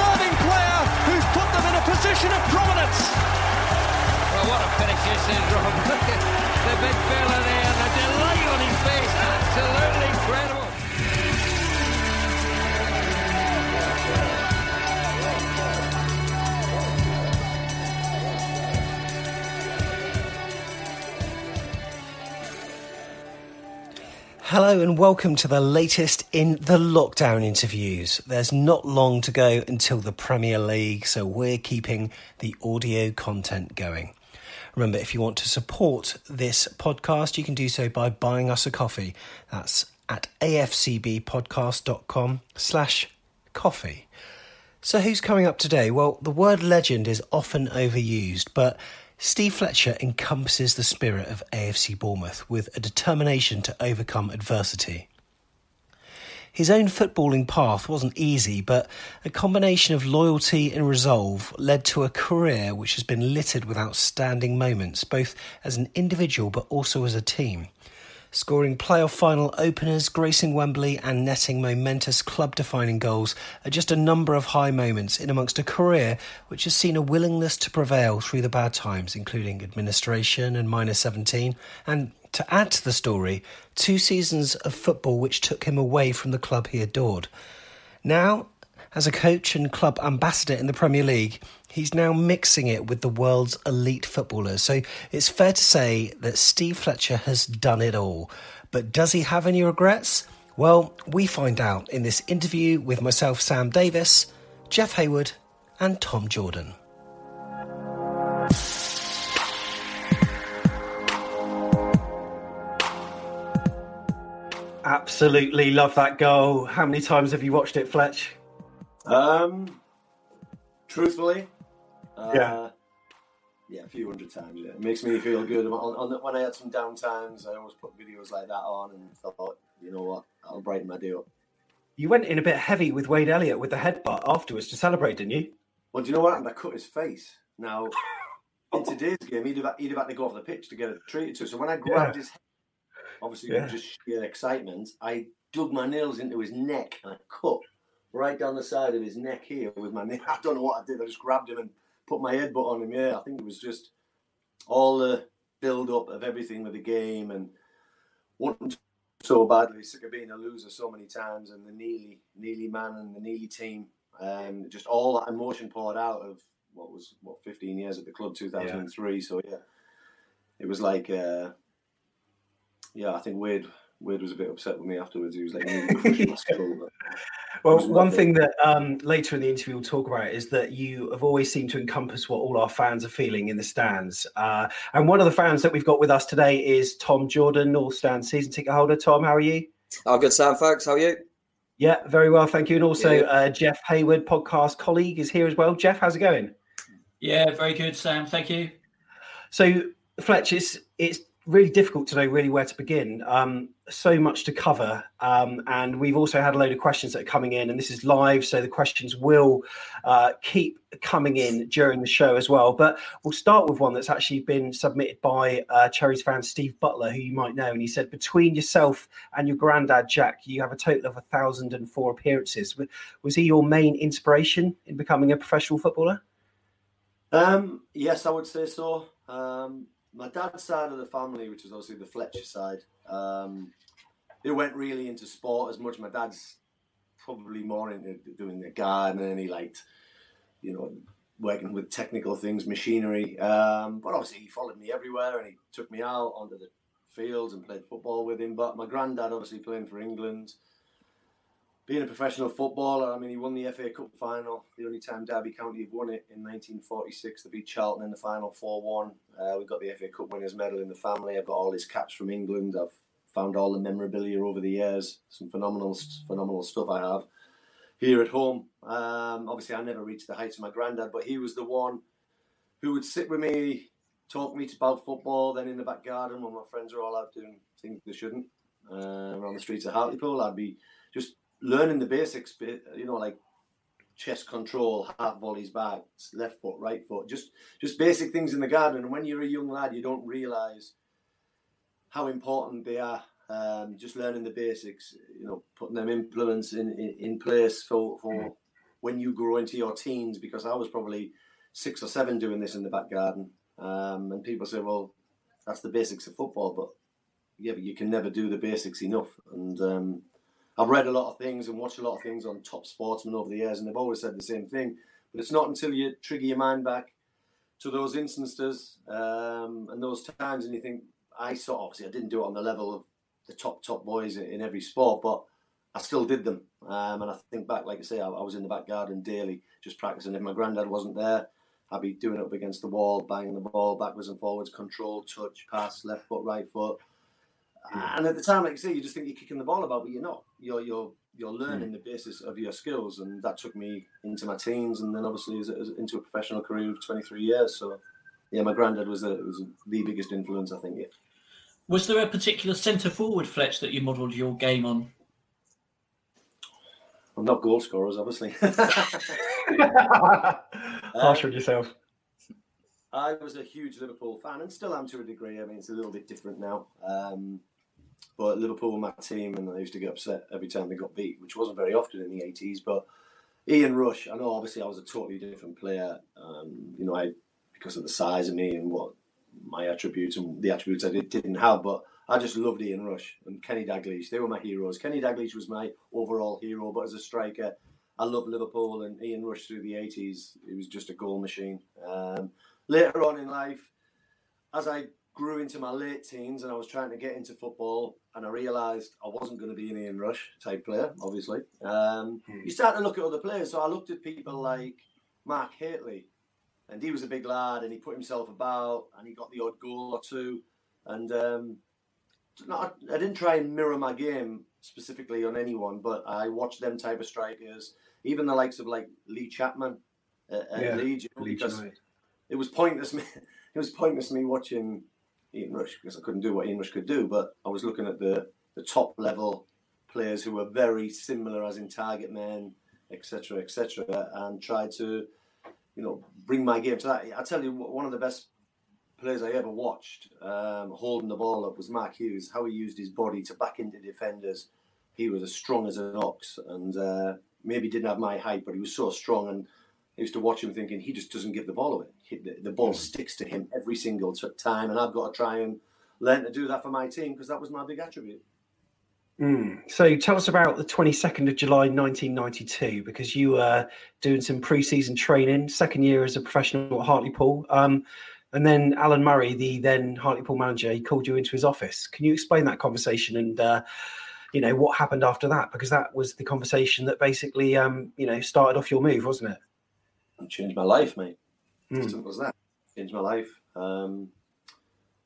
Serving player who's put them in a position of prominence. Well, what a finish this is, Rob. Look at the Hello and welcome to the latest in the lockdown interviews. There's not long to go until the Premier League, so we're keeping the audio content going. Remember, if you want to support this podcast, you can do so by buying us a coffee. That's at afcbpodcast.com slash coffee. So who's coming up today? Well, the word legend is often overused, but Steve Fletcher encompasses the spirit of AFC Bournemouth with a determination to overcome adversity. His own footballing path wasn't easy, but a combination of loyalty and resolve led to a career which has been littered with outstanding moments, both as an individual but also as a team. Scoring playoff final openers, gracing Wembley, and netting momentous club defining goals are just a number of high moments in amongst a career which has seen a willingness to prevail through the bad times, including administration and minus 17, and to add to the story, two seasons of football which took him away from the club he adored. Now, as a coach and club ambassador in the Premier League, he's now mixing it with the world's elite footballers. So it's fair to say that Steve Fletcher has done it all. But does he have any regrets? Well, we find out in this interview with myself, Sam Davis, Jeff Hayward, and Tom Jordan. Absolutely love that goal. How many times have you watched it, Fletch? Um, truthfully, uh, Yeah. yeah, a few hundred times. Yeah, it makes me feel good. On, on when I had some downtimes, I always put videos like that on and thought, you know what, that'll brighten my day up. You went in a bit heavy with Wade Elliott with the headbutt afterwards to celebrate, didn't you? Well, do you know what happened? I cut his face. Now, in today's game, he'd have, he'd have had to go off the pitch to get it treated to. So when I grabbed Yeah. his head, obviously Yeah. just sheer excitement, I dug my nails into his neck and I cut right down the side of his neck here with my nail. I don't know what I did. I just grabbed him and put my headbutt on him. Yeah, I think it was just all the build up of everything with the game and wanting to so badly, sick of being a loser so many times, and the Neely, Neely man and the Neely team. Um, just all that emotion poured out of what was what 15 years at the club, 2003. So yeah, it was like, uh, yeah, I think Wade Wade was a bit upset with me afterwards. He was like, "You crushed my skull," but Well, was one worth thing that um, later in the interview we'll talk about is that you have always seemed to encompass what all our fans are feeling in the stands. Uh, and one of the fans that we've got with us today is Tom Jordan, North Stand season ticket holder. Tom, how are you? Oh, good, Sam. Thanks. How are you? Yeah, very well, thank you. And also Yeah. uh, Jeff Hayward, podcast colleague, is here as well. Jeff, how's it going? Yeah, very good, Sam. Thank you. So, Fletch, it's it's really difficult to know really where to begin. Um, so much to cover, um, and we've also had a load of questions that are coming in, and this is live, so the questions will uh, keep coming in during the show as well. But we'll start with one that's actually been submitted by uh, Cherries fan Steve Butler, who you might know, and he said, "Between yourself and your granddad Jack, you have a total of thousand and four appearances. Was he your main inspiration in becoming a professional footballer?" Um, yes, I would say so. Um, my dad's side of the family, which is obviously the Fletcher side, um, they went really into sport as much. My dad's probably more into doing the garden he liked, you know, working with technical things, machinery. Um, but obviously, he followed me everywhere and he took me out onto the fields and played football with him. But my granddad, obviously, playing for England being a professional footballer, I mean, he won the FA Cup final, the only time Derby County have won it in 1946. They beat Charlton in the final 4 1. Uh, we've got the FA Cup winners' medal in the family. I've got all his caps from England. I've found all the memorabilia over the years. Some phenomenal, phenomenal stuff I have here at home. Um, obviously, I never reached the heights of my granddad, but he was the one who would sit with me, talk me about football. Then in the back garden, when my friends are all out doing things they shouldn't, uh, around the streets of Hartlepool, I'd be just learning the basics, you know, like chest control, half volleys back, left foot, right foot, just just basic things in the garden. And when you're a young lad, you don't realise how important they are. Um, just learning the basics, you know, putting them implements in, in, in place for, for when you grow into your teens. Because I was probably six or seven doing this in the back garden, um, and people say, "Well, that's the basics of football," but yeah, but you can never do the basics enough. And um, I've read a lot of things and watched a lot of things on top sportsmen over the years, and they've always said the same thing. But it's not until you trigger your mind back to those instances um, and those times, and you think, I saw obviously I didn't do it on the level of the top top boys in, every sport, but I still did them. Um, and I think back, like I say, I, I, was in the back garden daily, just practicing. If my granddad wasn't there, I'd be doing it up against the wall, banging the ball backwards and forwards, control, touch, pass, left foot, right foot. And at the time, like you say, you just think you're kicking the ball about, but you're not. You're you're you're learning mm. the basis of your skills, and that took me into my teens, and then obviously as, as, into a professional career of 23 years. So, yeah, my granddad was a, was the biggest influence, I think. Yeah. Was there a particular centre forward, Fletch, that you modelled your game on? I'm not goal scorers, obviously. Harsh on yourself. I was a huge Liverpool fan and still am to a degree. I mean, it's a little bit different now. Um, but Liverpool were my team, and I used to get upset every time they got beat, which wasn't very often in the 80s. But Ian Rush, I know obviously I was a totally different player. Um, you know, I because of the size of me and what my attributes and the attributes I did, didn't have, but I just loved Ian Rush and Kenny Dalglish. They were my heroes. Kenny Dalglish was my overall hero, but as a striker, I loved Liverpool and Ian Rush through the 80s. He was just a goal machine. Um, later on in life, as I grew into my late teens and I was trying to get into football, and I realised I wasn't going to be an Ian Rush type player, obviously. Um, hmm. You start to look at other players. So I looked at people like Mark Hateley, and he was a big lad and he put himself about and he got the odd goal or two. And um, not, I didn't try and mirror my game specifically on anyone, but I watched them type of strikers, even the likes of like Lee Chapman at, at yeah, Leeds, you know, because it was pointless. Me, it was pointless me watching Ian Rush because I couldn't do what Ian Rush could do. But I was looking at the the top level players who were very similar, as in target men, etc., etc., and tried to, you know, bring my game to that. I tell you, one of the best players I ever watched um, holding the ball up was Mark Hughes. How he used his body to back into defenders. He was as strong as an ox, and uh, maybe didn't have my height, but he was so strong and I used to watch him thinking he just doesn't give the ball away. The, the, ball sticks to him every single time, and I've got to try and learn to do that for my team because that was my big attribute. Mm. So tell us about the 22nd of July 1992 because you were doing some pre-season training, second year as a professional at Hartlepool. Um, and then Alan Murray, the then Hartlepool manager, he called you into his office. Can you explain that conversation and uh, you know what happened after that? Because that was the conversation that basically um, you know started off your move, wasn't it? changed my life, mate. Mm. Simple as that. Changed my life. Um,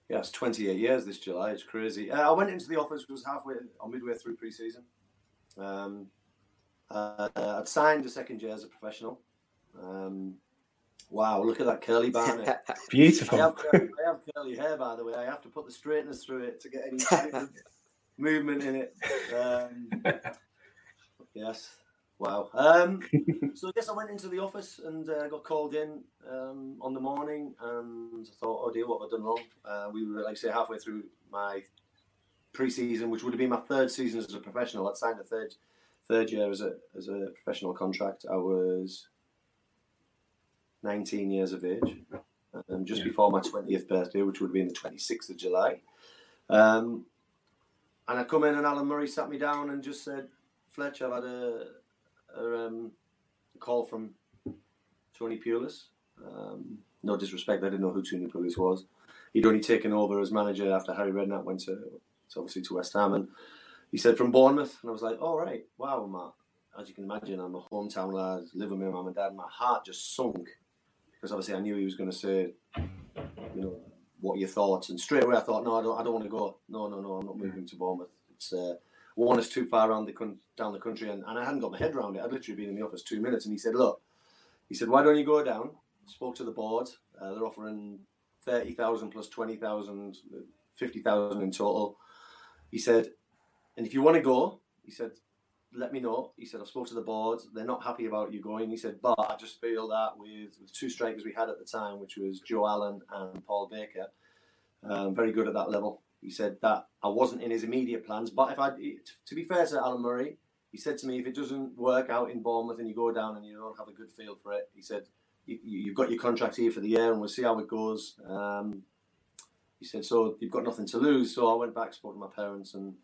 yeah, it's 28 years this July. It's crazy. Uh, I went into the office, was halfway or midway through pre-season. Um, uh, I'd signed a second year as a professional. Um, Wow, look at that curly barnet. Beautiful. I have, curly, I have curly hair, by the way. I have to put the straighteners through it to get any movement in it. Um, yes. Wow. Um, so guess I went into the office and uh, got called in um, on the morning, and I thought, "Oh dear, what have I done wrong?" Uh, we were, like I say, halfway through my pre-season, which would have been my third season as a professional. I'd signed a third third year as a as a professional contract. I was 19 years of age, um, just Yeah. before my 20th birthday, which would have been the 26th of July. Um, and I come in and Alan Murray sat me down and just said, Fletch, I've had a, a, um, call from Tony Pulis. Um, no disrespect, I didn't know who Tony Pulis was. He'd only taken over as manager after Harry Redknapp went to, to obviously to West Ham. And he said from Bournemouth, and I was like, "All right, wow, Matt." As you can imagine, I'm a hometown lad, live with my mum and dad. My heart just sunk because obviously I knew he was going to say, you know, what your thoughts? And straight away I thought, no, I don't, I don't want to go. No, no, no, I'm not moving to Bournemouth. It's uh, one is too far around the con- down the country, and, and I hadn't got my head around it. I'd literally been in the office two minutes, and he said, look, he said, why don't you go down? Spoke to the board. Uh, they're offering thirty thousand plus twenty thousand, fifty thousand in total. He said, and if you want to go, he said, let me know. He said, I've spoke to the board. They're not happy about you going. He said, but I just feel that with, with two strikers we had at the time, which was Joe Allon and Paul Baker, um, very good at that level. He said that I wasn't in his immediate plans, but if I, to be fair to Alan Murray, he said to me, if it doesn't work out in Bournemouth and you go down and you don't have a good feel for it, he said, you, you've got your contract here for the year and we'll see how it goes. Um, he said, so you've got nothing to lose. So I went back, spoke to my parents, and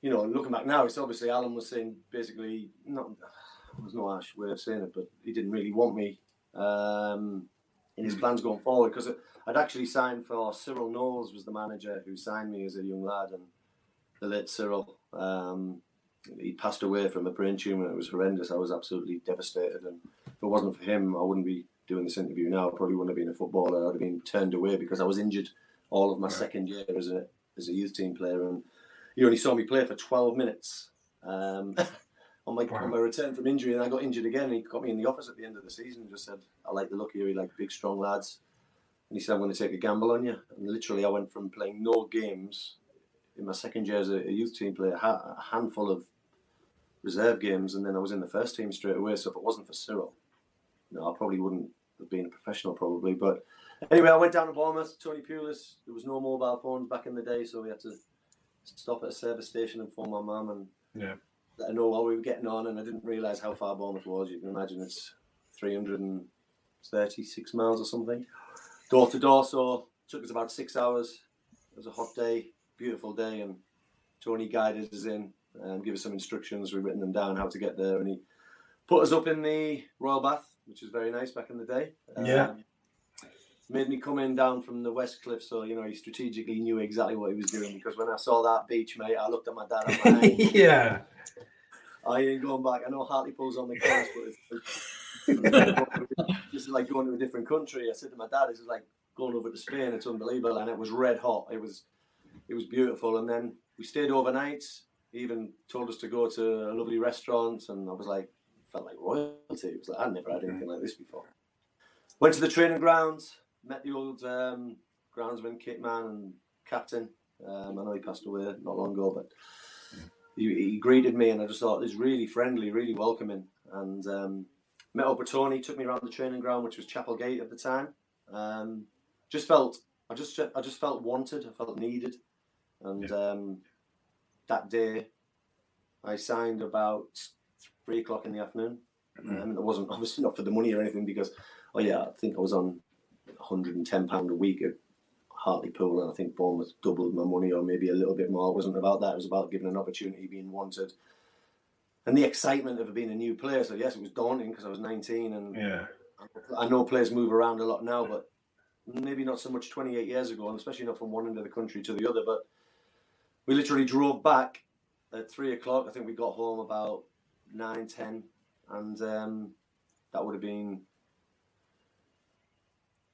you know, looking back now, it's obviously Alan was saying basically not. There's no harsh way of saying it, but he didn't really want me um, in his plans going forward because I'd actually signed for Cyril Knowles was the manager who signed me as a young lad, and the late Cyril. Um, he passed away from a brain tumor. It was horrendous. I was absolutely devastated, and if it wasn't for him, I wouldn't be doing this interview now. I probably wouldn't have been a footballer. I'd have been turned away because I was injured all of my second year as a as a youth team player, and he only saw me play for 12 minutes um, on my on my return from injury, and I got injured again. And he got me in the office at the end of the season and just said, "I like the look of You You like big, strong lads." And he said, "I'm going to take a gamble on you." And literally, I went from playing no games in my second year as a, youth team player, ha- a handful of reserve games, and then I was in the first team straight away. So if it wasn't for Cyril, no, I probably wouldn't have been a professional, probably. But anyway, I went down to Bournemouth. Tony Pulis. There was no mobile phones back in the day, so we had to stop at a service station and phone my mum and Yeah. Let her know how we were getting on. And I didn't realise how far Bournemouth was. You can imagine it's 336 miles or something, door to door. So it took us about six hours. It was a hot day, beautiful day, and Tony guided us in and gave us some instructions. We've written them down how to get there, and he put us up in the Royal Bath, which was very nice back in the day. Yeah. Um, Made me come in down from the West Cliff, so you know he strategically knew exactly what he was doing. Because when I saw that beach, mate, I looked at my dad. I'm like, yeah. I ain't going back. I know Hartley Hartlepool's on the coast, but it's, like going to a different country. I said to my dad, "This is like going over to Spain. It's unbelievable." And it was red hot. It was, it was beautiful. And then we stayed overnight. He even told us to go to a lovely restaurant, and I was like, felt like royalty. It was like I'd never had anything like this before. Went to the training grounds, met the old um, groundsman, kit man, and captain. Um, I know he passed away not long ago, but he, he greeted me, and I just thought it was really friendly, really welcoming. And um, met up with Tony, took me around the training ground, which was Chapel Gate at the time. Um, just felt, I just, I just felt wanted. I felt needed, and um, that day, I signed about three o'clock in the afternoon. Um, it wasn't obviously not for the money or anything because, oh yeah, I think I was on 110 pound a week at Hartlepool, and I think Bournemouth doubled my money or maybe a little bit more. It wasn't about that. It was about giving an opportunity, being wanted, and the excitement of being a new player. So yes, it was daunting because I was 19, and Yeah. I know players move around a lot now, but maybe not so much 28 years ago, and especially not from one end of the country to the other. But we literally drove back at three o'clock. I think we got home about nine, ten, and um, that would have been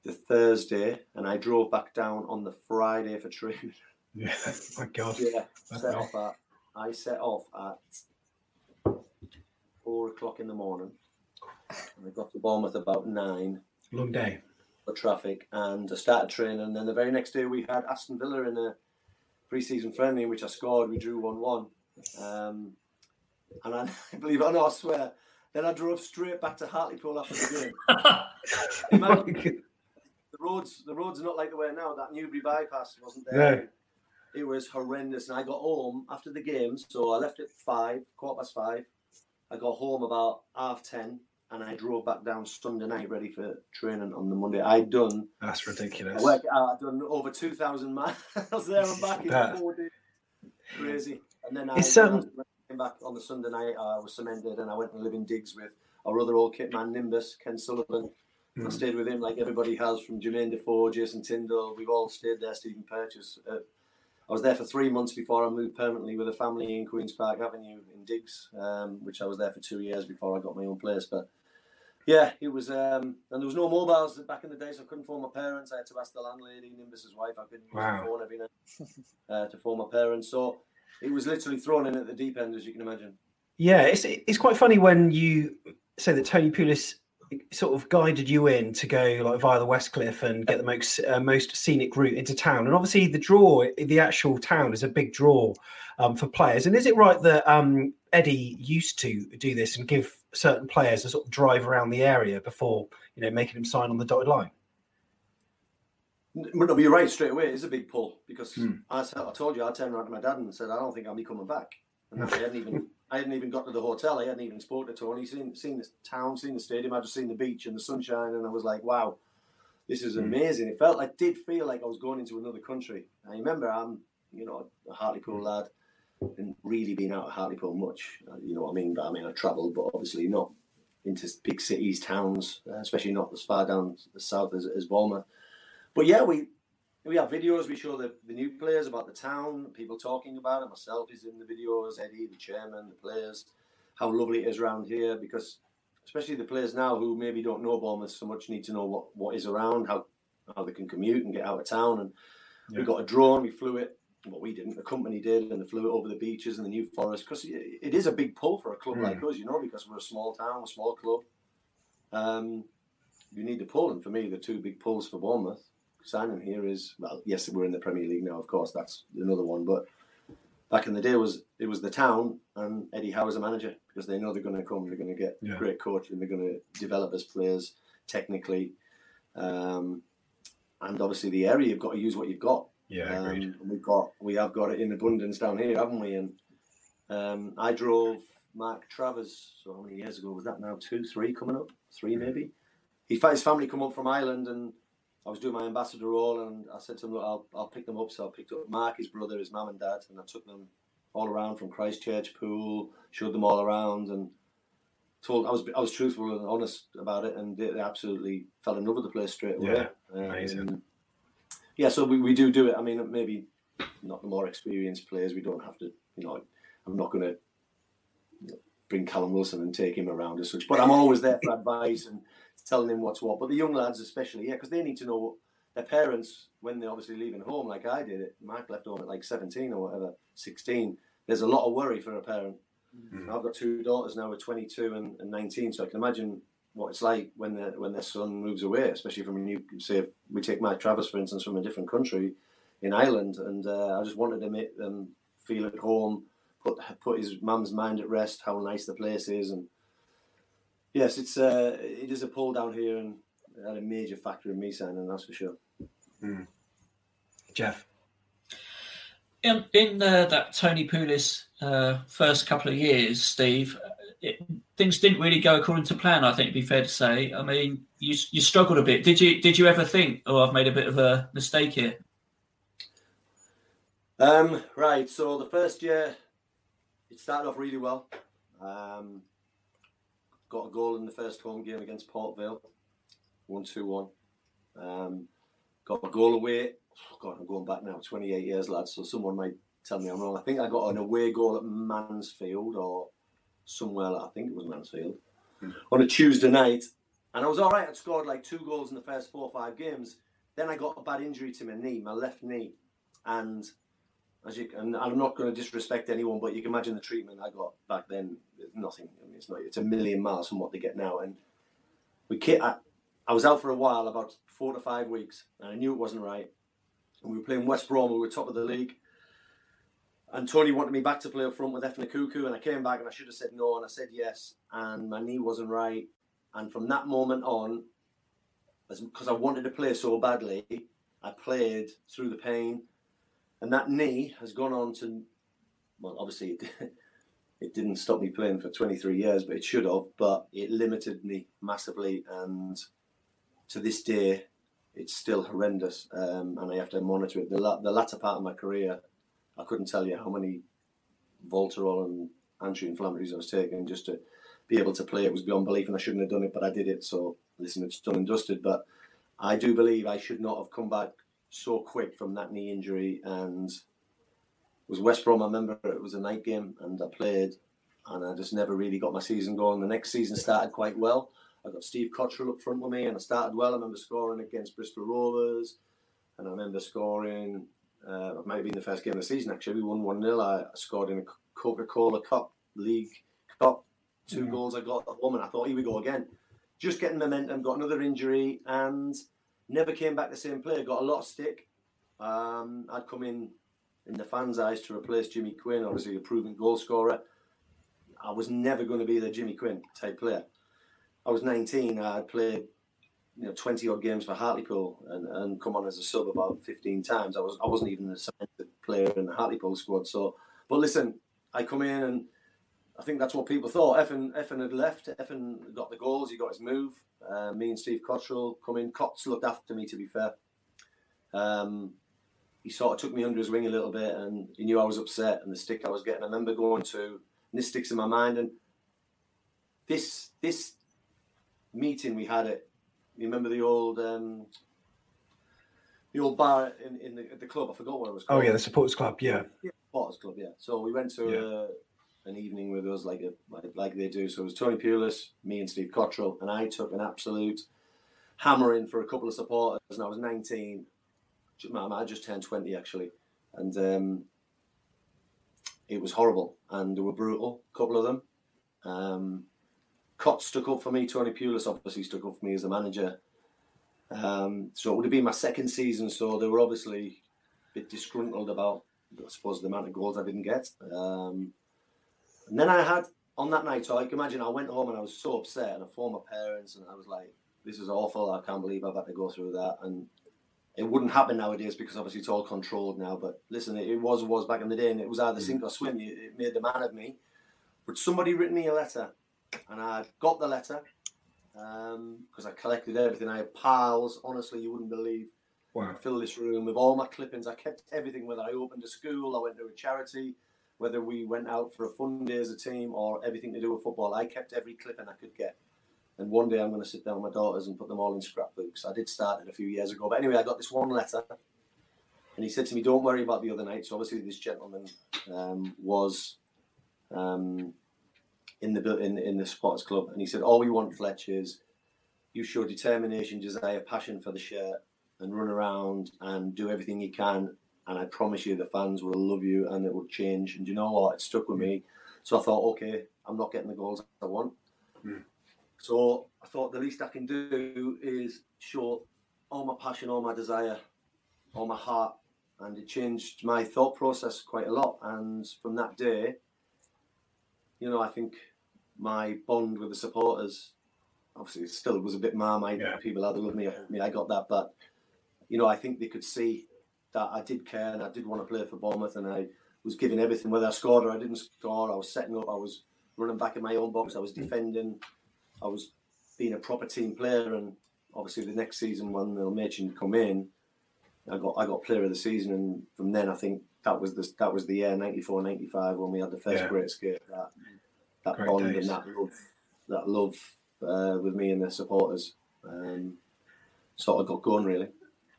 the Thursday, and I drove back down on the Friday for training. Yeah. My God. Yeah, set nice. off at I set off at four o'clock in the morning. I got to Bournemouth about nine. Long day. For traffic, and I started training. And then the very next day, we had Aston Villa in a pre-season friendly, in which I scored. We drew one-one. Um, and I believe it or not, I swear. Then I drove straight back to Hartlepool after the game. The roads, the roads are not like they were now. That Newbury bypass wasn't there. No. It was horrendous, and I got home after the game. So I left at five, quarter past five. I got home about half ten, and I drove back down Sunday night, ready for training on the Monday. I'd done. That's ridiculous. I worked out. I'd done over two thousand miles there and back in four days. Crazy. And then I, It's, I um, came back on the Sunday night. I was cemented, and I went and lived in digs with our other old kit man, Nimbus, Ken Sullivan. I Hmm. stayed with him like everybody has, from Jermaine Defoe, Jason Tindall. We've all stayed there. Stephen Purchase. Uh, I was there for three months before I moved permanently with a family in Queens Park Avenue in Diggs, um, which I was there for two years before I got my own place. But yeah, it was, um, and there was no mobiles back in the day, so I couldn't phone my parents. I had to ask the landlady, Nimbus's wife. I couldn't use Wow. the phone every night uh, to phone my parents. So it was literally thrown in at the deep end, as you can imagine. Yeah, it's it's quite funny when you say that Tony Pulis sort of guided you in to go like via the West Cliff and get the most uh, most scenic route into town. And obviously, the draw, the actual town, is a big draw um, for players. And is it right that um, Eddie used to do this and give certain players a sort of drive around the area before you know making them sign on the dotted line? No, you're right straight away. It's a big pull because Hmm. I, I told you I turned around to my dad and said I don't think I'll be coming back. And I hadn't even I hadn't even got to the hotel. I hadn't even spoke to Tony. Seen seen the town, seen the stadium. I'd just seen the beach and the sunshine, and I was like, wow, this is amazing. It felt I did feel like I was going into another country. I remember I'm you know a Hartlepool lad, and really been out of Hartlepool much. uh, You know what I mean? But I mean I travelled, but obviously not into big cities, towns, uh, especially not as far down the south as, as Bournemouth. But yeah, we we have videos. We show the, the new players about the town, people talking about it. Myself is in the videos, Eddie, the chairman, the players, how lovely it is around here. Because especially the players now who maybe don't know Bournemouth so much need to know what, what is around, how how they can commute and get out of town. And we got a drone, we flew it. Well, we didn't. The company did, and they flew it over the beaches and the New Forest because it is a big pull for a club like us, you know, because we're a small town, a small club. Um, you need the pull, and for me, the two big pulls for Bournemouth signing here is well, yes, we're in the Premier League now, of course, that's another one. But back in the day, was it was the town and Eddie Howe as a manager because they know they're going to come, they're going to get Yeah. great coach, and they're going to develop as players technically. Um, and obviously, the area you've got to use what you've got. Yeah. Um, we've got we have got it in abundance down here, haven't we? And um, I drove Mark Travers. So how many years ago was that? Now two, three coming up, three maybe. He his family come up from Ireland, and I was doing my ambassador role, and I said to him, "Look, I'll I'll pick them up." So I picked up Mark, his brother, his mum and dad, and I took them all around from Christchurch Pool, showed them all around, and told I was I was truthful and honest about it, and they, they absolutely fell in love with the place straight away. Yeah, amazing. Um, yeah, so we, we do do it. I mean, maybe not the more experienced players. We don't have to, you know. I'm not going to bring Callum Wilson and take him around as such, but I'm always there for advice and telling him what's what. But the young lads, especially, yeah, because they need to know what their parents when they're obviously leaving home, like I did. It. Mark left home at like 17 or whatever, 16. There's a lot of worry for a parent. I've got two daughters now, with 22 and, and 19, so I can imagine what it's like when their when their son moves away, especially from a new. Say, if we take Mike Travis, for instance, from a different country in Ireland, and uh, I just wanted to make them feel at home, put put his mum's mind at rest, how nice the place is, and yes, it's uh, it is a pull down here, and it had a major factor in me signing, that's for sure. Jeff. In, in uh, that Tony Pulis uh, first couple of years, Steve, it, things didn't really go according to plan. I think it'd be fair to say. I mean, you you struggled a bit. Did you did you ever think, oh, I've made a bit of a mistake here? Um, right, so the first year, it started off really well. Um, got a goal in the first home game against Port Vale, 1 2 1. Um, got a goal away. Oh, God, I'm going back now, 28 years, lads, so someone might tell me I'm wrong. I think I got an away goal at Mansfield or somewhere, I think it was Mansfield, on a Tuesday night. And I was all right. I'd scored like two goals in the first four or five games. Then I got a bad injury to my knee, my left knee. And as you and I'm not going to disrespect anyone, but you can imagine the treatment I got back then. Nothing. I mean, it's not. It's a million miles from what they get now. And we I, I was out for a while, about four to five weeks, and I knew it wasn't right. And we were playing West Brom, we were top of the league. And Tony wanted me back to play up front with Ekoku, and I came back and I should have said no, and I said yes, and my knee wasn't right. And from that moment on, because I wanted to play so badly, I played through the pain, and that knee has gone on to, well, obviously it, it didn't stop me playing for 23 years, but it should have. But it limited me massively, and to this day, it's still horrendous, um, and I have to monitor it. The, la- the latter part of my career, I couldn't tell you how many Voltarol and anti-inflammatories I was taking just to be able to play. It was beyond belief, and I shouldn't have done it, but I did it. So listen, it's done and dusted. But I do believe I should not have come back so quick from that knee injury. And it was West Brom. I remember it was a night game, and I played, and I just never really got my season going. The next season started quite well. I got Steve Cotterill up front with me, and I started well. I remember scoring against Bristol Rovers, and I remember scoring. Uh, it might have been the first game of the season actually. We won one 0 I scored in a Coca Cola Cup League Cup. Two yeah. goals I got at home, and I thought, here we go again. Just getting momentum. Got another injury, and never came back the same player. Got a lot of stick. Um, I'd come in in the fans' eyes to replace Jimmy Quinn, obviously a proven goal scorer. I was never going to be the Jimmy Quinn type player. I was 19. I played you know 20 odd games for Hartlepool and, and come on as a sub about 15 times. I was I wasn't even a cemented player in the Hartlepool squad. So, but listen, I come in and I think that's what people thought. Efan Efan had left. Efan got the goals. He got his move. Uh, me and Steve Cotterill come in. Cots looked after me, to be fair. Um, he sort of took me under his wing a little bit, and he knew I was upset and the stick I was getting. I remember going to, and this sticks in my mind. And this this meeting we had it. You remember the old um, the old bar in, in the, the club? I forgot what it was called. Oh yeah, the supporters club. Yeah, yeah supporters club. Yeah. So we went to yeah. uh, an evening with us like, a, like like they do. So it was Tony Pulis, me, and Steve Cotterill, and I took an absolute hammering for a couple of supporters. And I was 19. I just turned 20 actually, and um, it was horrible. And they were brutal. A couple of them. Um, Cott stuck up for me. Tony Pulis obviously stuck up for me as the manager. Um, so it would have been my second season. So they were obviously a bit disgruntled about, I suppose, the amount of goals I didn't get. Um, and then I had on that night, so I can imagine I went home and I was so upset, and I phoned my parents, and I was like, "This is awful. I can't believe I've had to go through that." And it wouldn't happen nowadays because obviously it's all controlled now. But listen, it, it was was back in the day, and it was either sink or swim. It, it made the man of me. But somebody written me a letter and I got the letter because um, I collected everything. I had piles. Honestly, you wouldn't believe. Wow. I filled this room with all my clippings. I kept everything. Whether I opened a school, I went to a charity, whether we went out for a fun day as a team, or everything to do with football. I kept every clipping I could get. And one day I'm going to sit down with my daughters and put them all in scrapbooks. I did start it a few years ago, but anyway, I got this one letter, and he said to me, "Don't worry about the other night." So obviously, this gentleman um, was um, in the in in the sports club, and he said, "All we want, Fletch, is you show determination, desire, passion for the shirt, and run around and do everything you can. And I promise you, the fans will love you, and it will change. And you know what? It stuck with me. So I thought, okay, I'm not getting the goals I want. Mm. So I thought the least I can do is show all my passion, all my desire, all my heart, and it changed my thought process quite a lot. And from that day, you know, I think my bond with the supporters, obviously, it still was a bit marmite. Yeah. People had to love me. I mean, I got that, but you know, I think they could see that I did care and I did want to play for Bournemouth, and I was giving everything. Whether I scored or I didn't score, I was setting up. I was running back in my own box. I was defending. I was being a proper team player, and obviously, the next season when the mentioned come in, I got I got player of the season, and from then I think that was the that was the year 94, 95 when we had the first yeah. great escape. That that Great bond days. and that love, that love uh, with me and the supporters, um, sort of got going really.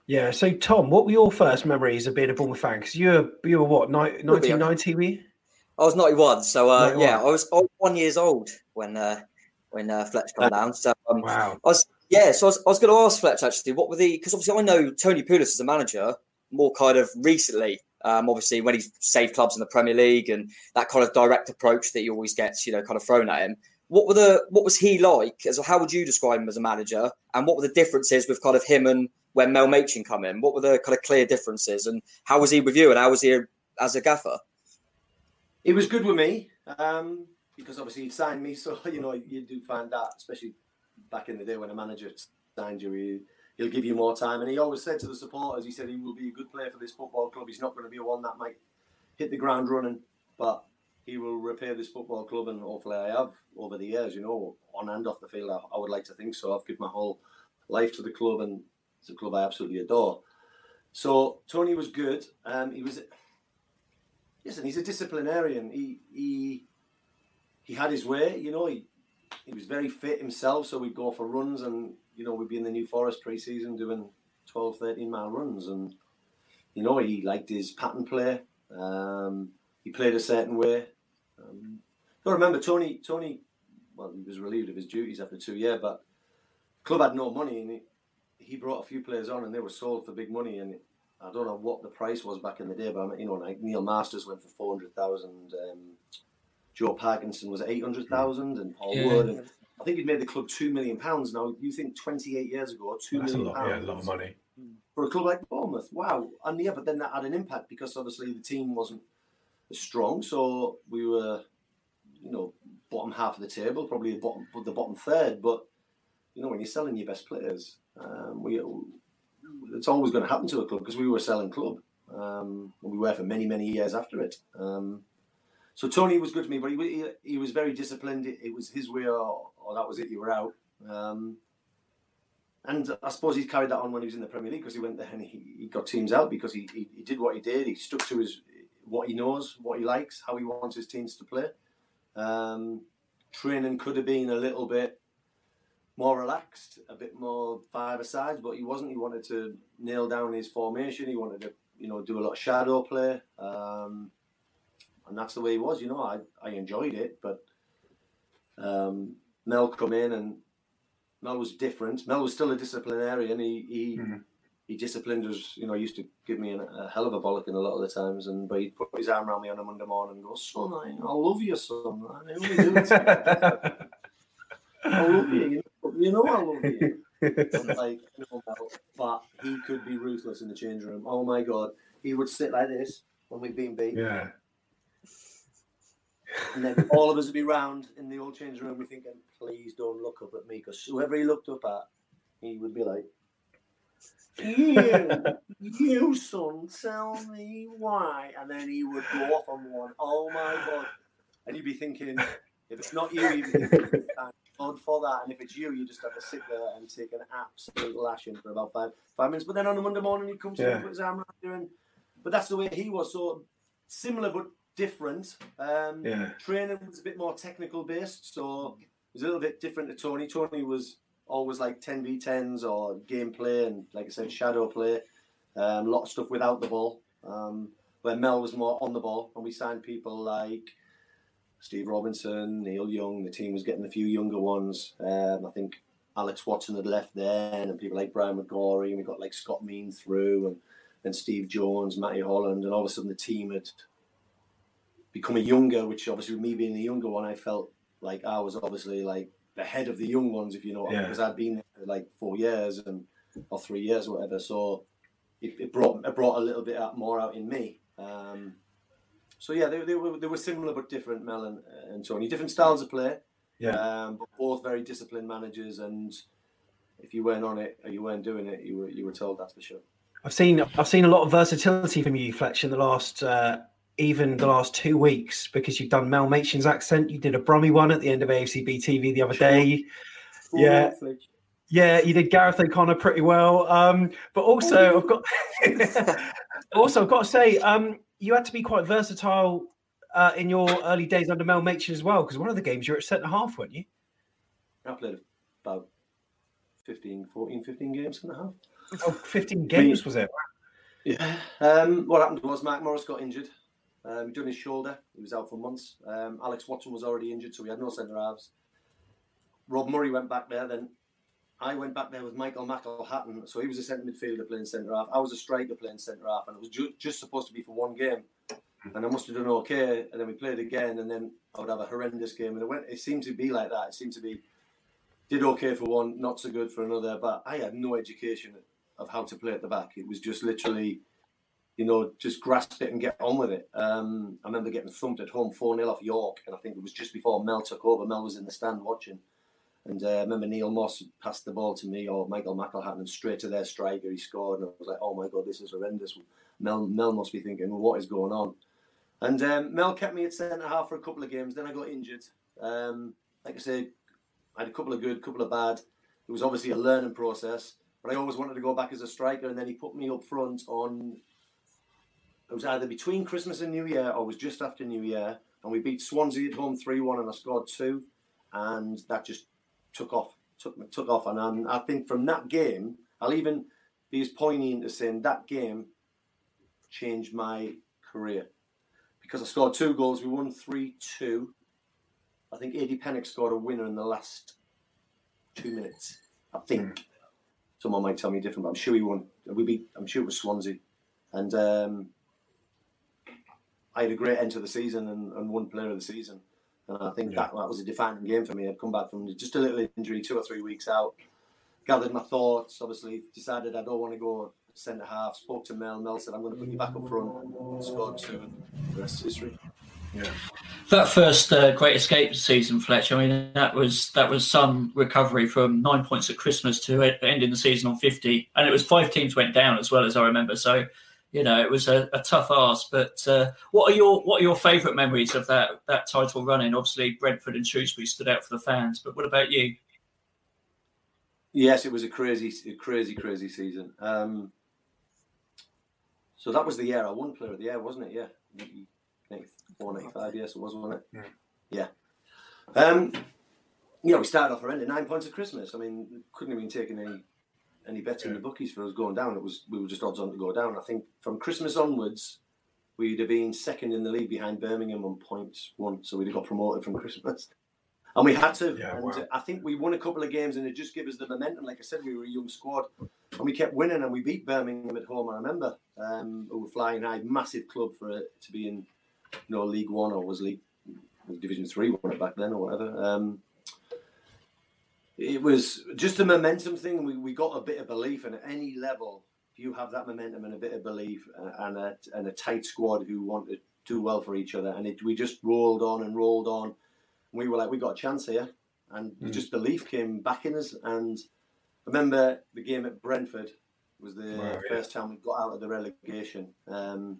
Yeah. So, Tom, what were your first memories of being a Bournemouth fan? Because you were you were what nineteen ninety? We. I was ninety one. So uh, 91. yeah, I was, I was one years old when uh, when uh, Fletch came down. So um, wow. I was yeah. So I was, I was going to ask Fletch actually, what were the because obviously I know Tony Pulis as a manager more kind of recently. Um, obviously, when he's saved clubs in the Premier League and that kind of direct approach that he always gets, you know, kind of thrown at him. what were the what was he like? As how would you describe him as a manager? And what were the differences with kind of him and when Mel Machin come in? What were the kind of clear differences? And how was he with you? And how was he as a gaffer? He was good with me um, because obviously he'd signed me. So you know you do find that, especially back in the day when a manager signed you, he, he'll give you more time. And he always said to the supporters, he said he will be a good player for this football club. He's not going to be a one that might hit the ground running, but he will repair this football club, and hopefully I have over the years, you know, on and off the field. I, I would like to think so. I've given my whole life to the club, and it's a club I absolutely adore. So Tony was good. Um, he was, listen, he's a disciplinarian. He he he had his way, you know. He he was very fit himself, so we'd go for runs, and you know we'd be in the New Forest pre-season doing 12, 13 mile runs, and you know he liked his pattern play. Um, he played a certain way. Um, I remember Tony. Tony, well, he was relieved of his duties after two years, but club had no money, and he brought a few players on, and they were sold for big money. And I don't know what the price was back in the day, but you know, like Neil Masters went for four hundred thousand. Um, Joe Parkinson was eight hundred thousand, and Paul yeah. Wood. And I think he'd made the club two million pounds. Now you think twenty eight years ago, two That's million a lot, pounds. Yeah, a lot of money for a club like Bournemouth. Wow, and yeah, but then that had an impact because obviously the team wasn't as strong. So we were, you know, bottom half of the table, probably the bottom, the bottom third. But you know, when you're selling your best players, um, we it's always going to happen to a club because we were a selling club. Um, we were for many many years after it. Um, so Tony was good to me, but he, he, he was very disciplined. It, it, was his way, or, or that was it. You were out. Um, and I suppose he carried that on when he was in the Premier League because he went there and he, he got teams out because he, he, he, did what he did. He stuck to his what he knows, what he likes, how he wants his teams to play. Um, training could have been a little bit more relaxed, a bit more five sides, but he wasn't. He wanted to nail down his formation. He wanted to, you know, do a lot of shadow play, um, and that's the way he was. You know, I I enjoyed it, but um, Mel come in and Mel was different. Mel was still a disciplinarian. He he mm-hmm he disciplined us. You know, he used to give me a, a hell of a bollocking a lot of the times, and but he'd put his arm around me on a Monday morning and go, "Son, I, I love you, son. I only do it. I love you. You know, I love you." like, know, but he could be ruthless in the change room. Oh my god, he would sit like this when we've been beat. Yeah. And then all of us would be round in the old change room, we thinking, please don't look up at me, because whoever he looked up at, he would be like, you, you son, tell me why. And then he would go off on one. Oh my god! And you'd be thinking, if it's not you, you'd be thinking, thank for that. And if it's you, you just have to sit there and take an absolute lashing for about five five minutes. But then on a Monday morning, he comes yeah. in and puts his arm around you, and but that's the way he was. So similar but different. Um, yeah. Training was a bit more technical based, so it was a little bit different to Tony. Tony was always like 10v10s or gameplay and, like I said, shadow play. Um, a lot of stuff without the ball. Um, where Mel was more on the ball, and we signed people like Steve Robinson, Neil Young. The team was getting a few younger ones. Um, I think Alex Watson had left then, and people like Brian McGorry, and we got like Scott Mean through, and then Steve Jones, Matty Holland, and all of a sudden the team had become a younger, which obviously with me being the younger one, I felt like I was obviously like the head of the young ones, if you know, yeah. because I'd been there for like four years and or three years or whatever. So it, it brought it brought a little bit more out in me. Um, so yeah, they, they were they were similar but different, Mel and, and Tony. Different styles of play. Yeah. Um, but both very disciplined managers, and if you weren't on it or you weren't doing it, you were you were told that's for sure. I've seen I've seen a lot of versatility from you, Fletch, in the last uh, even the last two weeks because you've done Mel Machin's accent. You did a Brummy one at the end of AFCB TV the other day. Yeah. Yeah, you did Gareth O'Connor pretty well. Um, but also, I've got also I've got to say, um, you had to be quite versatile uh, in your early days under Mel Machin as well, because one of the games you were at centre half, weren't you? I played about 15, 14, 15 games and a half. Oh, 15 games was it? Yeah. Um, what happened was Mark Morris got injured um, he'd done his shoulder. He was out for months. Um, Alex Watson was already injured, so we had no centre halves. Rob Murray went back there. Then I went back there with Michael McElhatton. So he was a centre midfielder playing centre half. I was a striker playing centre half, and it was ju- just supposed to be for one game. and I must have done okay. And then we played again, and then I would have a horrendous game. And it went. It seemed to be like that. It seemed to be did okay for one, not so good for another. But I had no education of how to play at the back. It was just literally, you know, just grasp it and get on with it. Um, I remember getting thumped at home 4 0 off York, and I think it was just before Mel took over. Mel was in the stand watching. And uh, I remember Neil Moss passed the ball to me or Michael McElhatton straight to their striker. He scored, and I was like, oh my God, this is horrendous. Mel, Mel must be thinking, well, what is going on? And um, Mel kept me at centre half for a couple of games. Then I got injured. Um, like I said, I had a couple of good, couple of bad. It was obviously a learning process, but I always wanted to go back as a striker. And then he put me up front on. It was either between Christmas and New Year, or was just after New Year, and we beat Swansea at home three one, and I scored two, and that just took off, took took off, and um, I think from that game, I'll even be as poignant as saying that game changed my career because I scored two goals. We won three two. I think Eddie Pennock scored a winner in the last two minutes. I think. Someone might tell me different, but I'm sure he won. We beat. I'm sure it was Swansea, and um, I had a great end to the season and, and one player of the season. And I think yeah. that, that was a defining game for me. I'd come back from just a little injury, two or three weeks out, gathered my thoughts, obviously decided I don't want to go centre half, spoke to Mel. Mel said, I'm going to put you back up front. Scored two, and the rest is history. Yeah. That first uh, Great Escape season, Fletcher. I mean, that was that was some recovery from nine points at Christmas to ending the season on fifty, and it was five teams went down as well as I remember. So, you know, it was a, a tough ask. But uh, what are your what are your favourite memories of that that title running? Obviously, Brentford and Shrewsbury stood out for the fans. But what about you? Yes, it was a crazy, crazy, crazy season. Um, so that was the year I won Player of the Year, wasn't it? Yeah, 94, 95, yes, it was, wasn't it? Yeah. yeah. Um, yeah, we started off horrendous. Nine points at Christmas. I mean, couldn't have been taken any any bets yeah. in the bookies for us going down. It was we were just odds on to go down. I think from Christmas onwards, we'd have been second in the league behind Birmingham on points one, so we'd have got promoted from Christmas. And we had to. Yeah, and wow. I think we won a couple of games and it just gave us the momentum. Like I said, we were a young squad and we kept winning and we beat Birmingham at home. I remember um, we were flying high, massive club for it to be in, you know, League One or was League was Division Three won it back then or whatever. Um, it was just a momentum thing. We, we got a bit of belief, and at any level, if you have that momentum and a bit of belief uh, and a, and a tight squad who want to do well for each other, and it, we just rolled on and rolled on. We were like, we got a chance here, and mm. just belief came back in us. And I remember the game at Brentford was the wow, first yeah. time we got out of the relegation. Um,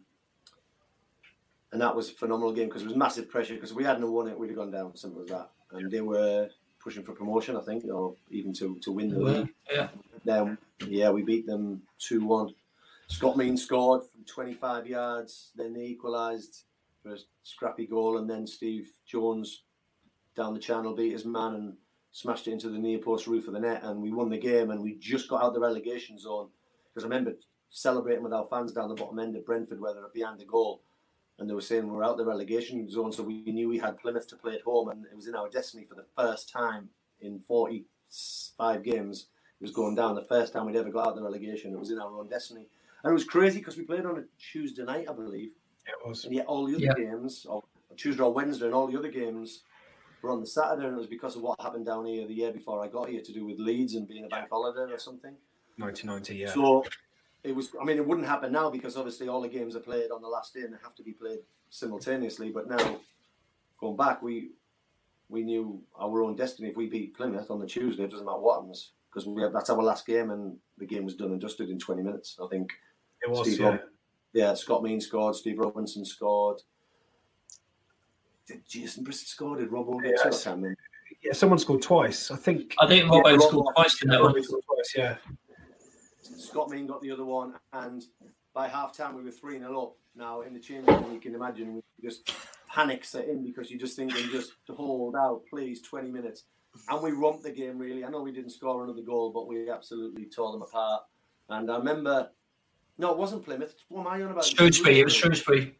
and that was a phenomenal game because it was massive pressure because we hadn't won it, we'd have gone down. Simple as that. And they were pushing for promotion, I think, or even to, to win the league. Yeah. Then, yeah, we beat them 2 1. Scott Mean scored from 25 yards, then they equalised for a scrappy goal, and then Steve Jones down the channel beat his man and smashed it into the near post roof of the net, and we won the game, and we just got out the relegation zone. Because I remember celebrating with our fans down the bottom end of Brentford, where they were behind the goal, and they were saying we we're out of the relegation zone, so we knew we had Plymouth to play at home, and it was in our destiny for the first time in 45 games. It was going down the first time we'd ever got out of the relegation. It was in our own destiny, and it was crazy because we played on a Tuesday night, I believe. It was. And yet all the other yeah. games, or Tuesday or Wednesday, and all the other games were on the Saturday, and it was because of what happened down here the year before I got here to do with Leeds and being a bank holiday or something. 1990, yeah. So it was. I mean, it wouldn't happen now because obviously all the games are played on the last day and they have to be played simultaneously. But now, going back, we we knew our own destiny. If we beat Plymouth on the Tuesday, it doesn't matter what happens because we have, that's our last game, and the game was done and dusted in 20 minutes. I think it was. Steve yeah. Rob- yeah, Scott Mean scored. Steve Robinson scored. Did Jason Brissett score? Did Rob Oldham yeah, yeah, someone scored twice. I think. I think Rob yeah, scored twice in that one. Twice, yeah. Scott Mean got the other one, and by half time we were 3 0 up. Now, in the changing room, you can imagine we just panic set in because you just think them just to hold out, please, 20 minutes. And we romped the game, really. I know we didn't score another goal, but we absolutely tore them apart. And I remember, no, it wasn't Plymouth. What am I on about? Shrewsbury. It was Shrewsbury.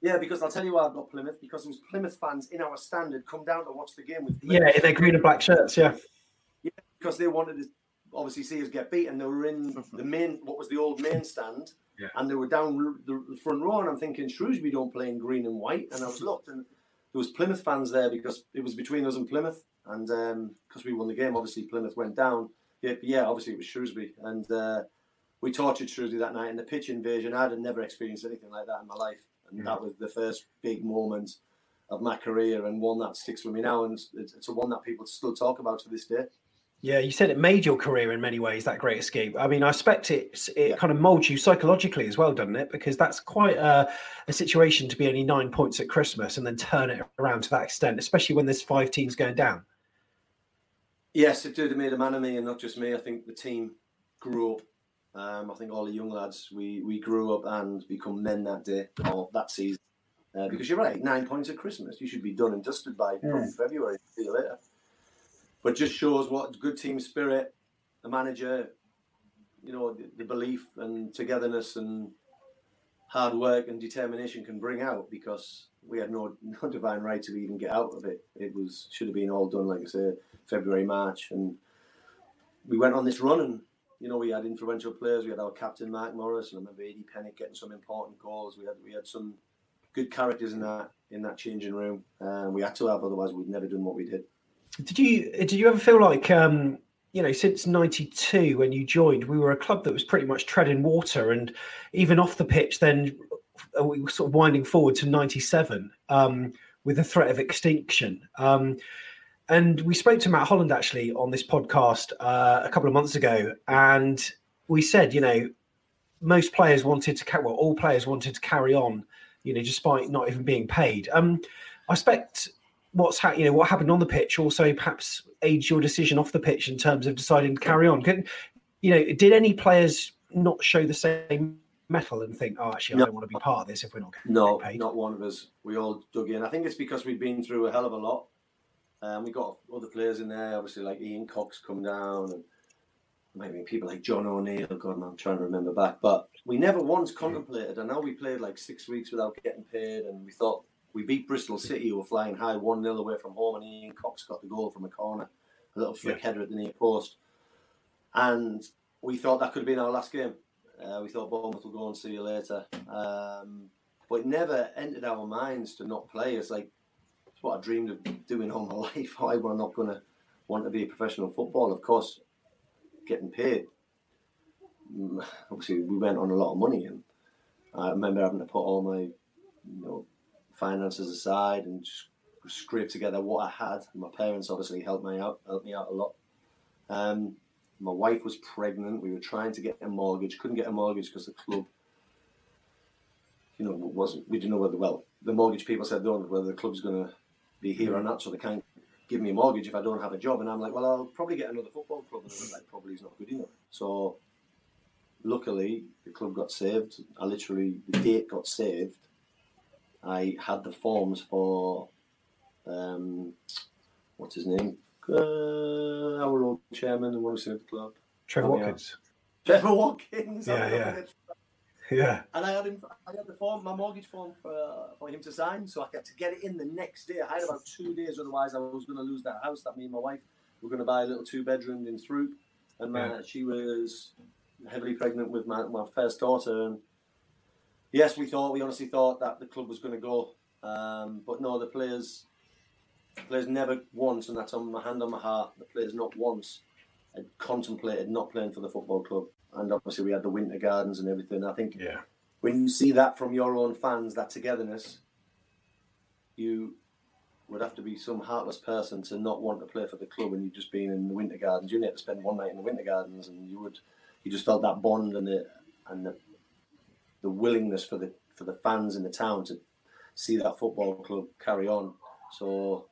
Yeah, because I'll tell you why I've got Plymouth because it was Plymouth fans in our standard come down to watch the game with. Plymouth. Yeah, in their green and black shirts. Yeah. Yeah, because they wanted to obviously see us get beat, and they were in the main, what was the old main stand, yeah. and they were down the front row, and I'm thinking Shrewsbury don't play in green and white, and I was looked, and there was Plymouth fans there because it was between us and Plymouth, and because um, we won the game, obviously Plymouth went down. Yeah, yeah obviously it was Shrewsbury, and uh, we tortured Shrewsbury that night. And the pitch invasion, I had never experienced anything like that in my life, and mm. that was the first big moment of my career, and one that sticks with me now, and it's, it's a one that people still talk about to this day. Yeah, you said it made your career in many ways. That great escape. I mean, I expect it. It yeah. kind of molds you psychologically as well, doesn't it? Because that's quite a, a, situation to be only nine points at Christmas and then turn it around to that extent, especially when there's five teams going down. Yes, it did. It made a man of me, and not just me. I think the team grew up. Um, I think all the young lads we we grew up and become men that day or that season. Uh, because you're right, nine points at Christmas. You should be done and dusted by yeah. February. See you later but just shows what good team spirit, the manager, you know, the, the, belief and togetherness and hard work and determination can bring out because we had no, no divine right to even get out of it. It was should have been all done, like I say, February, March, and we went on this run and. You know, we had influential players. We had our captain Mark Morris, and I remember Eddie Pennock getting some important goals. We had we had some good characters in that in that changing room. Um, we had to have, otherwise we'd never done what we did. Did you did you ever feel like um, you know since '92 when you joined, we were a club that was pretty much treading water, and even off the pitch, then uh, we were sort of winding forward to '97 um, with a threat of extinction. Um, and we spoke to Matt Holland actually on this podcast uh, a couple of months ago, and we said, you know, most players wanted to, well, all players wanted to carry on, you know, despite not even being paid. Um, I expect what's ha- you know what happened on the pitch also perhaps aids your decision off the pitch in terms of deciding to carry on. Can, you know, did any players not show the same metal and think, oh, actually, no. I don't want to be part of this if we're not no, paid? No, not one of us. We all dug in. I think it's because we've been through a hell of a lot. Um, we got other players in there, obviously like Ian Cox come down and maybe people like John O'Neill. God, I'm trying to remember back, but we never once contemplated. I know we played like six weeks without getting paid, and we thought we beat Bristol City, who were flying high 1 0 away from home, and Ian Cox got the goal from a corner, a little flick yeah. header at the near post. And we thought that could have been our last game. Uh, we thought Bournemouth will go and see you later. Um, but it never entered our minds to not play. It's like, it's what I dreamed of doing all my life. I I not going to want to be a professional footballer? Of course, getting paid. Mm, obviously, we went on a lot of money, and I remember having to put all my, you know, finances aside and just scrape together what I had. My parents obviously helped me out, helped me out a lot. Um, my wife was pregnant. We were trying to get a mortgage, couldn't get a mortgage because the club, you know, wasn't. We didn't know whether well the mortgage people said don't whether the club's going to be here or not, so they can't give me a mortgage if I don't have a job. And I'm like, well, I'll probably get another football club. And they're like, probably is not good enough. So luckily, the club got saved. I literally the date got saved I had the forms for um, what's his name? Uh, our old chairman and one who's at the club. Trevor Watkins. Trevor Watkins. Yeah, yeah. Yeah. And I had him. I had the form, my mortgage form for for him to sign. So I had to get it in the next day. I had about two days, otherwise I was going to lose that house that me and my wife were going to buy a little two bedroom in Throop, and my, yeah. she was heavily pregnant with my, my first daughter, and yes, we thought, we honestly thought that the club was going to go. Um, but no, the players, the players never once, and that's on my hand on my heart, the players not once had contemplated not playing for the football club. And obviously, we had the winter gardens and everything. I think yeah. when you see that from your own fans, that togetherness, you would have to be some heartless person to not want to play for the club when you've just been in the winter gardens. You need to spend one night in the winter gardens, and you would, you just felt that bond and the and the the willingness for the for the fans in the town to see that football club carry on. So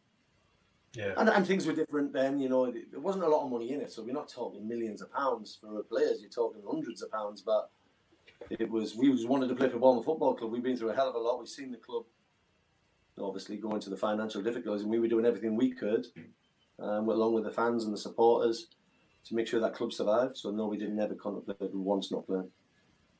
yeah, and, and things were different then. You know, there wasn't a lot of money in it, so we're not talking millions of pounds for players. You're talking hundreds of pounds, but it was we just wanted to play for Bournemouth Football Club. We've been through a hell of a lot. We've seen the club obviously go into the financial difficulties, and we were doing everything we could, um, along with the fans and the supporters, to make sure that club survived. So no, we didn't ever contemplate once not playing.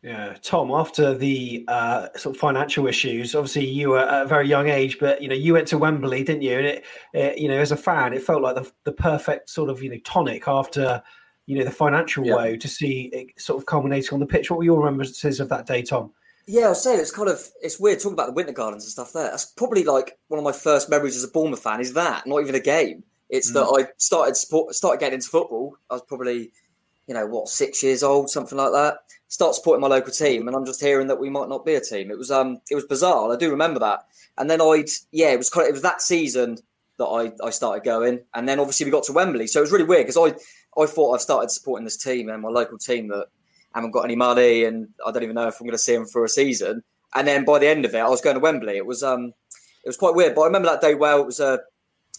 Yeah, Tom. After the uh, sort of financial issues, obviously you were at a very young age, but you know you went to Wembley, didn't you? And it, it you know, as a fan, it felt like the, the perfect sort of you know tonic after you know the financial yeah. woe to see it sort of culminating on the pitch. What were your remembrances of that day, Tom? Yeah, I was saying it's kind of it's weird talking about the Winter Gardens and stuff there. That's probably like one of my first memories as a Bournemouth fan. Is that not even a game? It's mm. that I started support, started getting into football. I was probably, you know, what six years old, something like that. Start supporting my local team, and I'm just hearing that we might not be a team. It was um, it was bizarre. I do remember that. And then I'd yeah, it was of, it was that season that I I started going, and then obviously we got to Wembley, so it was really weird because I I thought I've started supporting this team and my local team that haven't got any money, and I don't even know if I'm going to see them for a season. And then by the end of it, I was going to Wembley. It was um, it was quite weird, but I remember that day well. It was a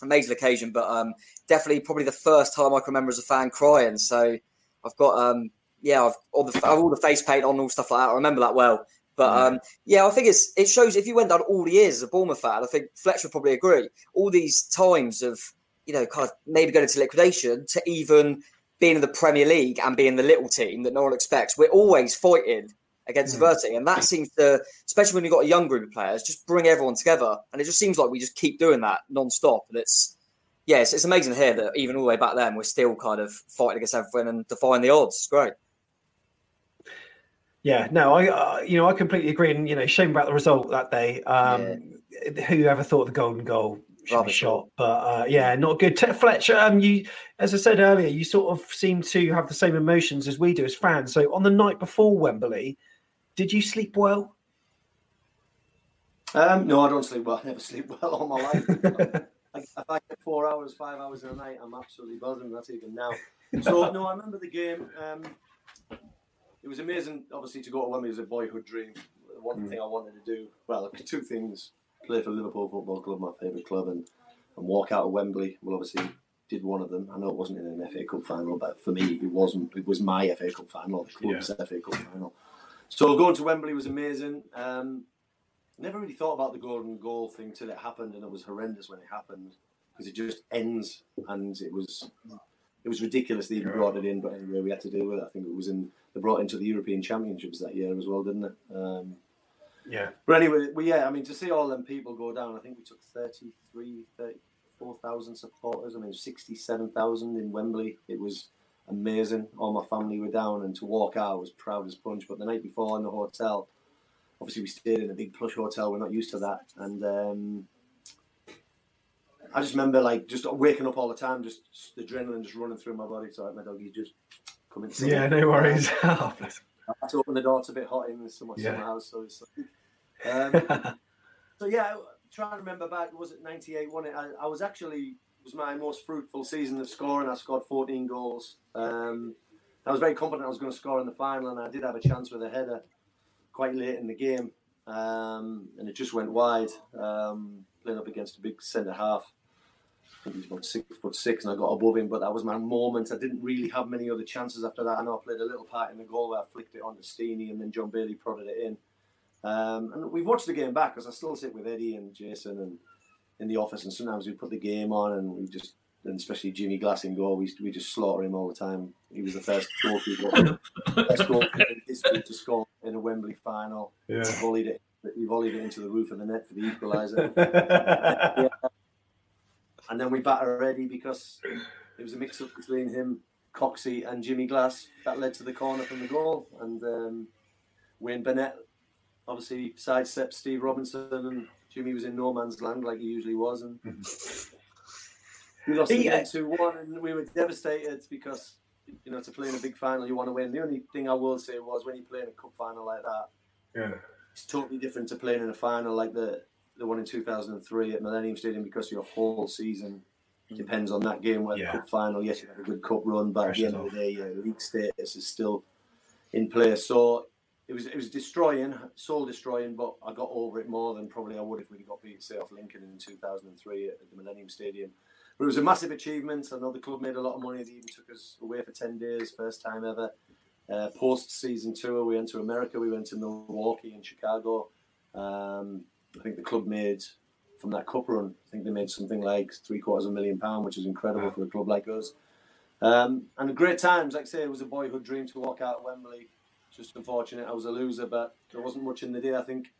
amazing occasion, but um, definitely probably the first time I can remember as a fan crying. So I've got um, yeah, I've all the I've all the face paint on, all stuff like that. I remember that well. But um, yeah, I think it's it shows if you went down all the years as a Bournemouth fan, I think Fletcher would probably agree. All these times of you know kind of maybe going into liquidation to even being in the Premier League and being the little team that no one expects, we're always fighting against mm. And that seems to, especially when you've got a young group of players, just bring everyone together. And it just seems like we just keep doing that non-stop. And it's, yeah, it's, it's amazing to hear that even all the way back then, we're still kind of fighting against everything and defying the odds. It's great. Yeah, no, I, uh, you know, I completely agree. And, you know, shame about the result that day. Um, yeah. Whoever thought the golden goal should shot. But uh, yeah, not good. Fletcher, um, you, as I said earlier, you sort of seem to have the same emotions as we do as fans. So on the night before Wembley, did you sleep well? Um, no, I don't sleep well. I never sleep well all my life. I, if I get four hours, five hours in a night, I'm absolutely buzzing. That's even now. So no, I remember the game. Um, it was amazing, obviously, to go to Wembley as a boyhood dream. One mm. thing I wanted to do, well, two things: play for Liverpool Football Club, my favourite club, and and walk out of Wembley. Well, obviously, did one of them. I know it wasn't in an FA Cup final, but for me, it wasn't. It was my FA Cup final, the club's yeah. FA Cup final. So going to Wembley was amazing. Um, never really thought about the golden goal thing till it happened, and it was horrendous when it happened because it just ends, and it was it was ridiculous they even brought it in. But anyway, we had to deal with it. I think it was in they brought into the European Championships that year as well, didn't it? Um, yeah. But anyway, well, yeah, I mean, to see all them people go down, I think we took 33, 34,000 supporters. I mean, 67,000 in Wembley. It was amazing. All my family were down, and to walk out I was proud as punch. But the night before in the hotel, obviously we stayed in a big plush hotel. We're not used to that, and um, I just remember like just waking up all the time, just the adrenaline just running through my body. So like my doggy just coming. Yeah, no worries. oh, I had to open the door. It's a bit hot in summer, yeah. summer house, so it's. Like, um, so yeah, trying to remember back. Was it '98? One. I, I was actually was my most fruitful season of scoring. I scored 14 goals. Um, I was very confident I was going to score in the final, and I did have a chance with a header quite late in the game, um, and it just went wide. Um, playing up against a big centre half. I think he's about six foot six, and I got above him. But that was my moment. I didn't really have many other chances after that. I know I played a little part in the goal where I flicked it onto Steenie, and then John Bailey prodded it in. Um, and we've watched the game back because I still sit with Eddie and Jason and in the office, and sometimes we put the game on, and we just, and especially Jimmy Glass in goal, we we just slaughter him all the time. He was the first goalkeeper, first goalkeeper in history to score in a Wembley final. Yeah. He volleyed it, he volleyed it into the roof of the net for the equaliser. yeah. And then we batter Eddie because it was a mix-up between him, Coxie, and Jimmy Glass that led to the corner from the goal, and um, Wayne Burnett obviously sidestepped Steve Robinson and Jimmy was in no man's land like he usually was, and we lost yeah. two one, and we were devastated because you know to play in a big final you want to win. The only thing I will say was when you play in a cup final like that, yeah, it's totally different to playing in a final like the the one in two thousand and three at Millennium Stadium because your whole season depends on that game. Where yeah. the cup final, yes, you had a good cup run, but at the end of the day, your league status is still in place. So it was it was destroying, soul destroying, but I got over it more than probably I would if we'd got beat say off Lincoln in 2003 at the Millennium Stadium. But it was a massive achievement. I know the club made a lot of money. They even took us away for 10 days, first time ever. Uh, Post season tour, we went to America. We went to Milwaukee and Chicago. Um, I think the club made from that cup run. I think they made something like three quarters of a million pound, which is incredible wow. for a club like us. Um, and great times, like I say, it was a boyhood dream to walk out Wembley just unfortunate I was a loser, but there wasn't much in the day. I think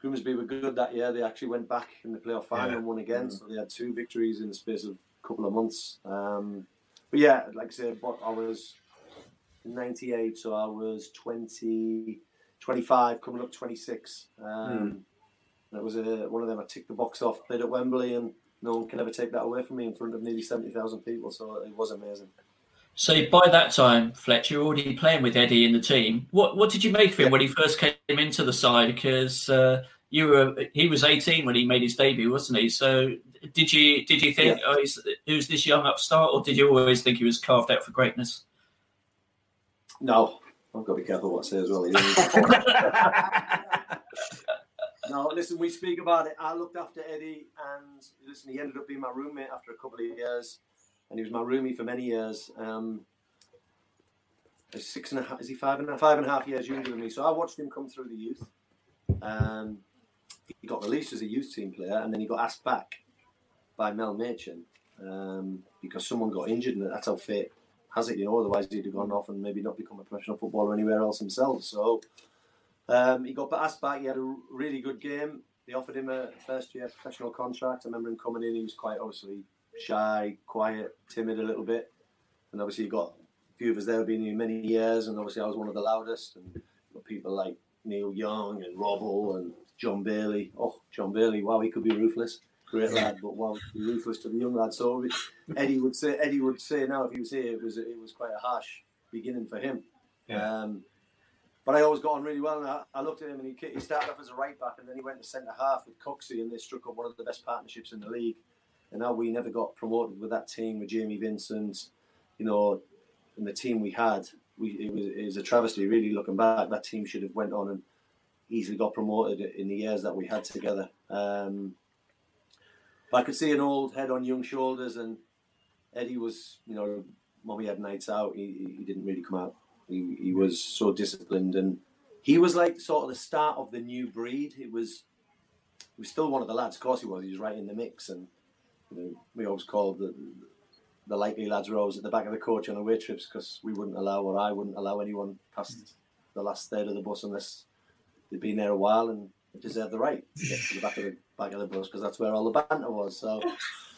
Grimsby were good that year. They actually went back in the playoff final yeah. and won again. Mm. So they had two victories in the space of a couple of months. Um, but yeah, like I said, I was 98, so I was 20, 25, coming up 26. Um, mm. That was a, one of them. I ticked the box off, played at Wembley, and no one can ever take that away from me in front of nearly 70,000 people. So it was amazing. So by that time, Fletcher, you're already playing with Eddie in the team. What what did you make of him yeah. when he first came into the side? Because uh, you were he was 18 when he made his debut, wasn't he? So did you did you think, yeah. oh, who's this young upstart, or did you always think he was carved out for greatness? No, I've got to be careful what I say as well. no, listen, we speak about it. I looked after Eddie, and listen, he ended up being my roommate after a couple of years, and he was my roomie for many years. Um, six and a half, is he five and a, five and a half years younger than me? So I watched him come through the youth. Um, he got released as a youth team player, and then he got asked back by Mel Machin um, because someone got injured, and that's how fate has it, you know. Otherwise, he'd have gone off and maybe not become a professional footballer anywhere else himself. So um, he got asked back. He had a really good game. They offered him a first year professional contract. I remember him coming in. He was quite obviously shy, quiet, timid a little bit, and obviously he got a few of us there have been here many years, and obviously I was one of the loudest. And got people like Neil Young and Robbo and John Bailey. Oh, John Bailey! Wow, he could be ruthless great lad, but well, ruthless to the young lad. So Eddie would say, Eddie would say now if he was here, it was it was quite a harsh beginning for him. Yeah. Um, but I always got on really well. And I, I, looked at him, and he, he started off as a right back, and then he went to centre half with Coxey, and they struck up one of the best partnerships in the league. And now we never got promoted with that team with Jamie Vincent, you know, and the team we had. We it was, it was a travesty, really. Looking back, that team should have went on and easily got promoted in the years that we had together. Um, I could see an old head on young shoulders, and Eddie was, you know, when we had nights out, he, he didn't really come out. He, he was so disciplined, and he was like sort of the start of the new breed. He was, he was still one of the lads. Of course, he was. He was right in the mix, and you know, we always called the the likely lads were always at the back of the coach on away trips because we wouldn't allow, or I wouldn't allow anyone past the last third of the bus unless they'd been there a while and deserved the right to get to the back of the back of the bus because that's where all the banter was. So,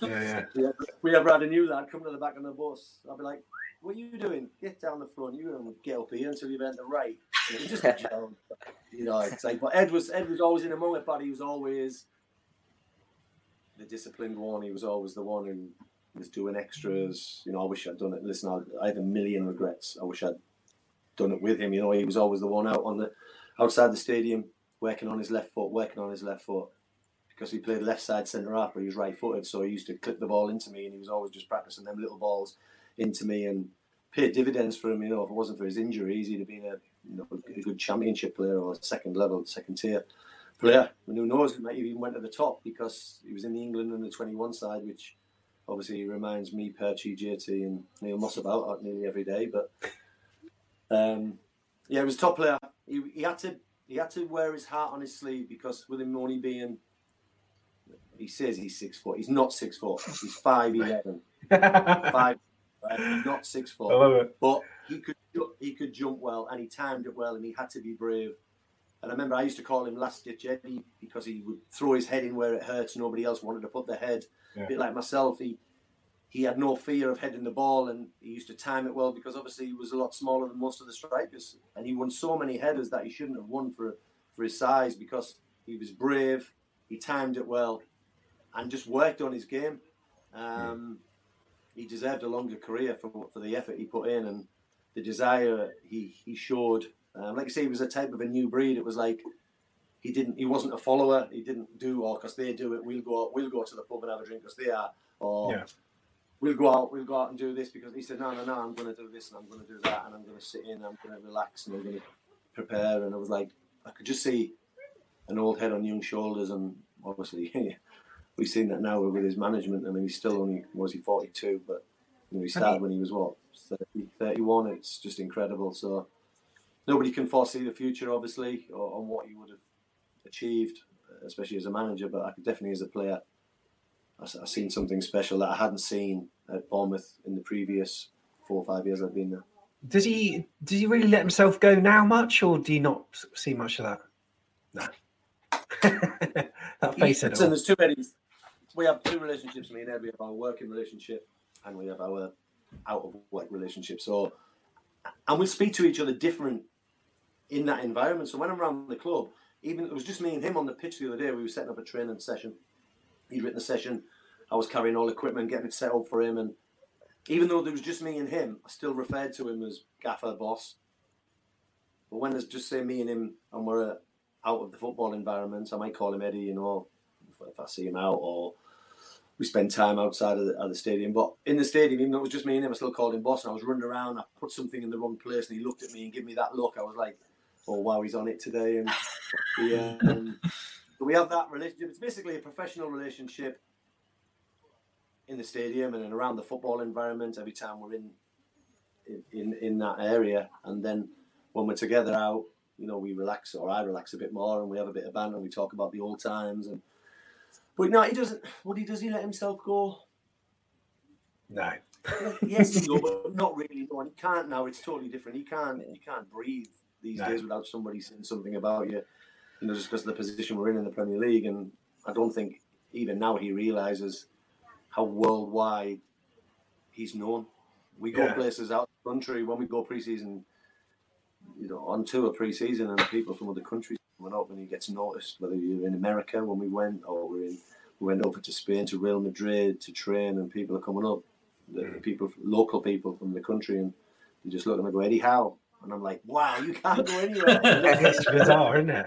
yeah, yeah. If we ever had a new lad come to the back of the bus, I'd be like, "What are you doing? Get down the front. You don't get up here until you've earned the right." just you know, it's like, but Ed was Ed was always in among moment, but he was always the disciplined one. He was always the one who was doing extras. You know, I wish I'd done it. Listen, I, I have a million regrets. I wish I'd done it with him. You know, he was always the one out on the outside the stadium, working on his left foot, working on his left foot because he played left side centre half, but he was right footed, so he used to clip the ball into me, and he was always just practicing them little balls into me and paid dividends for him. You know, if it wasn't for his injuries, he'd have been a you know a good championship player or second level, second tier player. And who knows, he might even went to the top because he was in the England under 21 side, which obviously reminds me, Perchy, JT, and Neil Moss about nearly every day. But um, yeah, he was a top player. He, he had to he had to wear his heart on his sleeve because with him only being he says he's six foot. He's not six foot. He's five eleven. five, not six foot. I love it. But he could he could jump well, and he timed it well, and he had to be brave. And I remember I used to call him Last Ditch Eddie because he would throw his head in where it hurts. Nobody else wanted to put their head. Yeah. A bit like myself, he he had no fear of heading the ball, and he used to time it well because obviously he was a lot smaller than most of the strikers, and he won so many headers that he shouldn't have won for for his size because he was brave, he timed it well, and just worked on his game. Um, he deserved a longer career for for the effort he put in and the desire he he showed. Um, like I say, he was a type of a new breed. It was like he didn't he wasn't a follower. He didn't do or because they do it. We'll go we'll go to the pub and have a drink because they are or. Yeah. We'll go out. We'll go out and do this because he said, "No, no, no. I'm going to do this and I'm going to do that and I'm going to sit in. And I'm going to relax and I'm going to prepare." And I was like, I could just see an old head on young shoulders, and obviously we've seen that now with his management. I mean, he's still only was he forty two, but you know, he started when he was what 30, 31. It's just incredible. So nobody can foresee the future, obviously, or on what he would have achieved, especially as a manager. But I could definitely, as a player, I've seen something special that I hadn't seen at Bournemouth in the previous four or five years I've been there. Does he does he really let himself go now much, or do you not see much of that? No. that face it. There's too many we have two relationships, me and Ed. We have our working relationship and we have our out of work relationship. So, and we speak to each other different in that environment. So when I'm around the club, even it was just me and him on the pitch the other day. We were setting up a training session. He'd written the session. I was carrying all equipment, getting it set up for him, and even though there was just me and him, I still referred to him as gaffer boss. But when there's just say me and him, and we're uh, out of the football environment, I might call him Eddie, you know, if, I see him out, or we spend time outside of the, of the, stadium. But in the stadium, even though it was just me and him, I still called him boss. And I was running around, I put something in the wrong place, and he looked at me and gave me that look. I was like, oh wow, he's on it today. And yeah, um, we have that relationship. It's basically a professional relationship in the stadium and around the football environment every time we're in in in that area and then when we're together out you know we relax or I relax a bit more and we have a bit of banter and we talk about the old times and but no he doesn't what he does he let himself go no yes no, but not really no he can't now it's totally different he can't he can't breathe these no. days without somebody saying something about you you know just because of the position we're in in the Premier League and I don't think even now he realizes how worldwide he's known. We go yeah. places out of the country when we go pre-season, you know, on tour pre-season, and people from other countries coming up, and he gets noticed. Whether you're in America when we went, or we're in, we went over to Spain to Real Madrid to train, and people are coming up, the, the mm. people, local people from the country, and they just look at me and go, Eddie Howe, and I'm like, wow, you can't go anywhere. it's bizarre, isn't it?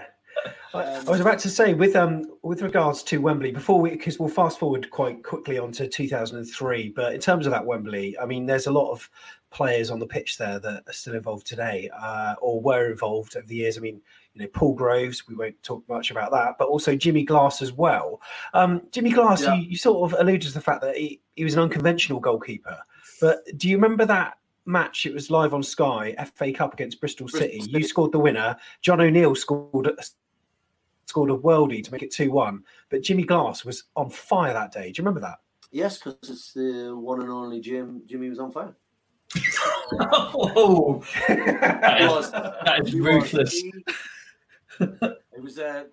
I, I was about to say with um with regards to Wembley before we because we'll fast forward quite quickly onto 2003. But in terms of that Wembley, I mean, there's a lot of players on the pitch there that are still involved today uh, or were involved over the years. I mean, you know, Paul Groves. We won't talk much about that, but also Jimmy Glass as well. Um, Jimmy Glass, yeah. you, you sort of alluded to the fact that he, he was an unconventional goalkeeper. But do you remember that match. It was live on Sky, FA Cup against Bristol City. You scored the winner. John O'Neill scored scored a worldie to make it 2 1. But Jimmy Glass was on fire that day. Do you remember that? Yes, because it's the one and only Jim. Jimmy was on fire. oh, that is, that is ruthless. it was uh,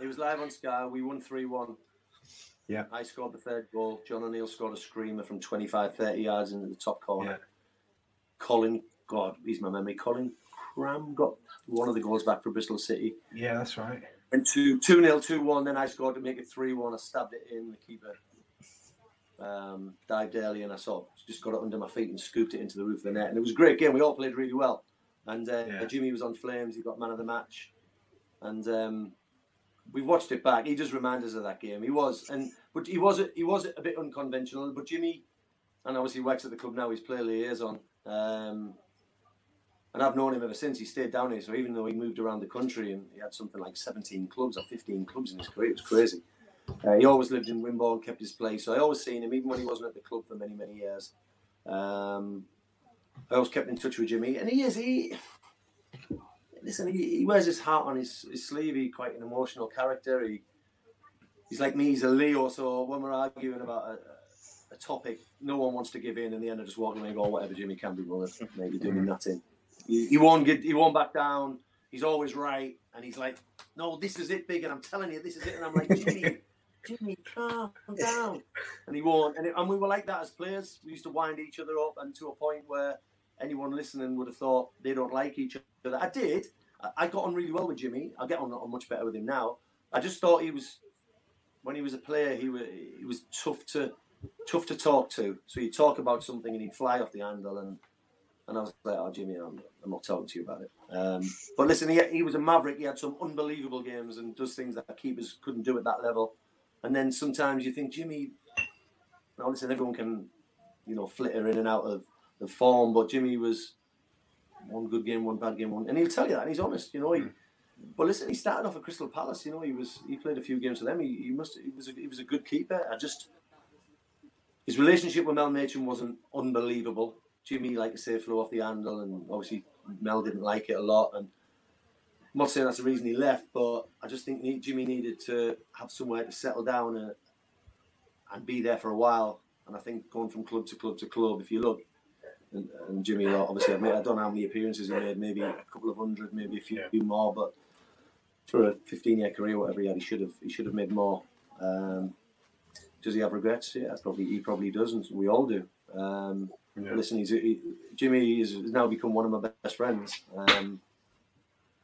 it was live on Sky. We won three one. Yeah, I scored the third goal. John O'Neill scored a screamer from 25, 30 yards into the top corner. Yeah. Colin, God, he's my memory. Colin Cramb got one of the goals back for Bristol City. Yeah, that's right. And two, 2 0, 2 1. Then I scored to make it 3 1. I stabbed it in. The keeper um, dived early and I saw just got it under my feet and scooped it into the roof of the net. And it was a great game. We all played really well. And uh, yeah. Jimmy was on flames. He got man of the match. And um, we watched it back. He just reminded us of that game. He was, and but he was he was a bit unconventional. But Jimmy, and obviously works at the club now. He's player liaison. Um, and I've known him ever since. He stayed down here, so even though he moved around the country and he had something like 17 clubs or 15 clubs in his career, it was crazy. Uh, he always lived in Wimborne, kept his place. So I always seen him, even when he wasn't at the club for many, many years. Um, I always kept in touch with Jimmy, and he is he. Listen, he, he wears his heart on his, his sleeve. He's quite an emotional character. He, he's like me. He's a Leo. So when we're arguing about a, a topic, no one wants to give in. In the end, I just walk away and go, "Whatever, Jimmy can be bothered. Maybe doing nothing." He, won't get. He won't back down. He's always right, and he's like, "No, this is it, big." And I'm telling you, this is it. And I'm like, Jimmy, Jimmy, calm down. And he won't. And, it, and we were like that as players. We used to wind each other up, and to a point where anyone listening would have thought they don't like each other. I did. I, I got on really well with Jimmy. I get on, on much better with him now. I just thought he was when he was a player, he was he was tough to tough to talk to. So he'd talk about something and he'd fly off the handle and and I was like, oh, Jimmy, I'm, I'm not talking to you about it. Um, but listen, he, he was a maverick. He had some unbelievable games and does things that keepers couldn't do at that level. And then sometimes you think, Jimmy, now listen, everyone can, you know, flitter in and out of the form, but Jimmy was one good game, one bad game, one, and he'll tell you that, and he's honest, you know. He, but listen, he started off at Crystal Palace. You know, he was he played a few games for them. He, he must he was a, he was a good keeper. I just his relationship with Mel Machin wasn't unbelievable. Jimmy, like I say, flew off the handle, and obviously Mel didn't like it a lot. And I'm not saying that's the reason he left, but I just think Jimmy needed to have somewhere to settle down and, and be there for a while. And I think going from club to club to club, if you look, and, and Jimmy, obviously, I, I don't know how many appearances he made, maybe a couple of hundred, maybe a few, yeah. more, but for a 15 year career, whatever he had, he should have he should have made more. Um, does he have regrets? Yeah, probably he probably doesn't. we all do. Um, Yeah. Listen, he's he, Jimmy has now become one of my best friends. Um,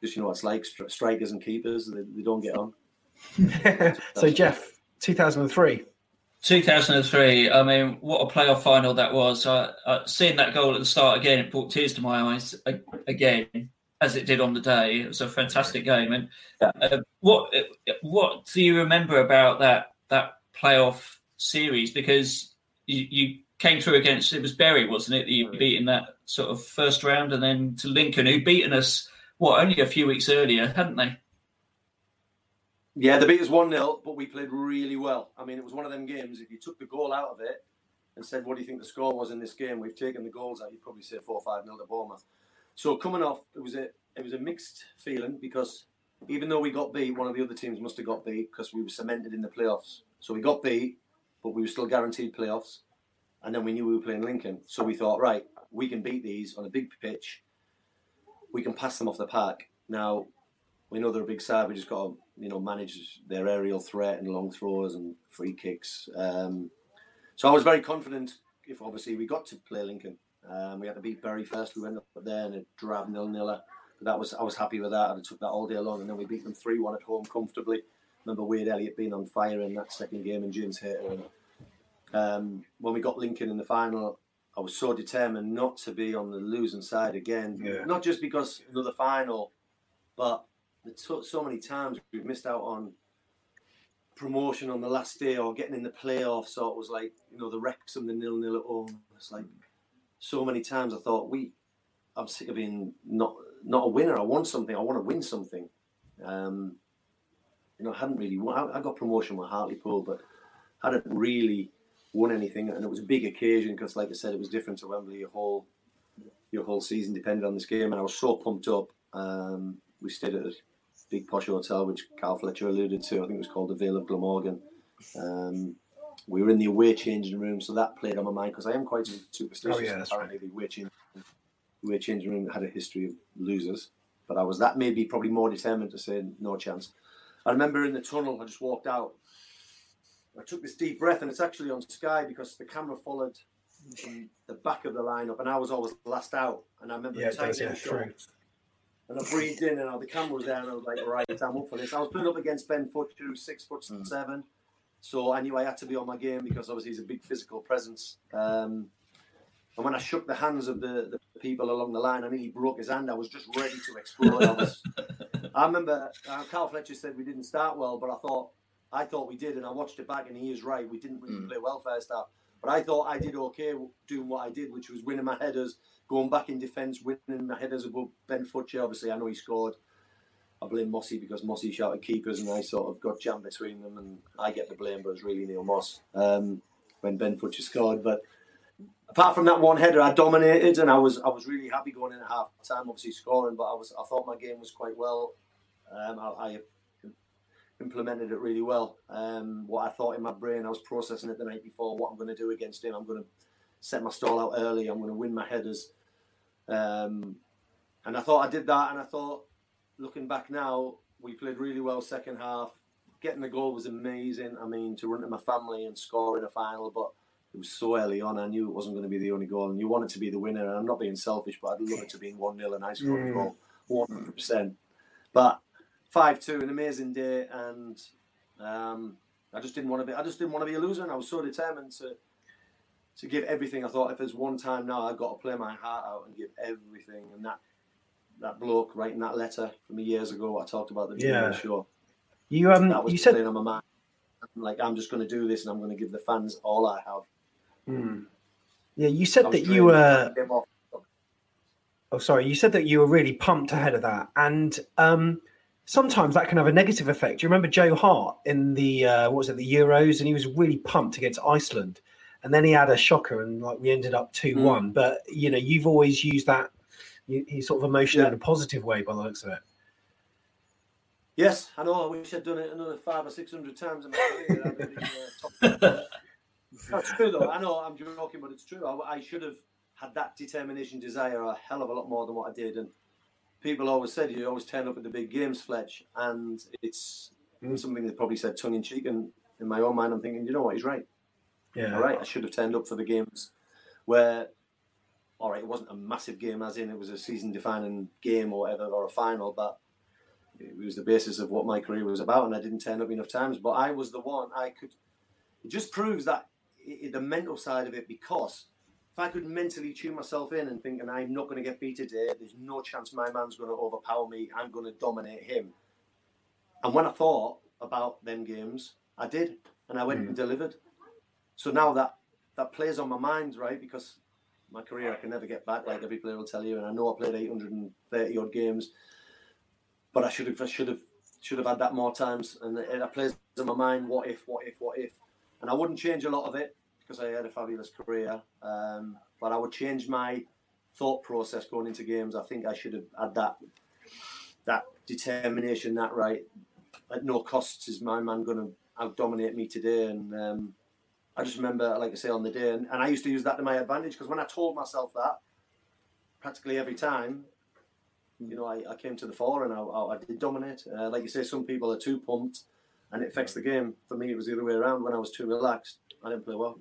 just you know what it's like strikers and keepers; they, they don't get on. so, Jeff, two thousand and three. 2003. I mean, what a playoff final that was. Uh, uh, seeing that goal at the start again, it brought tears to my eyes again, as it did on the day. It was a fantastic game. And uh, what what do you remember about that that playoff series? Because you, you came through against it was Bury, wasn't it? That you mm. beat in that sort of first round, and then to Lincoln, who'd beaten us what only a few weeks earlier, hadn't they? Yeah, they beat us 1 0, but we played really well. I mean, it was one of them games. If you took the goal out of it and said, What do you think the score was in this game? We've taken the goals out, you'd probably say 4 5 0 to Bournemouth. So coming off, it was a it was a mixed feeling because even though we got beat, one of the other teams must have got beat because we were cemented in the playoffs. So we got beat, but we were still guaranteed playoffs. And then we knew we were playing Lincoln. So we thought, right, we can beat these on a big pitch. We can pass them off the park. Now, we know they're a big side. We just got to, you know, manage their aerial threat and long throws and free kicks. Um, so I was very confident. If obviously we got to play Lincoln, um, we had to beat Bury first. We went up there and a drab nil niller. That was I was happy with that. I took that all day long, and then we beat them three one at home comfortably. Remember Wade Elliott being on fire in that second game, and James Hayter. And um, when we got Lincoln in the final, I was so determined not to be on the losing side again. Yeah. Not just because another final, but so many times we've missed out on promotion on the last day or getting in the playoffs. So it was like, you know, the Wrexham, the nil nil at home. It's like so many times I thought, we, I'm sick of being not not a winner. I want something. I want to win something. Um, you know, I hadn't really won. I, got promotion with Hartlepool, but hadn't really won anything. And it was a big occasion because, like I said, it was different to Wembley. Your whole your whole season depended on this game, and I was so pumped up. Um, we stayed at a big posh hotel, which Carl Fletcher alluded to. I think it was called the Vale of Glamorgan. Um, we were in the away changing room, so that played on my mind because I am quite superstitious. Oh, yeah, apparently, right. the away changing, away changing room had a history of losers, but I was that maybe probably more determined to say no chance. I remember in the tunnel, I just walked out. I took this deep breath, and it's actually on Sky because the camera followed the back of the lineup, and I was always last out. And I remember yeah, does, yeah, and I breathed in, and the camera was there, and I was like, right, I'm up for this. I was put up against Ben Futcher, who's six foot mm. seven, so I knew I had to be on my game because obviously he's a big physical presence. Um, and when I shook the hands of the, the people along the line, I nearly broke his hand. I was just ready to explode. I, was, I remember uh, Carl Fletcher said we didn't start well, but I thought I thought we did, and I watched it back, and he is right. We didn't really mm. play well first half, but I thought I did okay doing what I did, which was winning my headers, going back in defence, winning my headers above Ben Futcher. Obviously, I know he scored. I blame Mossy because Mossy shouted keepers, and I sort of got jammed between them, and I get the blame, but it's really Neil Moss um, when Ben Futcher scored. But apart from that one header, I dominated, and I was I was really happy going in at half time. Obviously scoring, but I was I thought my game was quite well. Um, I, I, implemented it really well. Um, what I thought in my brain, I was processing it the night before. What I'm going to do against him, I'm going to set my stall out early. I'm going to win my headers. Um, and I thought I did that, and I thought, looking back now, we played really well second half. Getting the goal was amazing. I mean, to run to my family and score in a final, but it was so early on. I knew it wasn't going to be the only goal, and you want it to be the winner. And I'm not being selfish, but I'd love it to be one 0 and I scored mm. a goal, one hundred percent. But five two, an amazing day, and um, I just didn't want to be. I just didn't want to be a loser, and I was so determined to to give everything. I thought if there's one time now, I've got to play my heart out and give everything. And that that bloke writing that letter from years ago, I talked about the yeah. show. You um, that was you said on my mind. I'm like I'm just going to do this, and I'm going to give the fans all I have. Hmm. Yeah, you said that you were. Oh, sorry. You said that you were really pumped ahead of that, and um, sometimes that can have a negative effect. Do you remember Joe Hart in the uh, what was it, the Euros, and he was really pumped against Iceland, and then he had a shocker and like we ended up 2 mm. one. But you know, you've always used that you, sort of emotion yeah. in a positive way by the looks of it. Yes, I know. I wish I'd done it another five or six hundred times in my career. That's true, though. I know I'm joking, but it's true. I, I, should have had that determination, desire a hell of a lot more than what I did. And people always said you always turn up at the big games, Fletch, and it's mm. something they probably said tongue in cheek. And in my own mind, I'm thinking, you know what, he's right. Yeah. All right, I should have turned up for the games where all right, it wasn't a massive game, as in it was a season-defining game or whatever, or a final, but it was the basis of what my career was about, and I didn't turn up enough times. But I was the one I could. It just proves that it, the mental side of it, because if I could mentally tune myself in and think, and I'm not going to get beat today, there's no chance my man's going to overpower me. I'm going to dominate him. And when I thought about them games, I did, and I went mm. and delivered. So now that that plays on my mind, right? Because my career I can never get back, like every player will tell you. And I know I played 830 odd games, but I should have, I should have, should have had that more times. And it, it plays in my mind, what if, what if, what if? And I wouldn't change a lot of it because I had a fabulous career. Um, but I would change my thought process going into games. I think I should have had that that determination, that right. At no costs is my man going to out dominate me today, and um, I just remember, like I say, on the day, and, and I used to use that to my advantage because when I told myself that, practically every time, you know, I, I came to the fore and I, I, I did dominate. Uh, like you say, some people are too pumped and it affects the game. For me, it was the other way around. When I was too relaxed, I didn't play well.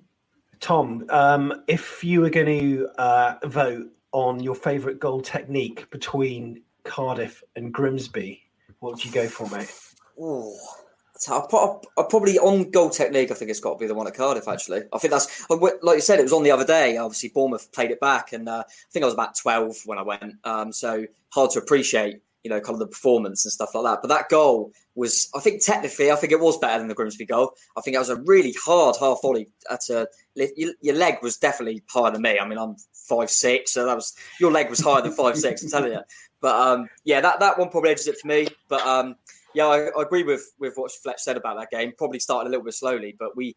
Tom, um, if you were going to uh, vote on your favourite goal technique between Cardiff and Grimsby, what would you go for, mate? Oh, I probably on goal technique. I think it's got to be the one at Cardiff. Actually, I think that's like you said. It was on the other day. Obviously, Bournemouth played it back, and uh, I think I was about twelve when I went. Um, so hard to appreciate, you know, kind of the performance and stuff like that. But that goal was, I think, technically, I think it was better than the Grimsby goal. I think it was a really hard half volley. At a, your leg was definitely higher than me. I mean, I'm five six, so that was your leg was higher than five six. I'm telling you. But um, yeah, that that one probably edges it for me. But um, yeah, I, I, agree with with what Fletch said about that game. Probably started a little bit slowly, but we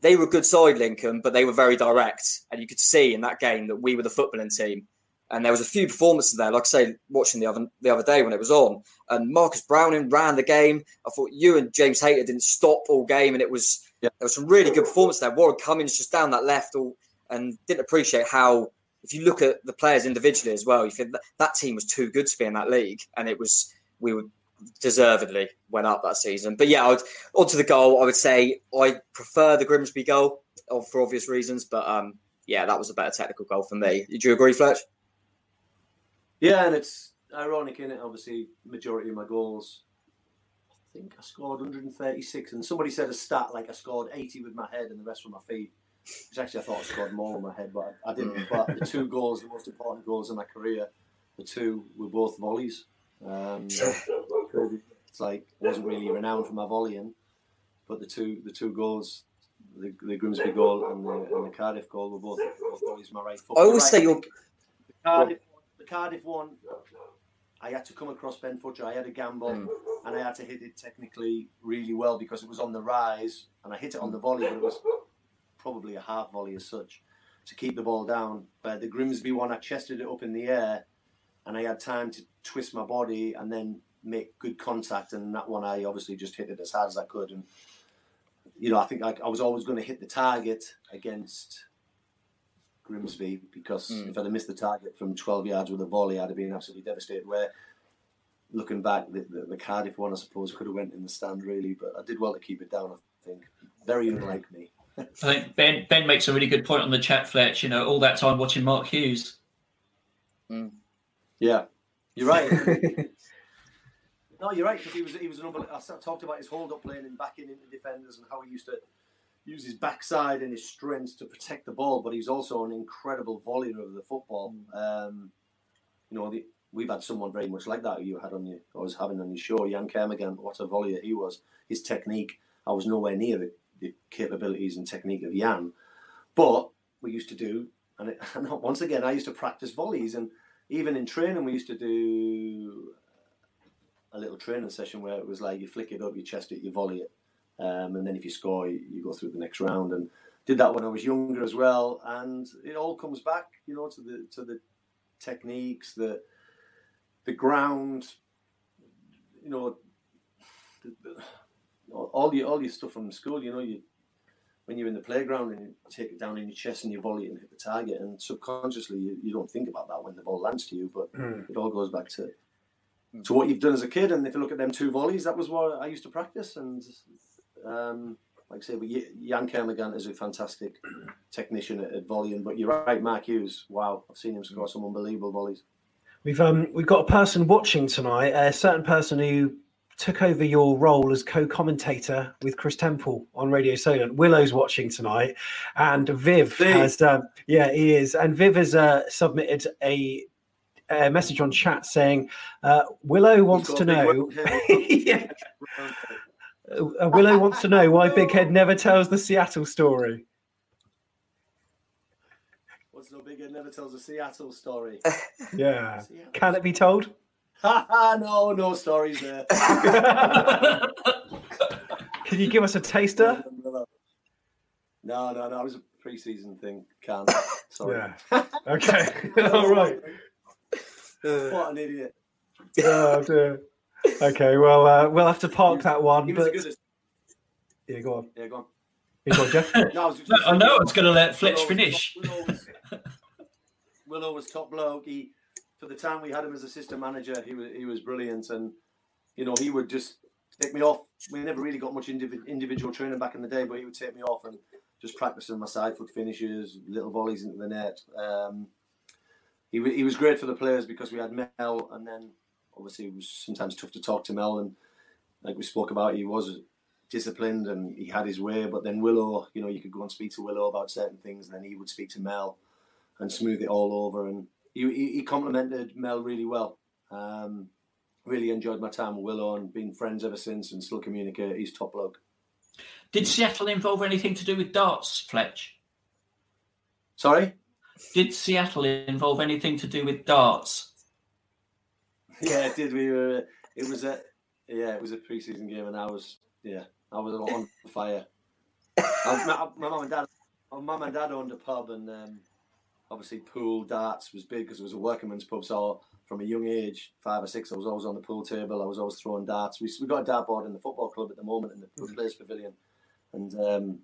they were good side, Lincoln, but they were very direct, and you could see in that game that we were the footballing team. And there was a few performances there, like I say, watching the other the other day when it was on. And Marcus Browning ran the game. I thought you and James Hayter didn't stop all game, and it was yeah. there was some really good performance there. Warren Cummings just down that left, all, and didn't appreciate how. If you look at the players individually as well, you think that, that team was too good to be in that league, and it was we were deservedly went up that season. But yeah, I would, onto the goal, I would say I prefer the Grimsby goal for obvious reasons. But um, yeah, that was a better technical goal for me. Did you agree, Fletch? Yeah, and it's ironic in it. Obviously, majority of my goals, I think I scored 136, and somebody said a stat like I scored 80 with my head and the rest with my feet. Which actually I thought I scored more with my head, but I didn't. Mm. but the two goals, the most important goals in my career, the two were both volleys. Um, it's like wasn't really renowned for my volleying, but the two the two goals, the, the Grimsby goal and the, and the Cardiff goal were both, both volleys my right foot. I always right say you're Cardiff, the Cardiff one. I had to come across Ben. I had a gamble, mm. and I had to hit it technically really well because it was on the rise, and I hit it on the volley, but it was probably a half volley as such to keep the ball down. But the Grimsby one, I chested it up in the air, and I had time to twist my body and then make good contact. And that one, I obviously just hit it as hard as I could. And you know, I think I, I was always going to hit the target against Grimsby because mm. if I'd have missed the target from 12 yards with a volley, I'd have been absolutely devastated. Where looking back, the, the, the, Cardiff one, I suppose, could have went in the stand really, but I did well to keep it down. I think very unlike me. I think Ben Ben makes a really good point on the chat, Fletch. You know, all that time watching Mark Hughes. Mm. Yeah, you're right. no, you're right because he was he was an I talked about his hold up playing and backing into defenders and how he used to use his backside and his strength to protect the ball, but he's also an incredible volleyer of the football. Um, you know, the, we've had someone very much like that you had on your, I was having on your show, Jan Kermorgant, what a volleyer he was. His technique, I was nowhere near the, the capabilities and technique of Jan, but we used to do, and, it, and once again, I used to practice volleys and even in training, we used to do a little training session where it was like you flick it up, you chest it, you volley it, um, and then if you score, you, you, go through the next round. And did that when I was younger as well. And it all comes back, you know, to the to the techniques, the the ground, you know, the, the, all your all your stuff from school. You know, you when you're in the playground and you take it down in your chest and you volley it and hit the target, and subconsciously you, you don't think about that when the ball lands to you, but mm. it all goes back to mm. to what you've done as a kid. And if you look at them two volleys, that was what I used to practice, and um, like I say, but Jan Kermorgant is a fantastic technician at, at, volume. But you're right, Mark Hughes. Wow, I've seen him score some unbelievable volleys. We've um we've got a person watching tonight, a certain person who took over your role as co-commentator with Chris Temple on Radio Solent. Willow's watching tonight, and Viv has um, yeah he is, and Viv has uh, submitted a, a, message on chat saying uh, Willow wants to know. yeah. Uh, Willow wants to know why Big Head never tells the Seattle story. What's no Big Head never tells a Seattle story? yeah, Seattle. can it be told? no, no stories there. Can you give us a taster? No, no, no. It was a pre-season thing. Can't. Sorry. Yeah. Okay. All right. what an idiot. Oh dear. Okay. Well, uh, we'll have to park that one. But yeah, go on. Yeah, go on. You go on, Jeff. no, I, was just I know I was going to let Fletch finish. Willow was, Willow was top bloke. He for the time we had him as assistant manager, he was he was brilliant, and you know he would just take me off. We never really got much individual training back in the day, but he would take me off and just practicing my side foot finishes, little volleys into the net. Um, he he was great for the players because we had Mel, and then obviously it was sometimes tough to talk to Mel, and like we spoke about, he was disciplined and he had his way. But then Willow, you know, you could go and speak to Willow about certain things, and then he would speak to Mel and smooth it all over and he, he complimented Mel really well. Um, really enjoyed my time with Willow and been friends ever since and still communicate. He's top bloke. Did Seattle involve anything to do with darts, Fletch? Sorry? Did Seattle involve anything to do with darts? Yeah, it did. We were. It was a. Yeah, it was a pre-season game, and I was. Yeah, I was on fire. My, my mum and dad. My mum and dad owned a pub, and um, obviously pool darts was big because it was a workman's pub. So from a young age, five or six, I was always on the pool table. I was always throwing darts. We we got a dart board in the football club at the moment in the mm. players pavilion, and um,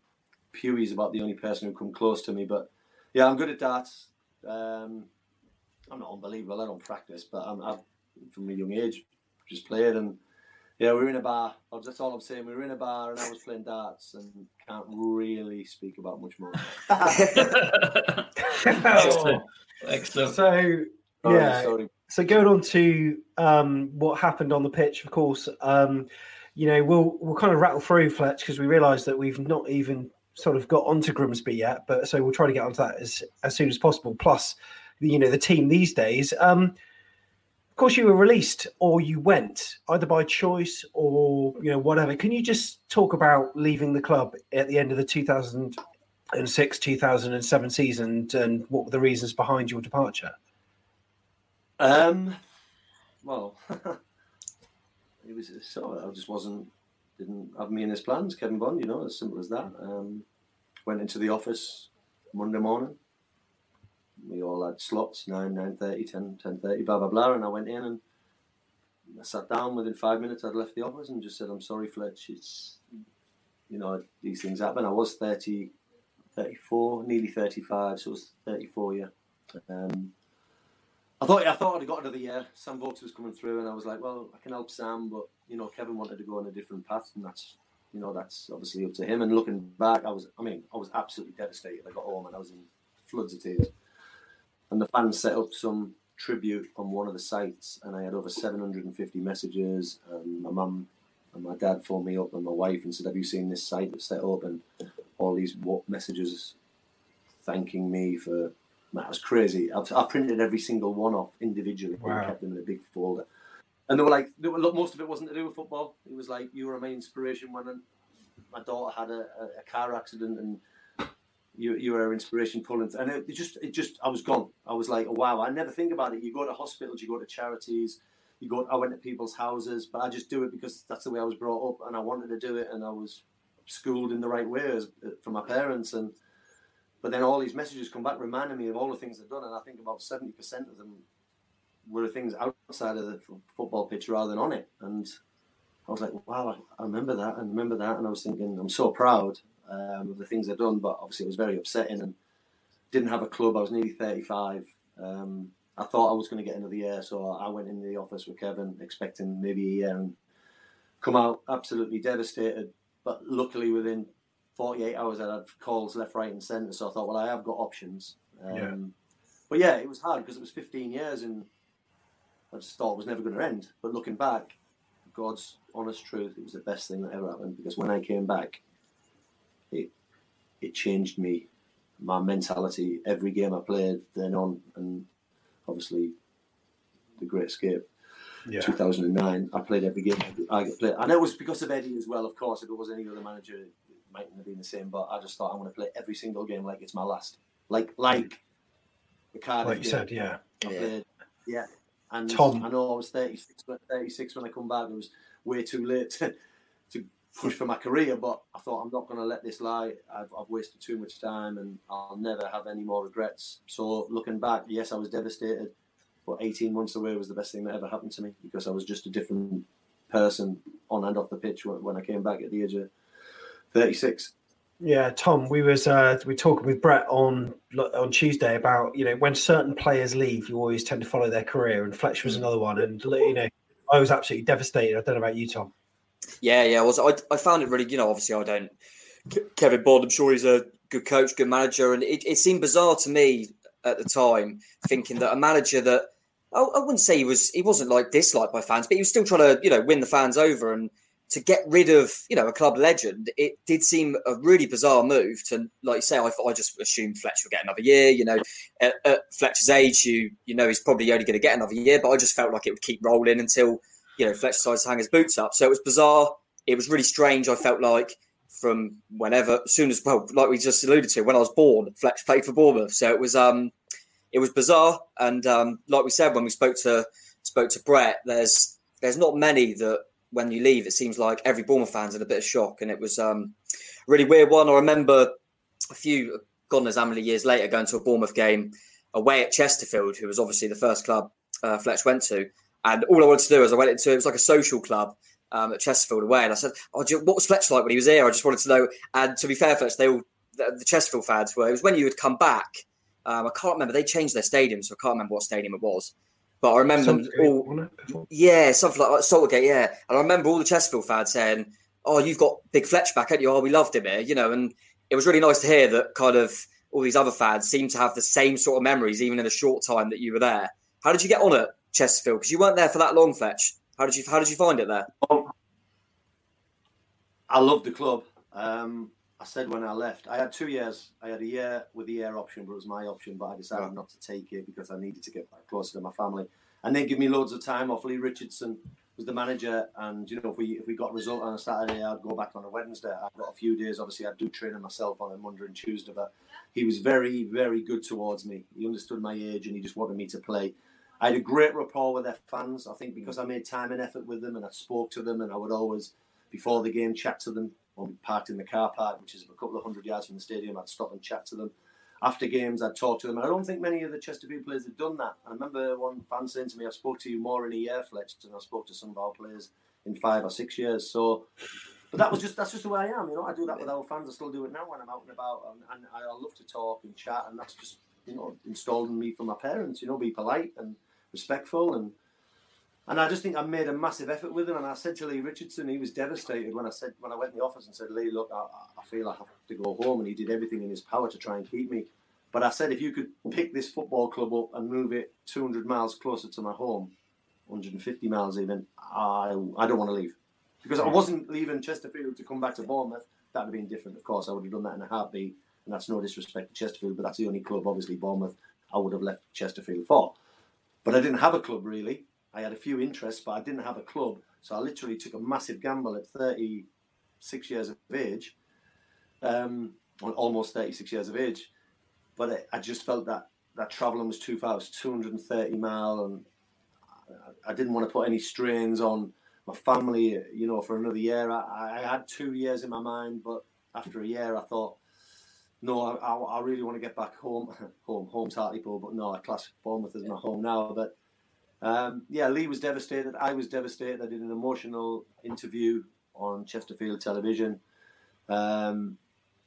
Pewey's about the only person who come close to me. But yeah, I'm good at darts. Um, I'm not unbelievable. I don't practice, but I'm I've, from a young age just played and yeah, we were in a bar. That's all I'm saying. We were in a bar and I was playing darts and can't really speak about much more. Excellent. Excellent. So, yeah. Sorry. So going on to um, what happened on the pitch, of course, um, you know, we'll we'll kind of rattle through Fletch because we realise that we've not even sort of got onto Grimsby yet, but so we'll try to get onto that as as soon as possible. Plus, you know, the team these days. Um, of course you were released or you went either by choice or you know whatever. Can you just talk about leaving the club at the end of the 2006 2007 season and what were the reasons behind your departure? Um well it was so i just wasn't didn't have me in his plans kevin bond you know as simple as that. Um went into the office monday morning we all had slots 9 9 30 10 10 30 blah blah blah and i went in and i sat down within five minutes i'd left the office and just said i'm sorry fletch it's you know these things happen i was 30 34 nearly 35 so it was 34 yeah um, I thought I thought I'd got another year. Sam Vokes was coming through, and I was like, "Well, I can help Sam, but you know, Kevin wanted to go on a different path, and that's you know that's obviously up to him." And looking back, I was I mean I was absolutely devastated. I got home and I was in floods of tears and the fans set up some tribute on one of the sites, and I had over 750 messages. And my mum and my dad phoned me up, and my wife, and said, "Have you seen this site that's set up?" And all these messages thanking me for. That was crazy. I've, I printed every single one off individually wow. and kept them in a big folder. And they were like, they were, look, most of it wasn't to do with football. It was like you were my inspiration when my daughter had a, a car accident and you you were inspiration pulling, and it, just it just I was gone. I was like, oh, wow, I never think about it. You go to hospitals, you go to charities, you go. I went to people's houses, but I just do it because that's the way I was brought up, and I wanted to do it, and I was schooled in the right way uh, from my parents, and but then all these messages come back reminding me of all the things I've done, and I think about seventy percent of them were things outside of the football pitch rather than on it, and I was like, wow, I remember that, and remember that, and I was thinking, I'm so proud um, of the things I'd done, but obviously it was very upsetting and didn't have a club. I was nearly 35. Um, I thought I was going to get another year, so I went in the office with Kevin, expecting maybe a year and come out absolutely devastated. But luckily, within 48 hours, I had calls left, right, and centre. So I thought, well, I have got options. Um, Yeah. But yeah, it was hard because it was 15 years, and I just thought it was never going to end. But looking back, God's honest truth, it was the best thing that ever happened because when I came back, it changed me, my mentality. Every game I played then on, and obviously the Great Escape. Yeah. 2009. I played every game I played, and it was because of Eddie as well. Of course, if it was any other manager, it mightn't have been the same. But I just thought I'm going to play every single game like it's my last, like like the Cardiff. Like you game. said, yeah. I played, yeah. And Tom- I know I was 36, but 36 when I come back. It was way too late to, to push for my career, but I thought I'm not going to let this lie. I've, I've wasted too much time, and I'll never have any more regrets. So looking back, yes, I was devastated, but 18 months away was the best thing that ever happened to me because I was just a different person on and off the pitch when, I came back at the age of 36. Yeah, Tom, we was uh, we talking with Brett on on Tuesday about you know when certain players leave, you always tend to follow their career, and Fletcher was another one. And you know, I was absolutely devastated. I don't know about you, Tom. Yeah, yeah. I was. I, I found it really. You know, obviously, I don't. Kevin Bond. I'm sure he's a good coach, good manager, and it, it seemed bizarre to me at the time, thinking that a manager that I, I wouldn't say he was. He wasn't like disliked by fans, but he was still trying to, you know, win the fans over and to get rid of, you know, a club legend. It did seem a really bizarre move to, like you say. I, I just assumed Fletcher would get another year. You know, at, at Fletcher's age, you you know he's probably only going to get another year, but I just felt like it would keep rolling until you know, Fletcher decides to hang his boots up. So it was bizarre. It was really strange. I felt like from whenever, as soon as well, like we just alluded to, when I was born, Fletcher played for Bournemouth. So it was um, it was bizarre. And um, like we said when we spoke to spoke to Brett, there's there's not many that when you leave, it seems like every Bournemouth fan's in a bit of shock, and it was um, really weird one. I remember a few, God knows how many years later, going to a Bournemouth game away at Chesterfield, who was obviously the first club uh, Fletch went to. And all I wanted to do is I went into it was like a social club um, at Chesterfield away, and I said, "Oh, you- what was Fletch like when he was here?" I just wanted to know. And to be fair, Fletch, they all the, the Chesterfield fans were. It was when you would come back. Um, I can't remember. They changed their stadium, so I can't remember what stadium it was. But I remember Saltgate, all. it? Yeah, something like, like Saltgate, yeah. And I remember all the Chesterfield fans saying, "Oh, you've got Big Fletch back, haven't you? Oh, we loved him here," you know. And it was really nice to hear that kind of all these other fans seem to have the same sort of memories, even in the short time that you were there. How did you get on at Chesterfield? Because you weren't there for that long, Fletch. How did you How did you find it there? I love the club. Um, I said when I left, I had two years. I had a year with the year option, but it was my option. But I decided not to take it because I needed to get back closer to my family. And they give me loads of time off. Lee Richardson was the manager, and you know if we if we got a result on a Saturday, I'd go back on a Wednesday. I've got a few days. Obviously, I do training myself on a Monday and Tuesday, but he was very very good towards me. He understood my age, and he just wanted me to play. I had a great rapport with their fans. I think because mm. I made time and effort with them, and I spoke to them, and I would always before the game chat to them. When we parked in the car park, which is a couple of hundred yards from the stadium, I'd stop and chat to them. After games, I'd talk to them. And I don't think many of the Chesterfield players had done that. I remember one fan saying to me, "I've spoke to you more in a year, Fletch, than I spoke to some of our players in five or six years." So, but that was just that's just the way I am. You know, I do that with our fans. I still do it now when I'm out and about, and, and I love to talk and chat, and that's just you know installed in me from my parents. You know, be polite and respectful and. And I just think I made a massive effort with him. And I said to Lee Richardson, he was devastated when I said when I went in the office and said, Lee, look, I, I feel I have to go home. And he did everything in his power to try and keep me. But I said, if you could pick this football club up and move it 200 miles closer to my home, 150 miles even, I I don't want to leave because I wasn't leaving Chesterfield to come back to Bournemouth. That'd have been different, of course. I would have done that in a heartbeat. And that's no disrespect to Chesterfield, but that's the only club, obviously Bournemouth, I would have left Chesterfield for. But I didn't have a club really. I had a few interests, but I didn't have a club. So I literally took a massive gamble at 36 years of age, um, almost 36 years of age. But I, I just felt that that travelling was too far. It was 230 mile, and I, I didn't want to put any strains on my family. You know, for another year. I, I had two years in my mind, but after a year, I thought, no, I, I, I really want to get back home. home, home's Hartlepool, but no, I class Bournemouth as my home now. But um, yeah, Lee was devastated. I was devastated. I did an emotional interview on Chesterfield television. Um,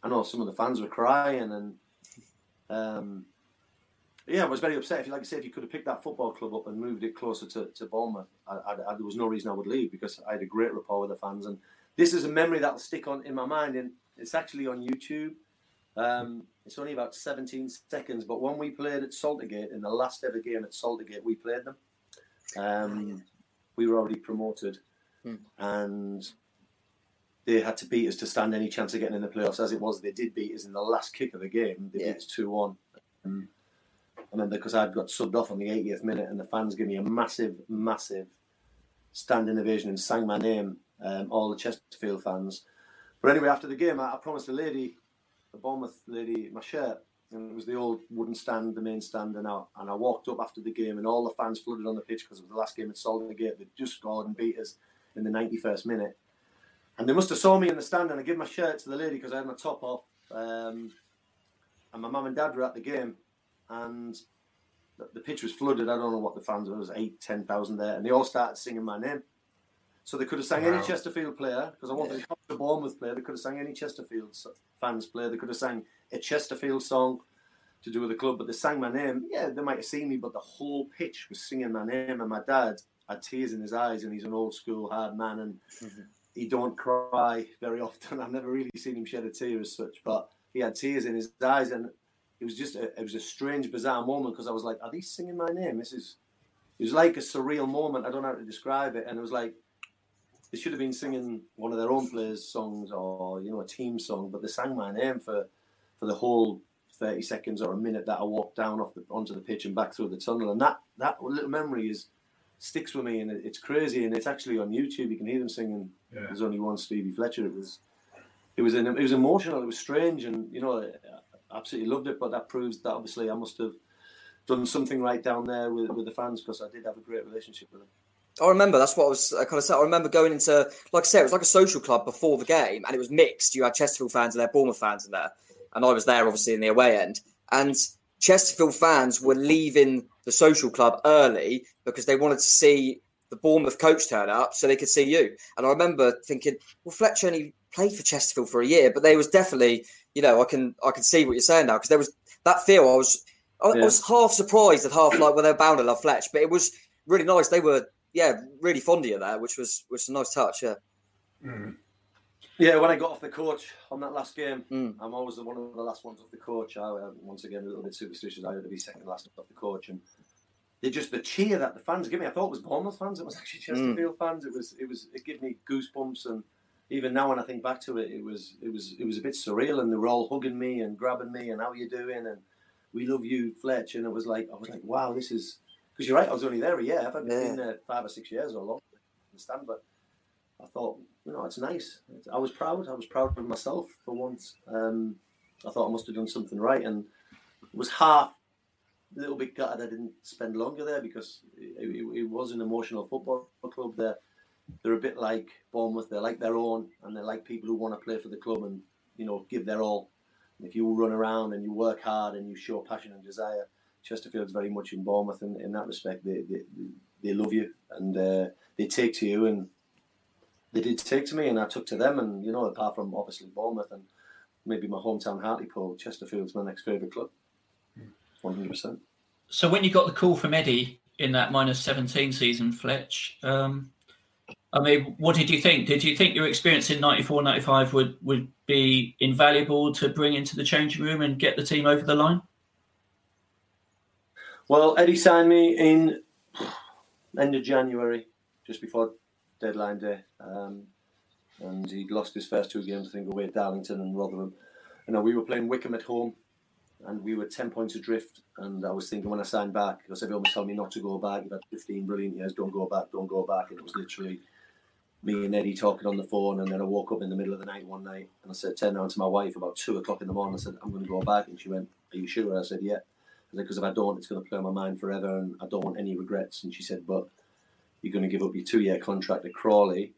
I know some of the fans were crying, and um, yeah, I was very upset. If you like I say, if you could have picked that football club up and moved it closer to, to Bournemouth, I, I, there was no reason I would leave because I had a great rapport with the fans, and this is a memory that'll stick on in my mind. And It's actually on YouTube. Um, it's only about 17 seconds, but when we played at Saltergate in the last ever game at Saltergate, we played them. Um, we were already promoted, hmm. and they had to beat us to stand any chance of getting in the playoffs. As it was, they did beat us in the last kick of the game. They yeah. beat us 2 1. Um, I remember because I'd got subbed off on the 80th minute, and the fans gave me a massive, massive standing ovation and sang my name, um, all the Chesterfield fans. But anyway, after the game, I, I promised the lady, Bournemouth lady, my shirt. And it was the old wooden stand, the main stand, and I, and I walked up after the game, and all the fans flooded on the pitch because it was the last game at Saltergate. They'd just scored and beat us in the 91st minute. And they must have saw me in the stand, and I gave my shirt to the lady because I had my top off. Um, and my mum and dad were at the game, and the, the pitch was flooded. I don't know what the fans were, it was eight, ten thousand there, and they all started singing my name. So they could have sang wow. any Chesterfield player because I wanted yeah. to Bournemouth player. They could have sang any Chesterfield fans player. They could have sang a Chesterfield song to do with the club, but they sang my name. Yeah, they might have seen me, but the whole pitch was singing my name. And my dad had tears in his eyes, and he's an old school hard man, and mm-hmm. he don't cry very often. I've never really seen him shed a tear as such, but he had tears in his eyes, and it was just a, it was a strange, bizarre moment because I was like, "Are these singing my name?" This is it was like a surreal moment. I don't know how to describe it, and it was like they should have been singing one of their own players' songs or you know a team song, but they sang my name for for the whole thirty seconds or a minute that I walked down off the onto the pitch and back through the tunnel, and that that little memory is sticks with me, and it, it's crazy, and it's actually on YouTube. You can hear them singing. Yeah. There's only one Stevie Fletcher. It was it was an, it was emotional. It was strange, and you know, I absolutely loved it. But that proves that obviously I must have done something right down there with, with the fans because I did have a great relationship with them. I remember that's what I was uh, kind of saying. I remember going into, like I said, it was like a social club before the game, and it was mixed. You had Chesterfield fans and there, Bournemouth fans in there, and I was there obviously in the away end. And Chesterfield fans were leaving the social club early because they wanted to see the Bournemouth coach turn up so they could see you. And I remember thinking, well, Fletcher only played for Chesterfield for a year, but there was definitely, you know, I can I can see what you're saying now because there was that feel. I was I, yeah. I was half surprised and half like, well, they're bound to love Fletch, but it was really nice. They were yeah, really fond of you there, which was which was a nice touch. Yeah. Mm. Yeah, when I got off the coach on that last game, mm. I'm always one of the last ones off the coach. I, uh, once again, a little bit superstitious. I had to be second last off the coach, and they just the cheer that the fans give me. I thought it was Bournemouth fans. It was actually mm. Chesterfield mm. fans. It was it was it gave me goosebumps, and even now when I think back to it, it was it was it was a bit surreal. And they were all hugging me and grabbing me and how are you doing and we love you, Fletch. And it was like I was like, wow, this is because you're right, I was only there a year. I've yeah. been there five or six years or long. Understand, but I thought, you know, it's nice. I was proud. I was proud of myself for once. Um, I thought I must have done something right, and was half a little bit gutted I didn't spend longer there because it, it, it was an emotional football club. There, they're a bit like Bournemouth. They're like their own, and they're like people who want to play for the club and you know give their all. And if you run around and you work hard and you show passion and desire, Chesterfield's very much in Bournemouth in, in that respect. They, they, they love you and uh, they take to you, and they did take to me, and I took to them. And you know, apart from obviously Bournemouth and maybe my hometown Hartlepool, Chesterfield's my next favourite club, one hundred percent. So when you got the call from Eddie in that minus seventeen season, Fletch. Um, I mean, what did you think? Did you think your experience in 94, 95 would, would be invaluable to bring into the changing room and get the team over the line? Well, Eddie signed me in end of January, just before deadline day, um, and he'd lost his first two games, I think, away at Darlington and Rotherham. And then we were playing Wycombe at home, and we were ten points adrift. And I was thinking when I signed back, because everyone was telling me not to go back. You've had fifteen brilliant years, don't go back, don't go back. And it was literally me and Eddie talking on the phone, and then I woke up in the middle of the night one night, and I said, turned around to my wife about two o'clock in the morning. I said, I'm going to go back, and she went, Are you sure? And I said, Yeah because if I don't, it's going to play on my mind forever, and I don't want any regrets. And she said, but you're going to give up your two-year contract at Crawley,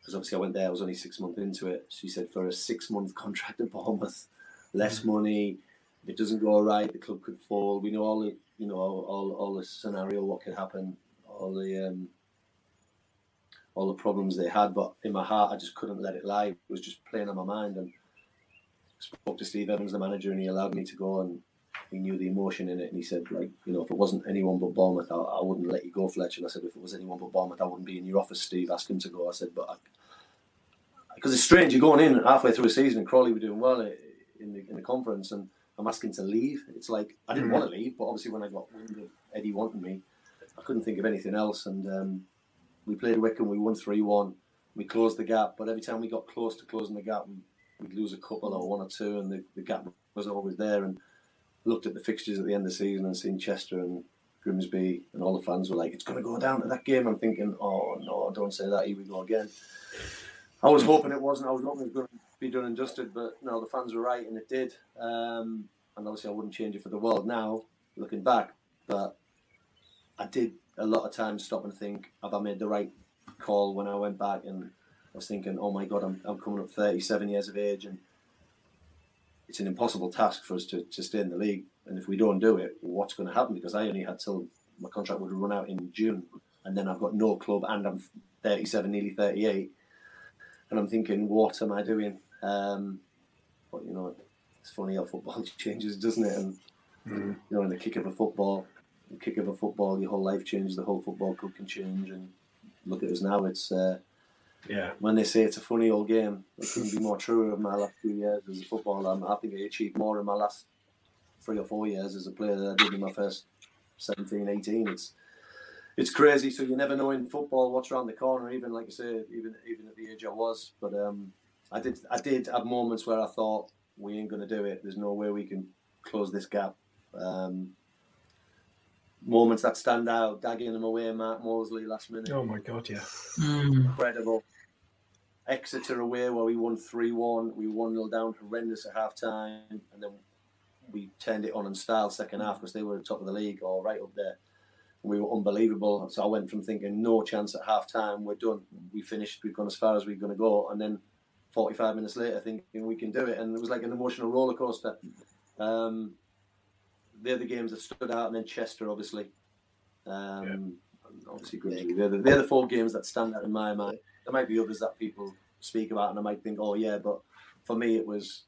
because obviously I went there, I was only six months into it. She said, for a six-month contract at Bournemouth, less mm. money. If it doesn't go right, the club could fall. We know all the, you know, all, all, all the scenario, what could happen, all the, um, all the problems they had. But in my heart, I just couldn't let it lie. It was just playing on my mind, and spoke to Steve Evans, the manager, and he allowed me to go and he knew the emotion in it, and he said, like, you know, if it wasn't anyone but Bournemouth, I, I wouldn't let you go, Fletcher. And I said, if it was anyone but Bournemouth, I wouldn't be in your office, Steve. Ask him to go. I said, but because it's strange. You're going in halfway through a season, and Crawley were doing well in the in the conference, and I'm asking to leave. It's like I didn't mm. want to leave, but obviously when I got wind of Eddie wanting me, I couldn't think of anything else. And um, we played Wycombe, we won three one. We closed the gap, but every time we got close to closing the gap, we'd lose a couple or one or two, and the, the gap was always there. And looked at the fixtures at the end of the season and seen Chester and Grimsby, and all the fans were like, "It's going to go down to that game." I'm thinking, "Oh no, don't say that. Here we go again." I was hoping it wasn't. I was hoping it was going to be done and dusted, but no, the fans were right, and it did. Um, and obviously, I wouldn't change it for the world now, looking back. But I did a lot of times stop and think, have I made the right call when I went back? And I was thinking, oh my God, I'm, I'm coming up 37 years of age, and it's an impossible task for us to, to stay in the league. And if we don't do it, what's going to happen? Because I only had till my contract would run out in June, and then I've got no club, and I'm 37, nearly 38, and I'm thinking, what am I doing? Um, but you know, it's funny how football changes, doesn't it? And mm. you know, in the kick of a football, the kick of a football, your whole life changes. The whole football club can change, and look at us now. It's uh, yeah. When they say it's a funny old game, it couldn't be more true of my last few years as a footballer. I think I achieved more in my last three or four years as a player than I did in my first 17, 18. It's it's crazy. So you never know in football what's around the corner. Even like I say, even even at the age I was. But um, I did I did have moments where I thought we ain't going to do it. There's no way we can close this gap. Um, moments that stand out, Dagenham away, Mark Molesley last minute. Oh my god, yeah, mm. incredible. Exeter away where we won 3 1. We 1 0 down, horrendous at half time. And then we turned it on in style second half because they were at the top of the league or right up there. We were unbelievable. So I went from thinking no chance at half time, we're done. We finished, we've gone as far as we're going to go. And then 45 minutes later, thinking we can do it. And it was like an emotional roller coaster. Um, they're the games that stood out. And then Chester, obviously. Um, yeah. Obviously, Grimsby. They're the, they're the four games that stand out in my mind there might be others that people speak about, and I might think, oh yeah, but for me it was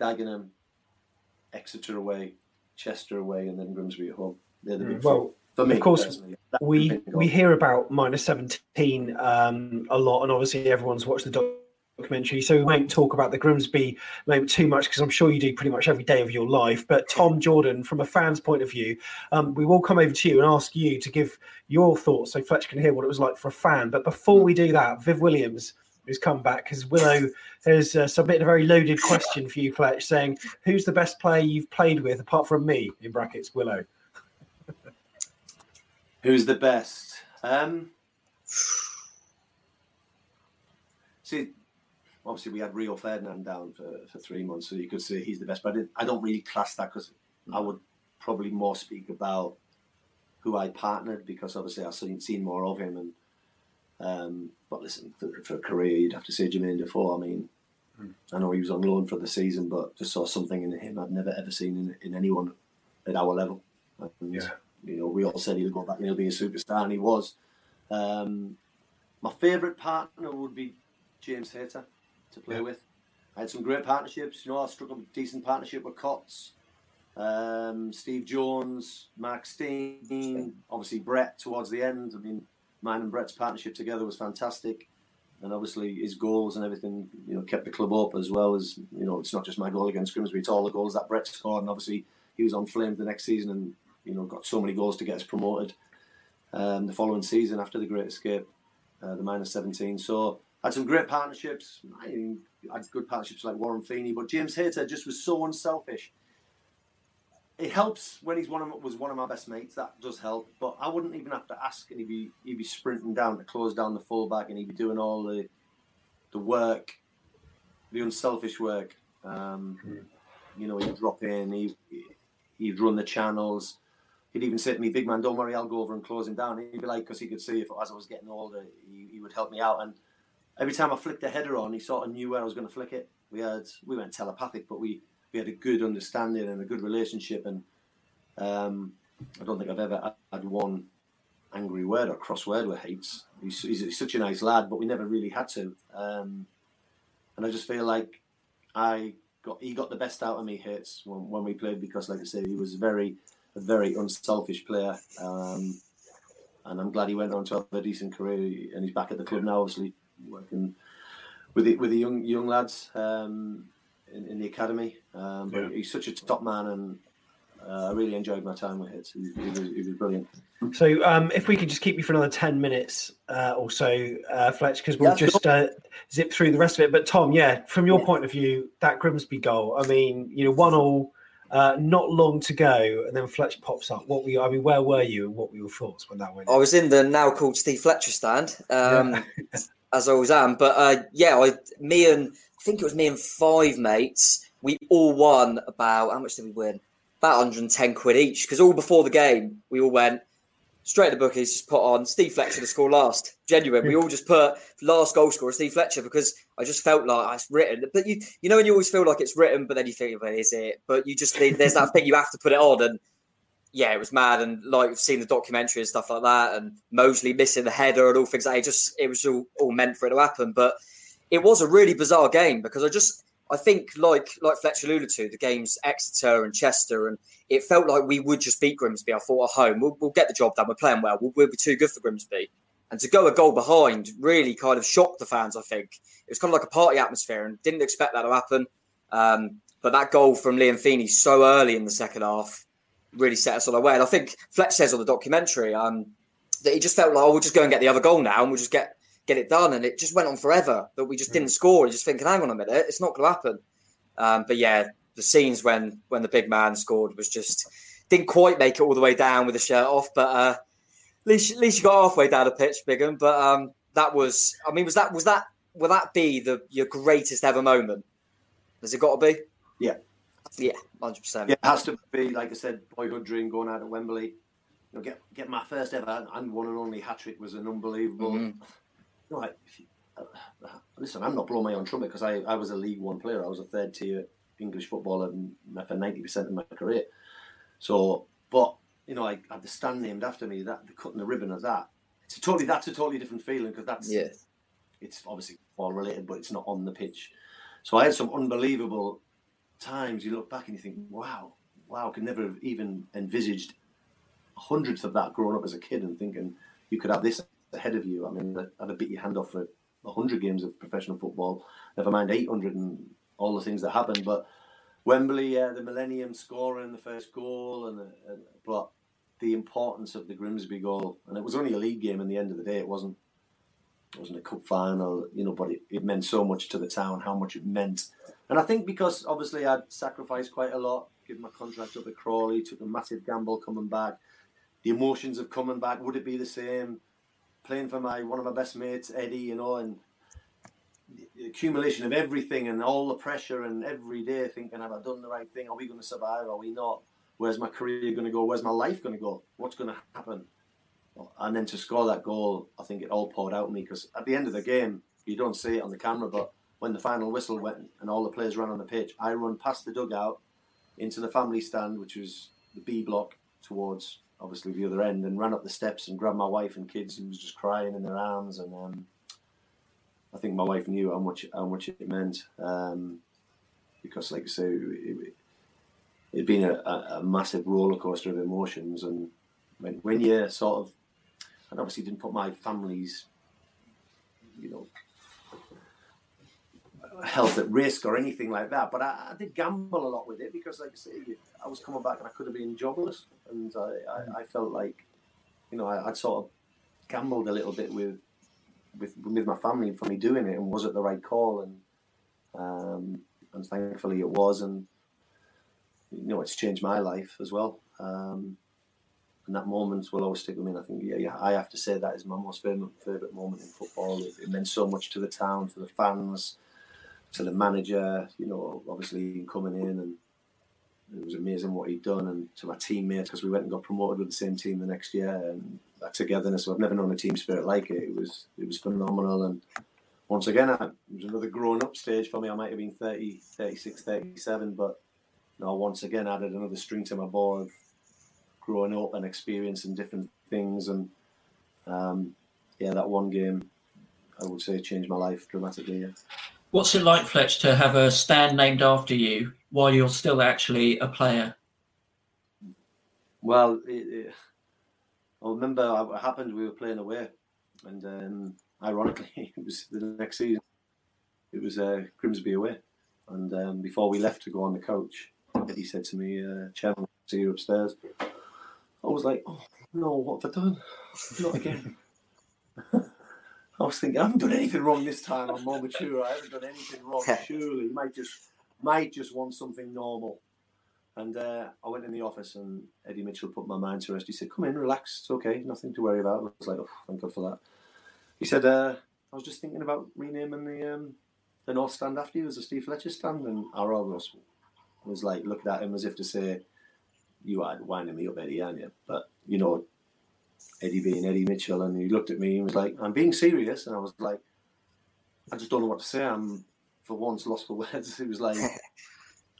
Dagenham, Exeter away, Chester away, and then Grimsby at home. They're the big well, for me, of course, we we hear about minus seventeen um, a lot, and obviously everyone's watched the documentary, so we won't talk about the Grimsby maybe too much because I'm sure you do pretty much every day of your life. But Tom Jordan, from a fan's point of view, um, we will come over to you and ask you to give your thoughts so Fletch can hear what it was like for a fan. But before we do that, Viv Williams who's come back because Willow has uh, submitted a very loaded question for you, Fletch, saying, "Who's the best player you've played with apart from me?" In brackets, Willow. Who's the best? Um, see, obviously we had Rio Ferdinand down for, for three months, so you could say he's the best. But I, I don't really class that because I would probably more speak about who I partnered because obviously I've seen, seen more of him. And um, but listen, for, for, a career, you'd have to say Jermaine Defoe. I mean, mm. I know he was on loan for the season, but just saw something in him I've never ever seen in, in anyone at our level. And, yeah. You know, we all said he'll go back and he'll be a superstar, and he was. Um, my favourite partner would be James Hayter to play yeah. with. I had some great partnerships. You know, I struck a decent partnership with Cots, um, Steve Jones, Mark Stein, obviously Brett towards the end. I mean, mine and Brett's partnership together was fantastic. And obviously his goals and everything, you know, kept the club up as well as, you know, it's not just my goal against Grimsby, it's all the goals that Brett scored. And obviously he was on flame the next season and, you know, got so many goals to get us promoted um, the following season after the Great Escape, uh, the minus 17. So had some great partnerships. I had good partnerships like Warren Feeney, but James Hayter just was so unselfish. It helps when he's one of was one of my best mates. That does help, but I wouldn't even have to ask, and he'd be he'd be sprinting down to close down the fullback, and he'd be doing all the the work, the unselfish work. Um. You know, he'd drop in, he he'd run the channels. He'd even say to me, "Big man, don't worry, I'll go over and close him down." He'd be like, because he could see if as I was getting older, he, he would help me out and every time I flicked the header on, he sort of knew where I was going to flick it. We had we went telepathic, but we we had a good understanding and a good relationship. And um, I don't think I've ever had one angry word or cross word with hates. He's, he's, such a nice lad, but we never really had to. Um, and I just feel like I got he got the best out of me hits when, when we played because, like I said, he was very a very unselfish player. Um, and I'm glad he went on to have a decent career and he's back at the club now, obviously working with the with the young young lads um, in, in, the academy. Um, but yeah. he's such a top man, and uh, I really enjoyed my time with him. He, he, was, he was brilliant. So, um, if we could just keep you for another ten minutes uh, or so, uh, Fletch, because we'll yeah, just uh, zip through the rest of it. But Tom, yeah, from your yeah. point of view, that Grimsby goal. I mean, you know, one all. Uh, not long to go, and then Fletch pops up. What were you, I mean, where were you, and what were your thoughts when that went? I was in the now called Steve Fletcher stand, um, yeah. as I always am. But uh, yeah, I, me and I think it was me and five mates. We all won about how much did we win? About 110 quid each because all before the game we all went straight to the bookies, just put on Steve Fletcher to score last. Genuine. We all just put last goal scorer Steve Fletcher because I just felt like it's written. But you you know when you always feel like it's written, but then you think, well, is it? But you just there's that thing you have to put it on and yeah, it was mad. And like seen the documentary and stuff like that, and Molesley missing the header and all things like that. It just it was all, all meant for it to happen. But it was a really bizarre game because I just I think like like Fletcher alluded to, the games Exeter and Chester, and it felt like we would just beat Grimsby. I thought at home, we'll, we'll get the job done. We're playing well. We'll, we'll, be too good for Grimsby. And to go a goal behind really kind of shocked the fans. I think it was kind of like a party atmosphere, and didn't expect that to happen. Um, but that goal from Liam Feeney so early in the second half really set us on our way. And I think Fletch says on the documentary um, that he just felt like, oh, we'll just go and get the other goal now, and we'll just get get it done. And it just went on forever, that we just didn't mm. score. And just thinking, hang on a minute, it's not going to happen. Um, but yeah, the scenes when when the big man scored was just didn't quite make it all the way down with the shirt off, but uh, at least at least you got halfway down the pitch, Bigham. But um, that was, I mean, was that was that will that be the your greatest ever moment? Has it got to be? Yeah, yeah, hundred percent. Yeah, it has to be. Like I said, boyhood dream going out at Wembley. You know, get get my first ever and one and only hat trick was an unbelievable. Mm-hmm. Right. Uh, listen, I'm not blowing my own trumpet because I, I was a League One player. I was a third tier English footballer for 90% of my career. So, but, you know, I had the stand named after me, that the cutting the ribbon of that. It's a totally, that's a totally different feeling because that's, yeah. it's obviously all related, but it's not on the pitch. So I had some unbelievable times you look back and you think, wow, wow, I could never have even envisaged a hundredth of that growing up as a kid and thinking you could have this ahead of you. I mean, I'd have beat your hand off for 100 games of professional football, never mind 800 and all the things that happened. But Wembley, uh, the Millennium scoring the first goal, and, uh, but the importance of the Grimsby goal, and it was only a league game in the end of the day. It wasn't. It wasn't a cup final, you know, but it, it meant so much to the town, how much it meant. And I think because obviously I'd sacrificed quite a lot, given my contract up at Crawley, took a massive gamble coming back. The emotions of coming back, would it be the same? playing for my one of my best mates, Eddie, you know, and the accumulation of everything and all the pressure and every day thinking, have I done the right thing? Are we going to survive? Are we not? Where's my career going to go? Where's my life going to go? What's going to happen? And then to score that goal, I think it all poured out of me because at the end of the game, you don't see it on the camera, but when the final whistle went and all the players ran on the pitch, I run past the dugout into the family stand, which was the B block towards obviously the other end and ran up the steps and grabbed my wife and kids who was just crying in their arms. And um, I think my wife knew how much how much it meant um, because like I say it, had been a, a, massive roller coaster of emotions and when, when you sort of and obviously didn't put my family's you know health at risk or anything like that. But I, I, did gamble a lot with it because, like I say, I was coming back and I could have been jobless, and I, I, I felt like, you know, I, would sort of gambled a little bit with, with with my family for me doing it, and was it the right call? And um, and thankfully it was, and you know, it's changed my life as well. Um, and that moment will always stick with me. And I think, yeah, yeah, I have to say that is my most favorite, favorite moment in football. It, it meant so much to the town, to the fans, to the manager, you know, obviously coming in and it was amazing what he'd done, and to my teammates because we went and got promoted with the same team the next year, and that togetherness. I've never known a team spirit like it. It was it was phenomenal, and once again, I, it was another growing up stage for me. I might have been 30, 36, 37, but you know, once again added another string to my bow of growing up and experiencing different things, and um, yeah, that one game I would say changed my life dramatically. Yeah. What's it like, Fletch, to have a stand named after you while you're still actually a player? Well, it, it, I remember what happened. We were playing away, and um, ironically, it was the next season. it was uh, Grimsby away, and um, before we left to go on the coach, Eddie said to me, uh, "Chairman, see you upstairs." I was like, "Oh no, what have I done? Not again." I was thinking, I haven't done anything wrong this time. I'm more mature. I haven't done anything wrong. Surely, you might just might just want something normal. And uh, I went in the office, and Eddie Mitchell put my mind to rest. He said, "Come in, relax. It's okay. Nothing to worry about." I was like, "Oh, thank God for that." He said, uh, "I was just thinking about renaming the um, the North Stand after you as a Steve Fletcher stand." And Argos was like looking at him as if to say, "You are winding me up, Eddie, aren't you?" But you know, Eddie being Eddie Mitchell, and he looked at me and was like, "I'm being serious," and I was like, "I just don't know what to say. I'm for once lost for words." He was like,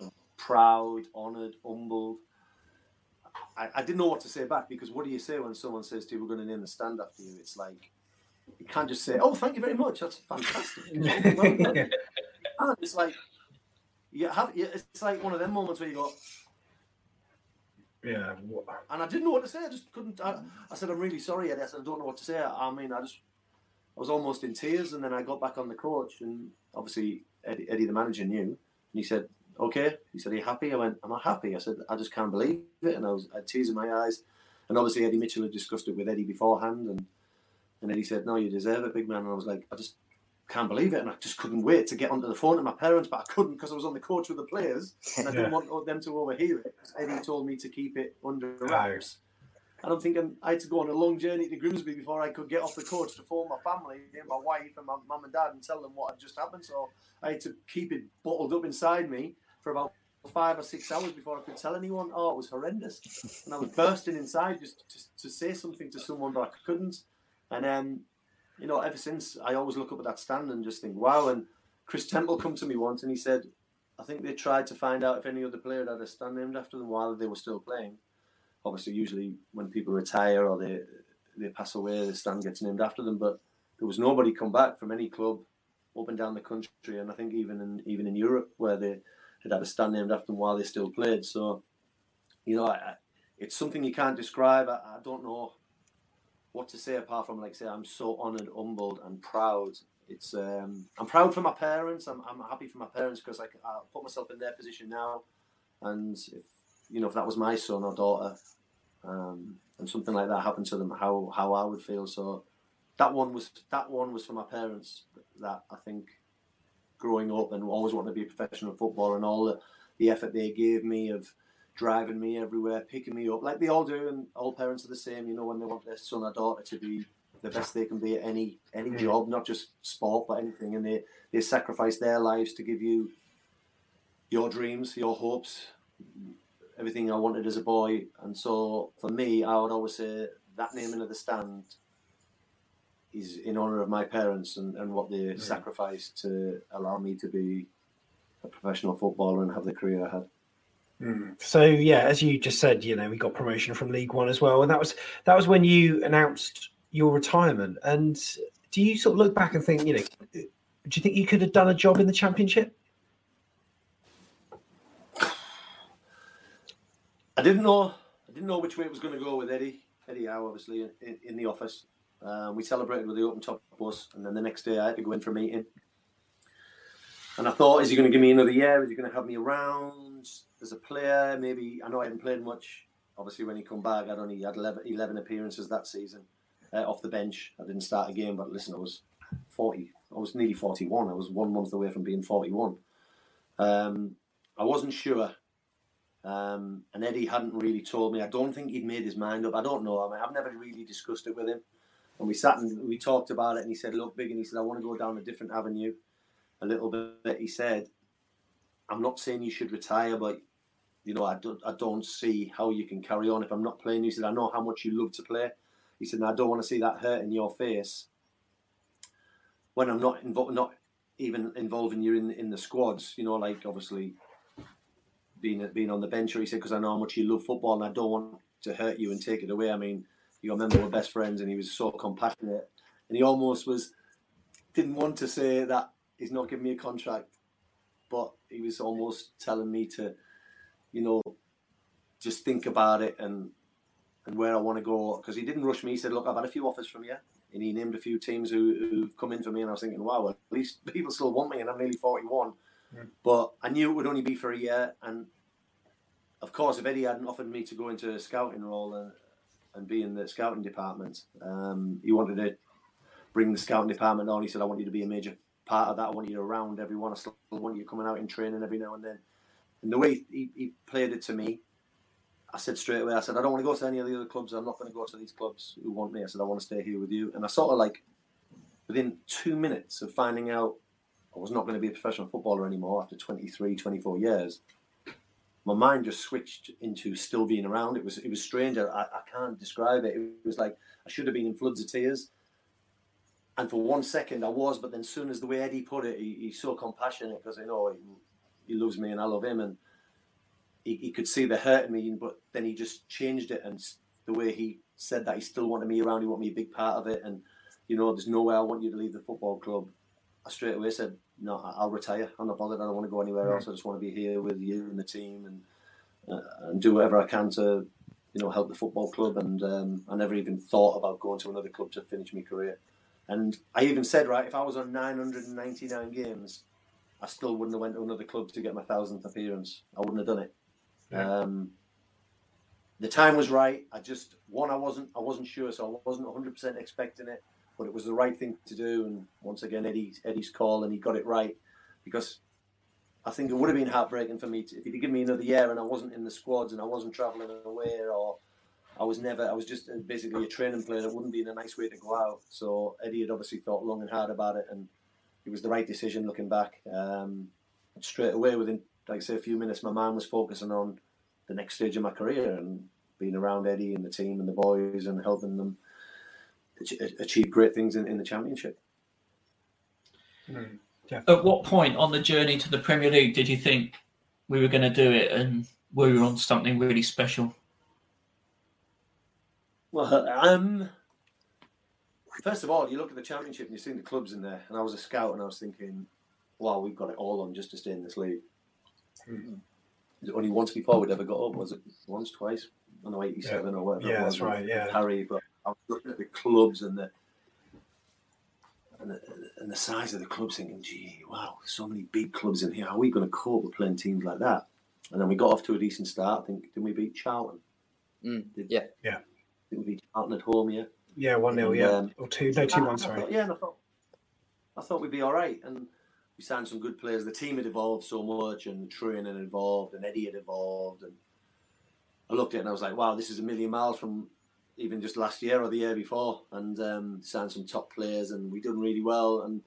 proud, honoured, humbled. I, I didn't know what to say back because what do you say when someone says to you, "We're going to name the stand after you"? It's like you can't just say, "Oh, thank you very much. That's fantastic." and it's like you have. It's like one of them moments where you go, yeah. And I didn't know what to say. I just couldn't. I, I said, I'm really sorry, Eddie. I said, I don't know what to say. I mean, I just, I was almost in tears. And then I got back on the coach, and obviously Eddie, Eddie the manager, knew. And he said, okay. He said, are you happy? I went, am I happy? I said, I just can't believe it. And I was, I had tears in my eyes. And obviously Eddie Mitchell had discussed it with Eddie beforehand. And, and Eddie said, no, you deserve it, big man. And I was like, I just can't believe it. And I just couldn't wait to get onto the phone to my parents, but I couldn't because I was on the coach with the players and I didn't want them to overhear it. Eddie told me to keep it under wraps. And I'm thinking I had to go on a long journey to Grimsby before I could get off the coach to phone my family, my wife and my mum and dad and tell them what had just happened. So I had to keep it bottled up inside me for about five or six hours before I could tell anyone. Oh, it was horrendous. And I was bursting inside just to, to say something to someone, but I couldn't. And um, you know, ever since I always look up at that stand and just think, wow. And Chris Temple come to me once and he said, I think they tried to find out if any other player had a stand named after them while they were still playing. Obviously, usually when people retire or they they pass away, the stand gets named after them. But there was nobody come back from any club up and down the country, and I think even in even in Europe where they had had a stand named after them while they still played. So, you know, I, it's something you can't describe. I, I don't know what to say apart from like say I'm so honoured, humbled, and proud. It's um, I'm proud for my parents. I'm, I'm happy for my parents because I, I put myself in their position now, and if you know if that was my son or daughter, um, and something like that happened to them, how how I would feel. So that one was that one was for my parents. That I think growing up and always wanting to be a professional footballer and all the, the effort they gave me of driving me everywhere, picking me up, like they all do, and all parents are the same. You know, when they want their son or daughter to be the best they can be at any any job, not just sport but anything, and they they sacrifice their lives to give you your dreams, your hopes, everything I wanted as a boy. And so for me, I would always say that naming of the stand is in honor of my parents and, and what they mm. sacrificed to allow me to be a professional footballer and have the career I had. Mm. So yeah, as you just said, you know, we got promotion from League One as well, and that was that was when you announced your retirement. And do you sort of look back and think, you know, do you think you could have done a job in the Championship? I didn't know. I didn't know which way it was going to go with Eddie. Eddie Howe, obviously, in, in the office. Uh, we celebrated with the open top bus, and then the next day I had to go in for a meeting. And I thought, is he going to give me another year? Is he going to have me around? As a player, maybe I know I hadn't played much. Obviously, when he come back, I'd only had 11, 11 appearances that season uh, off the bench. I didn't start a game, but listen, I was 40. I was nearly 41. I was one month away from being 41. Um, I wasn't sure. Um, and Eddie hadn't really told me. I don't think he'd made his mind up. I don't know. I mean, I've never really discussed it with him. And we sat and we talked about it, and he said, "Look, big," and he said, "I want to go down a different avenue." A little bit. He said, "I'm not saying you should retire, but you know, I don't, I don't see how you can carry on if I'm not playing. He said, I know how much you love to play. He said, I don't want to see that hurt in your face when I'm not involved, not even involving you in in the squads. You know, like obviously being being on the bench. Or he said, because I know how much you love football, and I don't want to hurt you and take it away. I mean, you remember we're best friends, and he was so compassionate, and he almost was didn't want to say that he's not giving me a contract, but he was almost telling me to you know, just think about it and and where I want to go. Because he didn't rush me. He said, "Look, I've had a few offers from you. and he named a few teams who, who've come in for me, and I was thinking, wow, at least people still want me, and I'm nearly 41. Yeah. But I knew it would only be for a year, and of course, if Eddie hadn't offered me to go into a scouting role and, and be in the scouting department, um, he wanted to bring the scouting department on. He said, I want you to be a major part of that. I want you around everyone. I still want you coming out in training every now and then. And the way he, he played it to me, I said straight away, I said, I don't want to go to any of the other clubs. I'm not going to go to these clubs who want me. I said, I want to stay here with you. And I sort of like, within two minutes of finding out I was not going to be a professional footballer anymore after 23, 24 years, my mind just switched into still being around. It was it was strange. I, I can't describe it. It was like I should have been in floods of tears. And for one second I was, but then soon as the way Eddie put it, he, he's so compassionate because you know he, loves me and I love him and he, he could see the hurt in me, but then he just changed it. And the way he said that he still wanted me around, he wanted me a big part of it. And, you know, there's no way I want you to leave the football club. I straight away said, no, I'll retire. I'm not bothered. I don't want to go anywhere else. I just want to be here with you and the team and, uh, and do whatever I can to, you know, help the football club. And um, I never even thought about going to another club to finish my career. And I even said, right, if I was on 999 games, I still wouldn't have went to another club to get my thousandth appearance. I wouldn't have done it. Um, the time was right. I just one, I wasn't, I wasn't sure, so I wasn't 100 percent expecting it, but it was the right thing to do. And once again, Eddie's Eddie's call, and he got it right because I think it would have been heartbreaking for me to, if he'd given me another year and I wasn't in the squads and I wasn't travelling away or I was never, I was just basically a training player. It wouldn't be in a nice way to go out. So Eddie had obviously thought long and hard about it, and it was the right decision looking back. Um, straight away within like I say, a few minutes, my mind was focusing on the next stage of my career and being around Eddie and the team and the boys and helping them achieve great things in, in the championship. Mm. Yeah. At what point on the journey to the Premier League did you think we were going to do it and we were on something really special? Well, um, first of all, you look at the championship and you see the clubs in there, and I was a scout and I was thinking, wow, we've got it all on just to stay in this league. Mm-hmm. Only once before we'd ever got up, was it? Once, twice? I know, 87 yeah. or whatever. Yeah, that's right, yeah. Harry, but I was looking at the clubs and the, and the, and the size of the clubs thinking, gee, wow, so many big clubs in here. How are we going to cope with playing teams like that? And then we got off to a decent start. I think, didn't we beat Charlton? Mm, yeah. Yeah. Did we beat Charlton at home, yeah? Yeah, 1 0, yeah. Um, or 2, no, 2 1, sorry. Thought, yeah, and I thought, I thought we'd be all right. And we signed some good players. The team had evolved so much, and the training had evolved, and Eddie had evolved. And I looked at it and I was like, wow, this is a million miles from even just last year or the year before. And um, signed some top players, and we done really well. And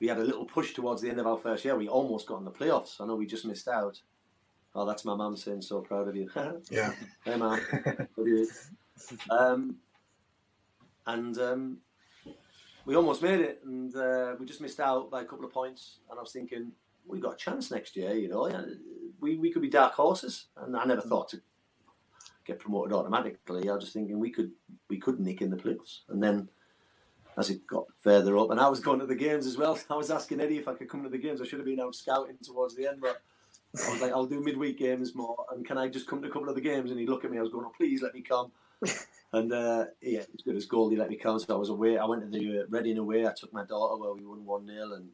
we had a little push towards the end of our first year. We almost got in the playoffs. I know we just missed out. Oh, that's my mum saying, so proud of you. yeah. Hey, you. Um, and um, we almost made it, and uh, we just missed out by a couple of points. And I was thinking, we got a chance next year, you know. We we could be dark horses, and I never thought to get promoted automatically. I was just thinking we could we could nick in the playoffs, and then as it got further up, and I was going to the games as well. I was asking Eddie if I could come to the games. I should have been out scouting towards the end, but I was like, I'll do midweek games more, and can I just come to a couple of the games? And he looked at me. I was going, oh, please let me come. And uh, yeah, as good as Goldie let me come. So I was away. I went to the uh, Reading away. I took my daughter where we won 1 0 and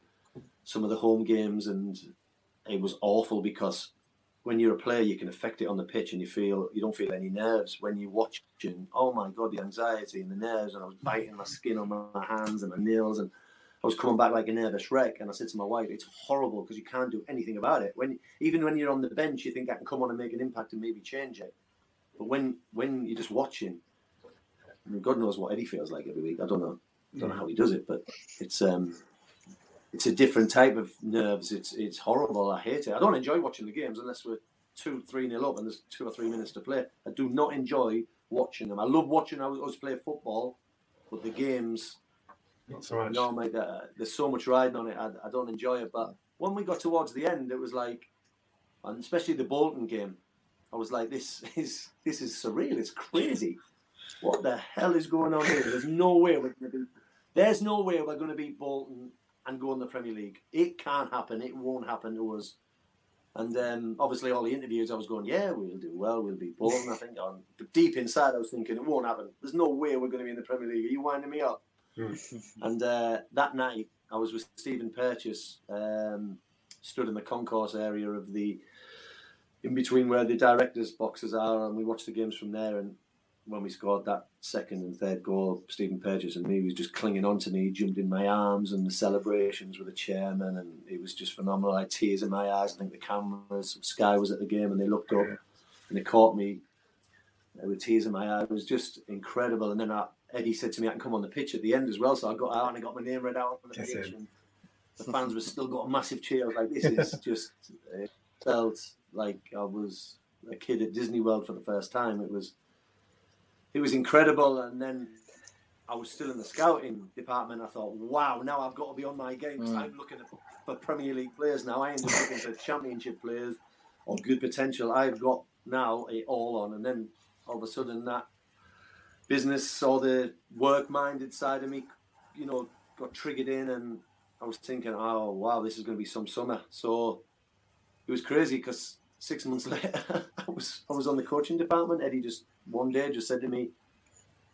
some of the home games. And it was awful because when you're a player, you can affect it on the pitch and you feel you don't feel any nerves. When you're watching, oh my God, the anxiety and the nerves. And I was biting my skin on my hands and my nails. And I was coming back like a nervous wreck. And I said to my wife, it's horrible because you can't do anything about it. When Even when you're on the bench, you think I can come on and make an impact and maybe change it. But when, when you're just watching, I mean, God knows what Eddie feels like every week. I don't know. I don't know how he does it, but it's um, it's a different type of nerves. It's it's horrible. I hate it. I don't enjoy watching the games unless we're two, three nil up and there's two or three minutes to play. I do not enjoy watching them. I love watching us play football, but the games, not so much. No, mate, uh, there's so much riding on it. I, I don't enjoy it. But when we got towards the end, it was like, and especially the Bolton game, I was like, this is this is surreal. It's crazy what the hell is going on here? There's no way we're going to be. There's no way we're going to beat Bolton and go in the Premier League. It can't happen. It won't happen to us. And um, obviously, all the interviews, I was going, yeah, we'll do well. We'll beat Bolton. I think, on, but deep inside, I was thinking, it won't happen. There's no way we're going to be in the Premier League. Are you winding me up? Mm. and uh, that night, I was with Stephen Purches, um, stood in the concourse area of the in between where the directors' boxes are, and we watched the games from there. And when we scored that second and third goal, Stephen Purches and me was just clinging on to me, He jumped in my arms, and the celebrations with the chairman, and it was just phenomenal. I had tears in my eyes. I think the cameras, Sky was at the game, and they looked up and they caught me uh, with tears in my eyes. It was just incredible. And then I, Eddie said to me, "I can come on the pitch at the end as well." So I got out and I got my name read out on the That's pitch, it. and the fans were still got a massive cheer. I was like, "This is just." It felt like I was a kid at Disney World for the first time. It was it was incredible. And then I was still in the scouting department. I thought, wow, now I've got to be on my game because mm. I'm looking for Premier League players now. I ended up looking for Championship players or good potential. I've got now it all on. And then all of a sudden that business or the work-minded side of me, you know, got triggered in and I was thinking, oh, wow, this is going to be some summer. So it was crazy because six months later, I was I was on the coaching department. Eddie just one day just said to me,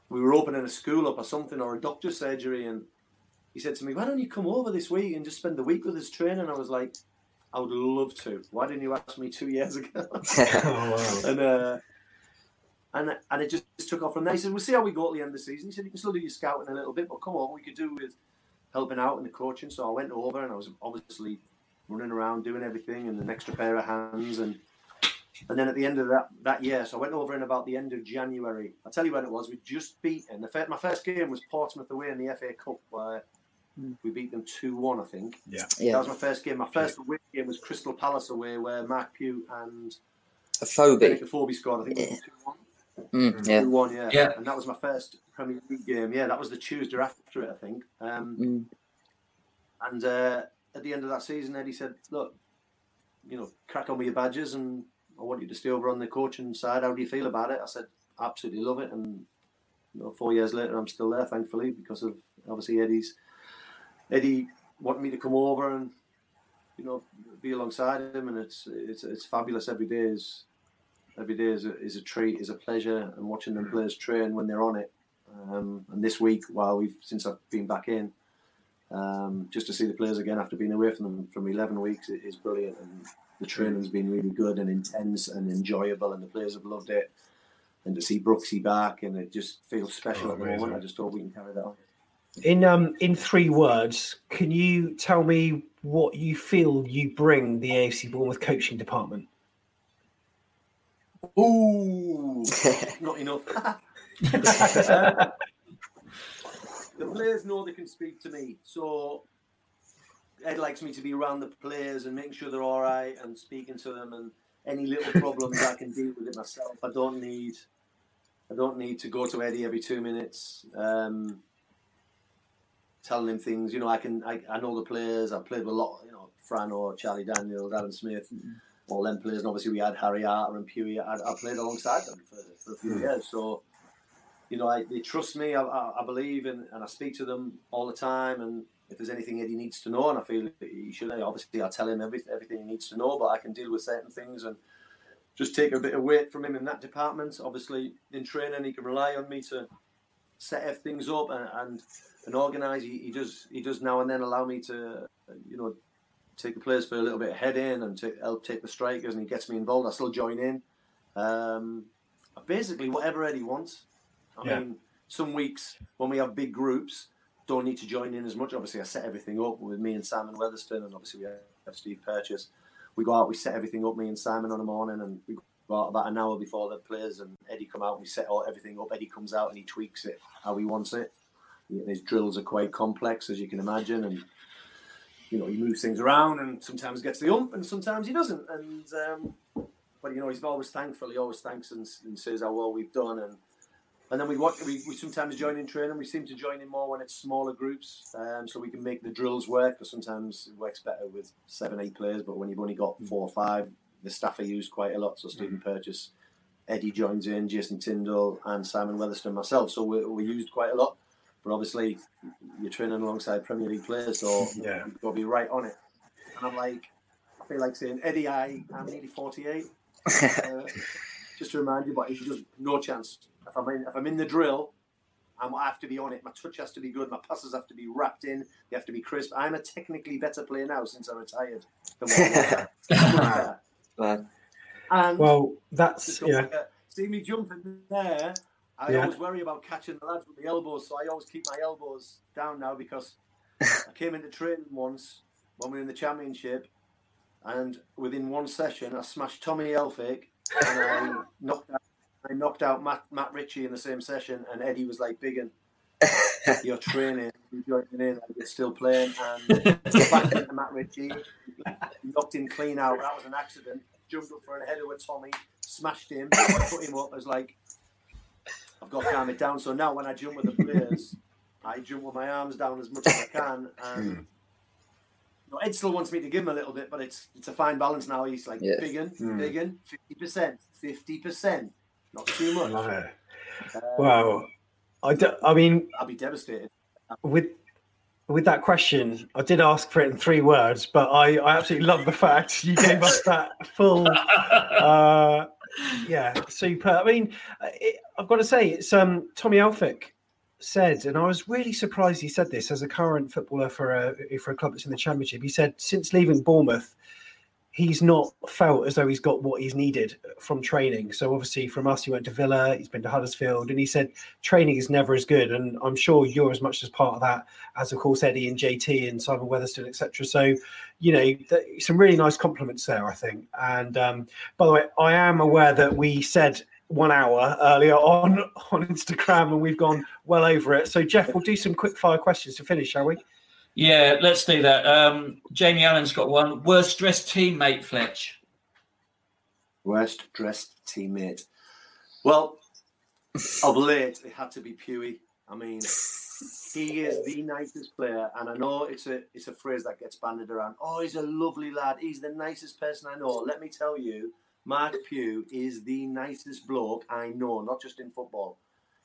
we were opening a school up or something or a doctor's surgery, and he said to me, "Why don't you come over this week and just spend the week with us training?" And I was like, "I would love to. Why didn't you ask me two years ago?" oh, and uh, and and it just, just took off from there. He said, "We'll see how we go at the end of the season." He said, "You can still do your scouting a little bit, but come on, we could do with." helping out in the coaching. So I went over and I was obviously running around doing everything and an extra pair of hands and and then at the end of that that year, so I went over in about the end of January. I'll tell you when it was. We just beaten the first, my first game was Portsmouth away in the FA Cup where hmm. we beat them two one. I think. Yeah. yeah. That was my first game. My first away game was Crystal Palace away where Marc Pugh and Afobe. Afobe scored. I think yeah. two one. Mm, yeah. Two one. Yeah. yeah. And that was my first Premier League game. Yeah, that was the Tuesday after it. I think. Um, mm. And uh, at the end of that season, Eddie said, "Look, you know, crack on with your badges, and I want you to stay over on the coaching side. How do you feel about it?" I said, "Absolutely love it." And you know, four years later, I'm still there, thankfully, because of obviously Eddie's Eddie wanted me to come over and you know be alongside him, and it's it's it's fabulous. Every day is every day is a, is a treat, is a pleasure, and watching them players train when they're on it. Um, and this week, while we've since I've been back in, um, just to see the players again after being away from them from 11 weeks is brilliant. And the training's been really good and intense and enjoyable, and the players have loved it. And to see Brooksy back, and it just feels special oh, at the moment. I just hope we can carry that on. In um in three words, can you tell me what you feel you bring the AFC Bournemouth coaching department? Ooh, not enough. the players know they can speak to me. So Ed likes me to be around the players and making sure they're all right and speaking to them and any little problems I can deal with it myself. I don't need I don't need to go to Eddie every two minutes. Um, telling him things, you know, I can I, I know the players, I've played with a lot, you know, Frano, Charlie Daniels, Adam Smith, mm-hmm. all them players, and obviously we had Harry Arter and Pughy. I, I played alongside them for, for a few mm-hmm. years, so you know, I, they trust me. I, I, I believe, in, and I speak to them all the time. And if there's anything Eddie needs to know, and I feel he should, obviously I tell him everything, everything he needs to know. But I can deal with certain things and just take a bit of weight from him in that department. Obviously, in training, he can rely on me to set things up and and, and organise. He, he, does he does now and then allow me to, you know, take the players for a little bit of head in and to help take the strikers, and he gets me involved. I still join in. Um, basically, whatever Eddie wants. I yeah. mean, some weeks when we have big groups, don't need to join in as much. Obviously, I set everything up with me and Simon Weatherstone, and obviously we have Steve Purches. We go out, we set everything up, me and Simon on the morning, and we go out about an hour before the players and Eddie come out, and we set all everything up. Eddie comes out and he tweaks it how he wants it. His drills are quite complex, as you can imagine, and you know he moves things around, and sometimes gets the ump, and sometimes he doesn't. And um, but you know he's always thankful. He always thanks and, and says how well we've done, and and then we watch. We, we sometimes join in training. We seem to join in more when it's smaller groups, um, so we can make the drills work. Because sometimes it works better with seven, eight players. But when you've only got four or five, the staff are used quite a lot. So Stephen mm. Purches, Eddie joins in, Jason Tindall, and Simon Weatherstone, myself. So we're, we're used quite a lot. But obviously, you're training alongside Premier League players, so yeah. you've got to be right on it. And I'm like, I feel like saying, Eddie, I, I'm nearly 48. uh, just to remind you, but he just no chance if I'm in, if I'm in the drill, and I have to be on it. My touch has to be good. My passes have to be wrapped in. They have to be crisp. I'm a technically better player now since I retired. and well, that's yeah. See me jumping there. I yeah. always worry about catching the lads with the elbows, so I always keep my elbows down now because I came into training once when we were in the championship, and within one session, I smashed Tommy Elphick and I knocked out I knocked out Matt, Matt Ritchie in the same session, and Eddie was like, "Biggin, you're training, you're joining in, and you're still playing." And back into Matt Ritchie, knocked him clean out. That was an accident. Jumped up for a header with Tommy, smashed him, put him up. I was like, "I've got to calm it down." So now when I jump with the players, I jump with my arms down as much as I can, and. Hmm. Mm. Ed still wants me to give him a little bit, but it's it's a fine balance now. He's like yeah. biggin, mm. biggin, fifty percent, fifty percent not too much. No. Uh, well, I, do, I mean, I'd be devastated. With with that question, I did ask for it in three words, but I, I absolutely love the fact you gave us that full. Uh, yeah, super. I mean, it, I've got to say, it's um, Tommy Elphick said, and I was really surprised he said this as a current footballer for a for a club that's in the Championship. He said since leaving Bournemouth, he's not felt as though he's got what he's needed from training. So obviously, from us, he went to Villa, he's been to Huddersfield, and he said training is never as good. And I'm sure you're as much as part of that as, of course, Eddie and JT and Simon Weatherstone, etc. So, you know, th- some really nice compliments there, I think. And um, by the way, I am aware that we said one hour earlier on on Instagram, and we've gone well over it. So, Jeff, we'll do some quick fire questions to finish, shall we? Yeah, let's do that. Um, Jamie Allen's got one. Worst dressed teammate, Fletch. Worst dressed teammate. Well, of late, it had to be Pughy. I mean, he is the nicest player, and I know it's a it's a phrase that gets banded around. Oh, he's a lovely lad. He's the nicest person I know. Let me tell you, Marc Pugh is the nicest bloke I know, not just in football.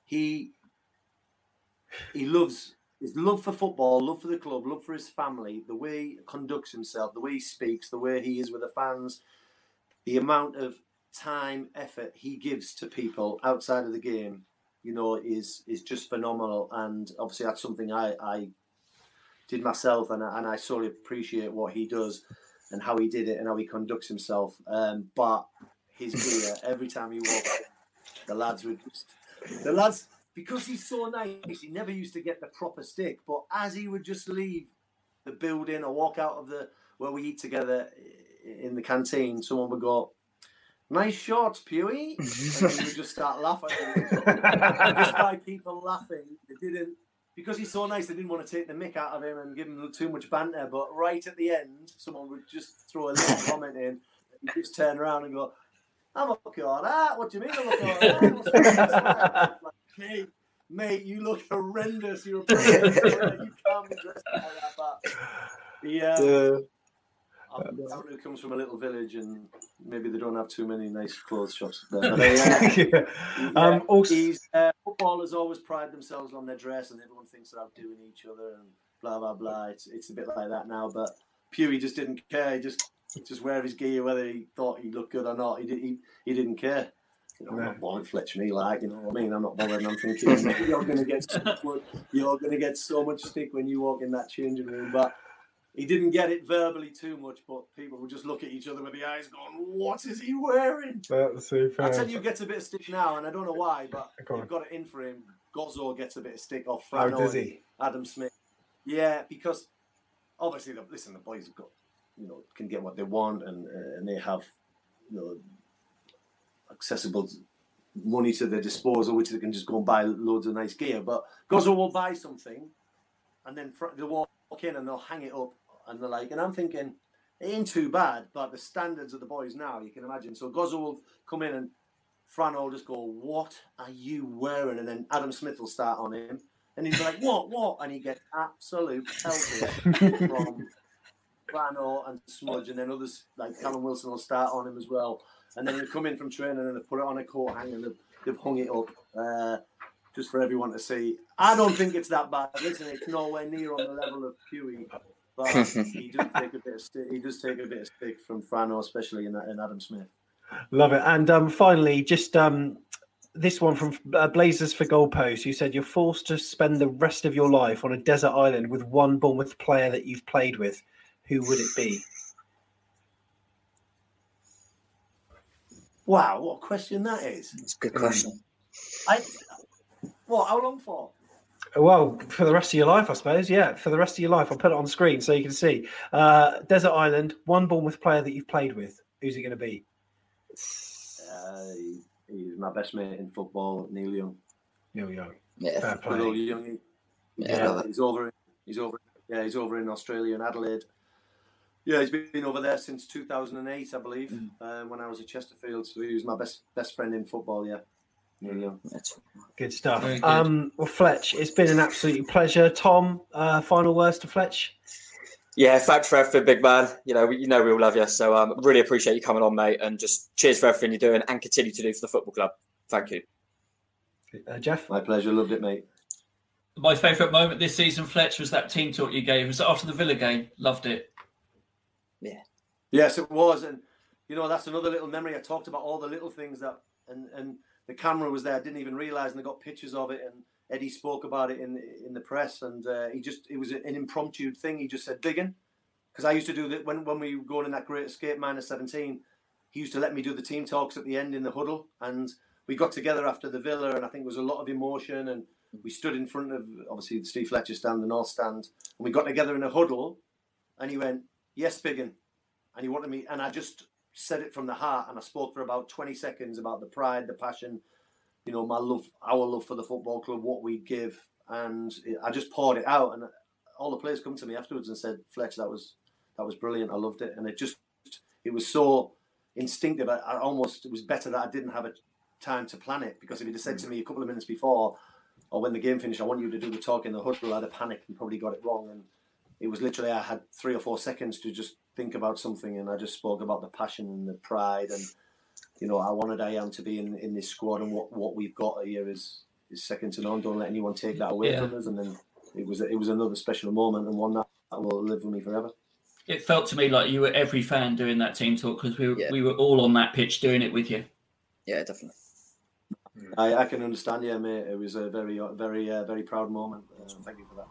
He he loves his love for football, love for the club, love for his family, the way he conducts himself, the way he speaks, the way he is with the fans, the amount of time, effort he gives to people outside of the game, you know, is is just phenomenal. And obviously, that's something I, I did myself, and I, and I sorely appreciate what he does and how he did it and how he conducts himself. Um, but his gear, every time he walks, the lads would just the lads because he's so nice, he never used to get the proper stick. But as he would just leave the building or walk out of the where we eat together in the canteen, someone would go, "Nice shorts, Pughy," and he would just start laughing. just by people laughing, they didn't because he's so nice. They didn't want to take the mick out of him and give him too much banter. But right at the end, someone would just throw a little comment in. He'd just turn around and go, "I'm okay all that. What do you mean I'm okay all that?" mate, mate, you look horrendous. You're a you can't be dressed like that. But yeah. yeah. I don't know, comes from a little village and maybe they don't have too many nice clothes shops there. But, uh, yeah. um, also, uh, footballers always pride themselves on their dress and everyone thinks they're outdoing each other and blah, blah, blah. It's, it's a bit like that now. But Pughy just didn't care. He just just wear his gear whether he thought he looked good or not. He, did, he, he didn't care. You know, I'm not bothered Fletch me like, you know what I mean? I'm not bothered. I'm thinking you're going to get so much, you're going to get so much stick when you walk in that changing room. But he didn't get it verbally too much, but people would just look at each other with the eyes going, "What is he wearing?" That's super. I tell you, gets a bit of stick now, and I don't know why, but you've got it in for him. Gozzo gets a bit of stick off Frano oh, does he? Adam Smith. Yeah, because obviously, the, listen, the boys have got, you know, can get what they want, and uh, and they have, you know accessible money to their disposal, which they can just go and buy loads of nice gear. But Gozzo will buy something, and then they'll walk in and they'll hang it up, and they're like, and I'm thinking, it ain't too bad, but the standards of the boys now, you can imagine. So Gozzo will come in and Fran will just go, "What are you wearing?" And then Adam Smith will start on him, and he's like, "What? What?" And he gets absolute pelted from Frano and Smudge, and then others like Callum Wilson will start on him as well and then they come in from training and they'll put it on a coat hanger and they've, they've hung it up uh, just for everyone to see. I don't think it's that bad. Listen, it's nowhere near on the level of Pughy, but he does take a bit of stick. He does take a bit of stick from Frano, especially in, in Adam Smith. Love it. And um, finally, just um, this one from uh, Blazers for Goalpost. You said you're forced to spend the rest of your life on a desert island with one Bournemouth player that you've played with. Who would it be? Wow, what a question that is. It's a good question. I what? How long for? Well, for the rest of your life, I suppose. Yeah, for the rest of your life, I'll put it on screen so you can see. Uh, desert island, one Bournemouth player that you've played with. Who's it going to be? Uh, he's my best mate in football, Neil Young. Neil Young. Yeah, Fair play. Good old Young. Yeah. he's over. He's over. Yeah, he's over in Australia in Adelaide. Yeah, he's been over there since 2008, I believe, um, when I was at Chesterfield. So he was my best best friend in football. Yeah, Neil Young. That's- Good stuff. Very good. Um, well, Fletch, it's been an absolute pleasure. Tom, uh, final words to Fletch. Yeah, thanks for everything, big man. You know, we, you know we all love you. So um, really appreciate you coming on, mate, and just cheers for everything you're doing and continue to do for the football club. Thank you. Uh, Jeff. My pleasure. Loved it, mate. My favourite moment this season, Fletch, was that team talk you gave. It was after the Villa game. Loved it. Yeah. Yes, it was, and you know that's another little memory. I talked about all the little things that, and and the camera was there. Didn't even realise, and they got pictures of it. And Eddie spoke about it in in the press, and uh, he just it was an impromptu thing. He just said digging, because I used to do that when when we were going in that Great Escape minus seventeen. He used to let me do the team talks at the end in the huddle, and we got together after the Villa, and I think there was a lot of emotion, and we stood in front of obviously the Steve Fletcher stand, the North stand, and we got together in a huddle, and he went, "Yes, Biggin," and he wanted me, and I just said it from the heart, and I spoke for about twenty seconds about the pride, the passion, you know, my love, our love for the football club, what we give, and I just poured it out, and all the players come to me afterwards and said, "Fletch, that was that was brilliant. I loved it," and it just it was so instinctive. I, I almost it was better that I didn't have a time to plan it because if he'd have said to me a couple of minutes before or when the game finished, I want you to do the talk in the huddle, I'd have panicked and probably got it wrong. And it was literally I had three or four seconds to just think about something, and I just spoke about the passion and the pride, and you know I wanted I am to be in, in this squad, and what, what we've got here is is second to none. Don't let anyone take that away Yeah. from us. And then it was it was another special moment and one that will live with me forever. It felt to me like you were every fan doing that team talk because we were, Yeah. we were all on that pitch doing it with you. Yeah, definitely. I, I can understand, yeah, mate. It was a very very uh, very proud moment. Uh, thank you for that.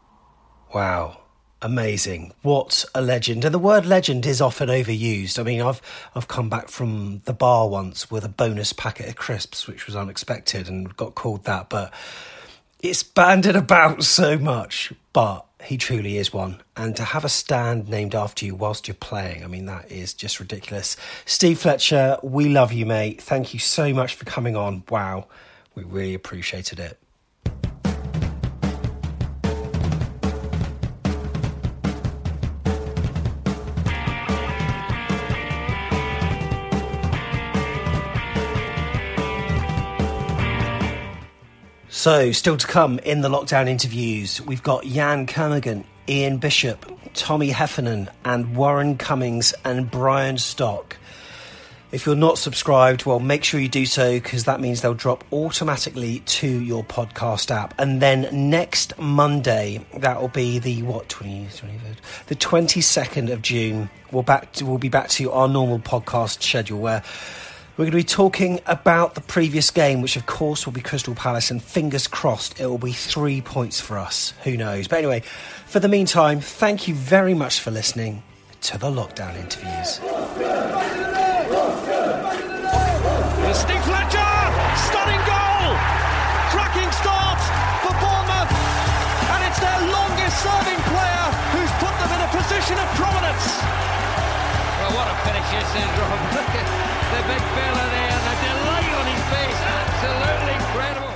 Wow. Amazing. What a legend. And the word legend is often overused. I mean, I've I've come back from the bar once with a bonus packet of crisps, which was unexpected and got called that, but it's banded about so much. But he truly is one. And to have a stand named after you whilst you're playing, I mean, that is just ridiculous. Steve Fletcher, we love you, mate. Thank you so much for coming on. Wow. We really appreciated it. So, still to come in the lockdown interviews, we've got Jan Kermorgant, Ian Bishop, Tommy Heffernan, and Warren Cummings and Brian Stock. If you're not subscribed, well, make sure you do so because that means they'll drop automatically to your podcast app. And then next Monday, that will be the what 20, 23rd, the 22nd of June. We'll back to, we'll be back to our normal podcast schedule where we're going to be talking about the previous game, which of course will be Crystal Palace, and fingers crossed it will be three points for us. Who knows? But anyway, for the meantime, thank you very much for listening to the lockdown interviews. Steve Fletcher, stunning goal, cracking start for Bournemouth, and it's their longest serving player who's put them in a position of prominence. Well, what a finish this is, Rob. The big fella there, the delight on his face. Absolutely incredible.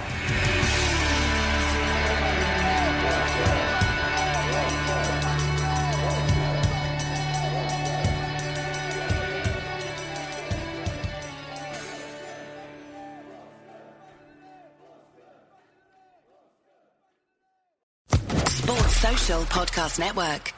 Sports Social Podcast Network.